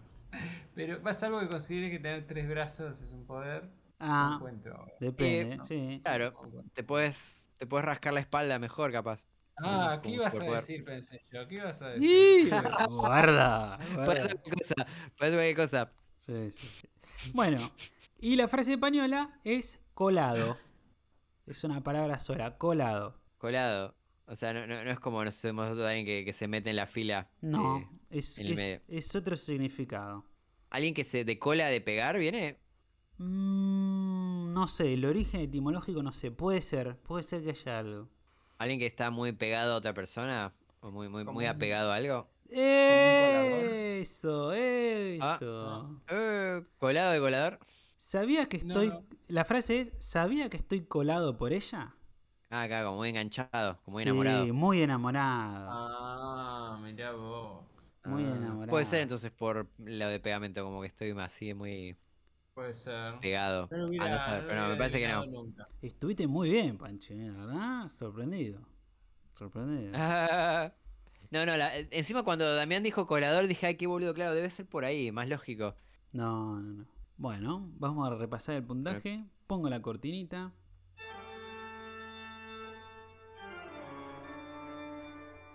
Pero más algo que considere que tener tres brazos es un poder. Ah, encuentro. depende, Eh, no. sí. Claro, te puedes, te puedes rascar la espalda mejor, capaz. Ah, ¿qué ibas a decir? Pensé yo. ¿Qué ibas a decir? Guarda, guarda. ser cualquier cosa. Puede ser cualquier cosa. Sí, sí, sí. Bueno, y la frase española es colado. Es una palabra sola, colado. Colado. O sea, no, no, no es como nos hemos alguien que, que se mete en la fila. No, eh, es, en el es- medio. es otro significado. alguien que se de cola de pegar viene. Mm, no sé, el origen etimológico no sé, puede ser, puede ser que haya algo. Alguien que está muy pegado a otra persona. O muy, muy, muy apegado a algo. Eso, Ah, eso. Eh, colado de colador. ¿Sabía que estoy... no. La frase es, ¿sabía que estoy colado por ella? Ah, acá, como muy enganchado, como muy sí, enamorado. muy enamorado. Ah, mirá vos. muy Ah, enamorado. Puede ser entonces por lo de pegamento, como que estoy más así, muy Puede ser. pegado. No hubiera- no saber, no pero no, me hubiera parece que no. nunca. Estuviste muy bien, Panchi, ¿eh? la verdad, sorprendido. Sorprendido. Ah, no, no, la- encima cuando Damián dijo colador dije, ay, qué boludo, claro, debe ser por ahí, más lógico. No, no, no. Bueno, vamos a repasar el puntaje. Pongo la cortinita.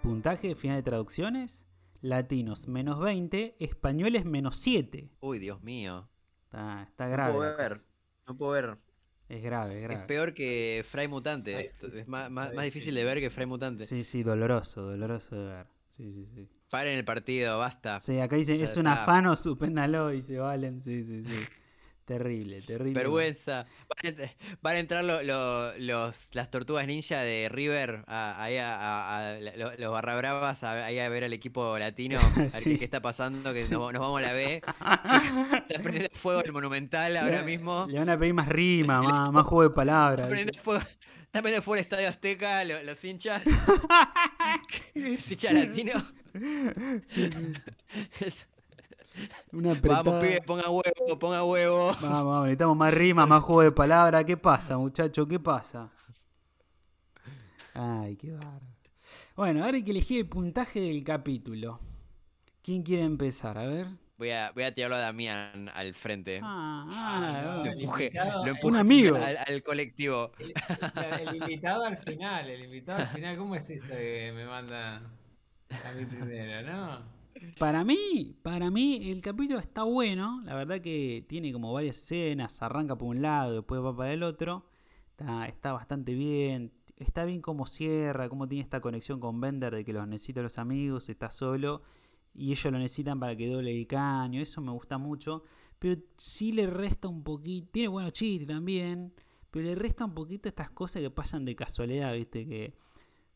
Puntaje final de traducciones. Latinos menos 20, españoles menos 7. Uy, Dios mío. Está, está grave. puedo la ver. No puedo ver. Es grave, es peor que Fray Mutante. Ay, esto, sí, Es más, más, más difícil de ver que Fray Mutante. Sí, sí, doloroso, doloroso de ver. Sí, sí, sí. Paren el partido, basta. Sí, acá dice, Ya es un está. afano, suspéndalo, dice Valen. Sí, sí, sí. Terrible, terrible. Vergüenza. Van a, ent- van a entrar lo- lo- los, las tortugas ninja de River, a- ahí a, a- a- lo- los barra bravas, a- ahí a ver al equipo latino, a ver Sí. qué, está pasando, que Sí. nos, nos vamos a la B. Está prendiendo fuego el Monumental ahora Le- mismo. Le van a pedir más rima, más, más juego de palabras. está prendiendo fuego el Estadio Azteca, lo- los hinchas. los hinchas latinos. Sí, Una Vamos, pibe, ponga huevo, ponga huevo. Vamos, vamos, necesitamos más rima, más juego de palabras. ¿Qué pasa, muchacho? ¿Qué pasa? Ay, qué bárbaro. Bueno, ahora hay que elegir el puntaje del capítulo. ¿Quién quiere empezar? A ver. Voy a, voy a tirarlo a Damián al frente. Ah, Ah, ah, Lo el empujé, lo empujé Un amigo. Al, al colectivo. El, el- el invitado al final, el invitado al final, ¿cómo es eso que me manda a mí primero, no? Para mí, para mí el capítulo está bueno. La verdad que tiene como varias escenas. Arranca por un lado, después va para el otro. Está, bastante bien. Está bien cómo cierra, cómo tiene esta conexión con Bender de que los necesita los amigos, está solo. Y ellos lo necesitan para que doble el caño. Eso me gusta mucho. Pero sí le resta un poquito. Tiene buenos chistes también. Pero le resta un poquito estas cosas que pasan de casualidad, ¿viste? Que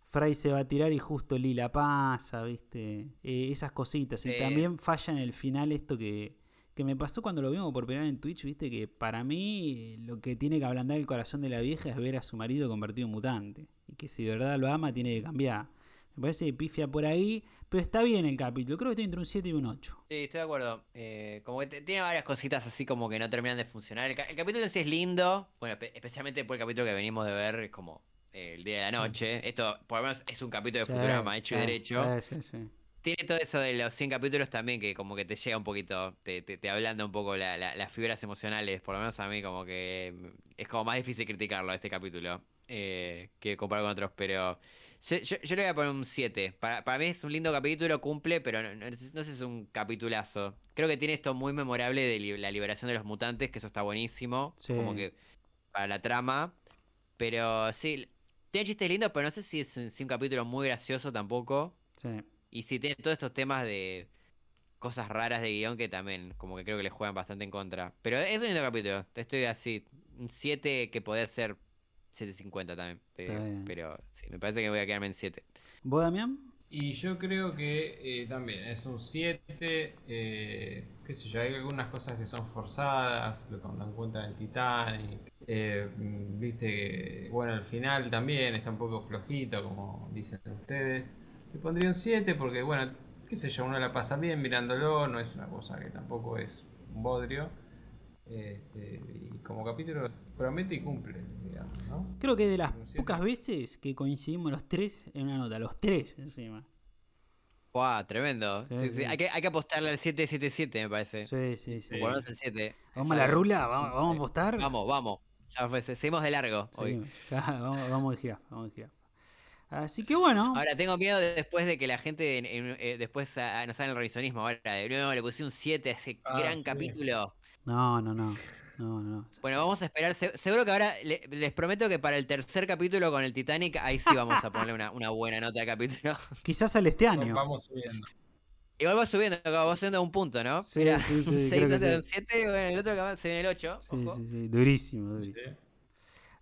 Fry se va a tirar y justo Lila pasa, ¿viste? Eh, esas cositas. Y también falla en el final esto que, que me pasó cuando lo vimos por primera vez en Twitch, ¿viste? Que para mí lo que tiene que ablandar el corazón de la vieja es ver a su marido convertido en mutante. Y que si de verdad lo ama, tiene que cambiar. Me parece que pifia por ahí, pero está bien el capítulo. Creo que estoy entre un 7 y un 8. Sí, estoy de acuerdo. Eh, como que tiene varias cositas así como que no terminan de funcionar. El, ca- el capítulo en sí es lindo. Bueno, espe- especialmente por el capítulo que venimos de ver, es como el día de la noche. Esto, por lo menos, es un capítulo de Sí, Futurama hecho y sí, derecho. sí, sí, sí. Tiene todo eso de los 100 capítulos también que como que te llega un poquito, te, te, te ablanda un poco la- la- las fibras emocionales, por lo menos a mí como que mm, es como más difícil criticarlo este capítulo eh, que comparar con otros, pero yo, yo- yo le voy a poner un 7. Para, para mí es un lindo capítulo, cumple, pero no, no- no sé si es un capitulazo. Creo que tiene esto muy memorable de li- la liberación de los mutantes, que eso está buenísimo, Sí. como que para la trama, pero sí, tiene chistes lindos, pero no sé si es, un capítulo muy gracioso tampoco. sí. Y sí, tiene todos estos temas de cosas raras de guion que también, como que creo que le juegan bastante en contra. Pero es un lindo capítulo. Estoy así, un 7 que podría ser 7.50 también. te Está digo. bien. Pero sí, me parece que voy a quedarme en 7. ¿Vos, Damián? Y yo creo que eh, también es un 7, eh, qué sé yo, hay algunas cosas que son forzadas, lo que dan cuenta del Titanic, eh, viste que, bueno, al final también está un poco flojito, como dicen ustedes. Le pondría un 7 porque, bueno, qué sé yo, uno la pasa bien mirándolo, no es una cosa que tampoco es un bodrio. Este, y como capítulo promete y cumple, digamos, ¿no? Creo que de las pocas veces que coincidimos los tres en una nota, los tres encima. ¡Guau! Tremendo. Sí, Sí, sí, sí. Hay, que, hay que apostarle al 777, me parece. Sí, sí, sí. Menos el 7. Vamos a la rula, vamos, vamos a apostar. Vamos, vamos. Ya fue, seguimos de largo hoy. Ah, vamos, vamos de gira, vamos de gira. Así que bueno, Ahora tengo miedo de- después de que la gente en- en- eh, después ah, nos haga el revisionismo. Ahora, de nuevo le puse un 7 a ese Ah, gran capítulo. no, no, no, no, no. Bueno, vamos a esperar. se- seguro que ahora le- les prometo que para el tercer capítulo con el Titanic, ahí sí vamos a ponerle una, una buena nota al capítulo. Quizás al este año. Vamos subiendo. Igual va subiendo, va subiendo a un punto, ¿no? Sí, Mira, sí, sí, un creo 6 que antes de sí. un 7, bueno, el otro capaz se viene el 8. Sí, sí, sí, durísimo, durísimo. Sí.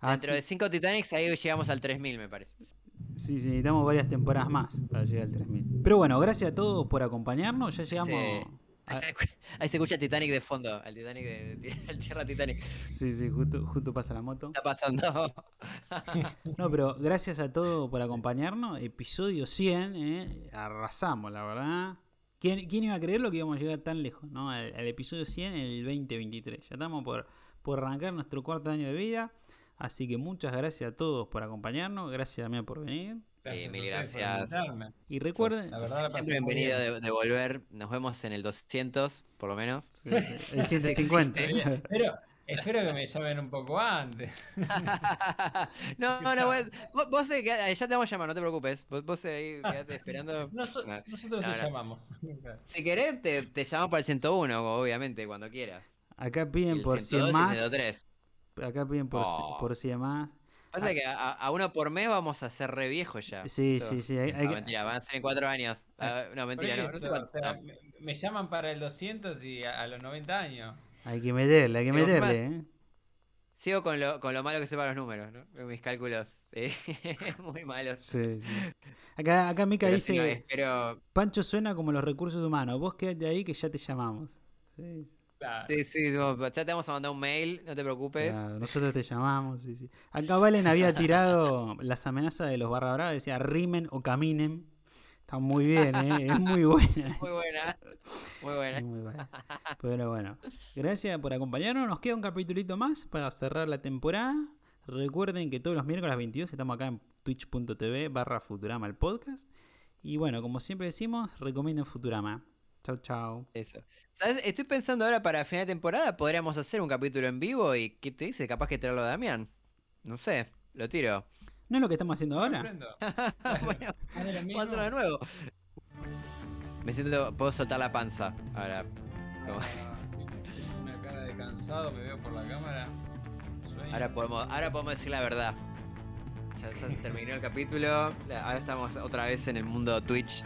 Dentro de Así- 5 Titanics, ahí llegamos al 3000, me parece. sí, sí, necesitamos varias temporadas más para llegar al 3000. Pero bueno, gracias a todos por acompañarnos. Ya llegamos. Sí. Ahí a- se, ahí se escucha Titanic de fondo, al Titanic de, de- al Tierra Titanic. Sí, sí, justo, justo pasa la moto. Está pasando. No, pero gracias a todos por acompañarnos. Episodio 100, ¿eh? arrasamos, la verdad. ¿Quién, quién iba a creer lo que íbamos a llegar tan lejos? ¿no? Al, al episodio 100 en el 2023. Ya estamos por, por arrancar nuestro cuarto año de vida. Así que muchas gracias a todos por acompañarnos. Gracias también por venir. Gracias mil por gracias. Y recuerden, La verdad la pasé Siempre bienvenido bien. de, de volver. Nos vemos en el 200, por lo menos. Sí, el 150. Espero, espero que me llamen un poco antes. no, no, vos, vos, vos eh, ya te vamos a llamar, no te preocupes. Vos, vos ahí quedate esperando. Noso- No, nosotros no, te no. llamamos. Si querés, te, te llamamos para el 101, obviamente, cuando quieras. Acá piden El por 100 102 y más. 103. Acá piden por, Oh. por 100 más. Pasa que a, a uno por mes vamos a ser re viejos ya. Sí, sí, sí. Hay, hay No, que- mentira, van a ser en cuatro años. Ah, no, Por mentira, no. no sé eso, cuánto- o sea, no. me, me llaman para el 200 y a, a los 90 años. hay que meterle, hay que meterle. ¿eh? Sigo con lo, con lo malo que sepan los números, ¿no? Mis cálculos eh, muy malos. Sí, sí. Acá, acá Mika Pero sí, dice, no, espero. Pancho suena como los recursos humanos. Vos quédate ahí que ya te llamamos. Sí, Claro. Sí, sí, no, ya te vamos a mandar un mail, no te preocupes. claro, nosotros te llamamos. Sí, sí. Acá Valen había tirado las amenazas de los barra brava. Decía rimen o caminen. Está muy bien, ¿eh? es muy buena. Muy buena, muy buena. muy buena. Pero bueno, gracias por acompañarnos. Nos queda un capitulito más para cerrar la temporada. Recuerden que todos los miércoles a las 22 estamos acá en twitch.tv barra Futurama el podcast. Y bueno, como siempre decimos, recomienden Futurama. Chau, chau. Eso. ¿Sabes? Estoy pensando ahora para final de temporada podríamos hacer un capítulo en vivo y ¿qué te dice? Capaz que traerlo a Damián. No sé, lo tiro. ¿No es lo que estamos haciendo ahora? Bueno, de nuevo. Me siento, puedo soltar la panza. Ahora, como- Ah, tengo una cara de cansado, me veo por la cámara. Sueño. ahora podemos, ahora podemos decir la verdad. Ya, ya terminó el capítulo. Ahora estamos otra vez en el mundo Twitch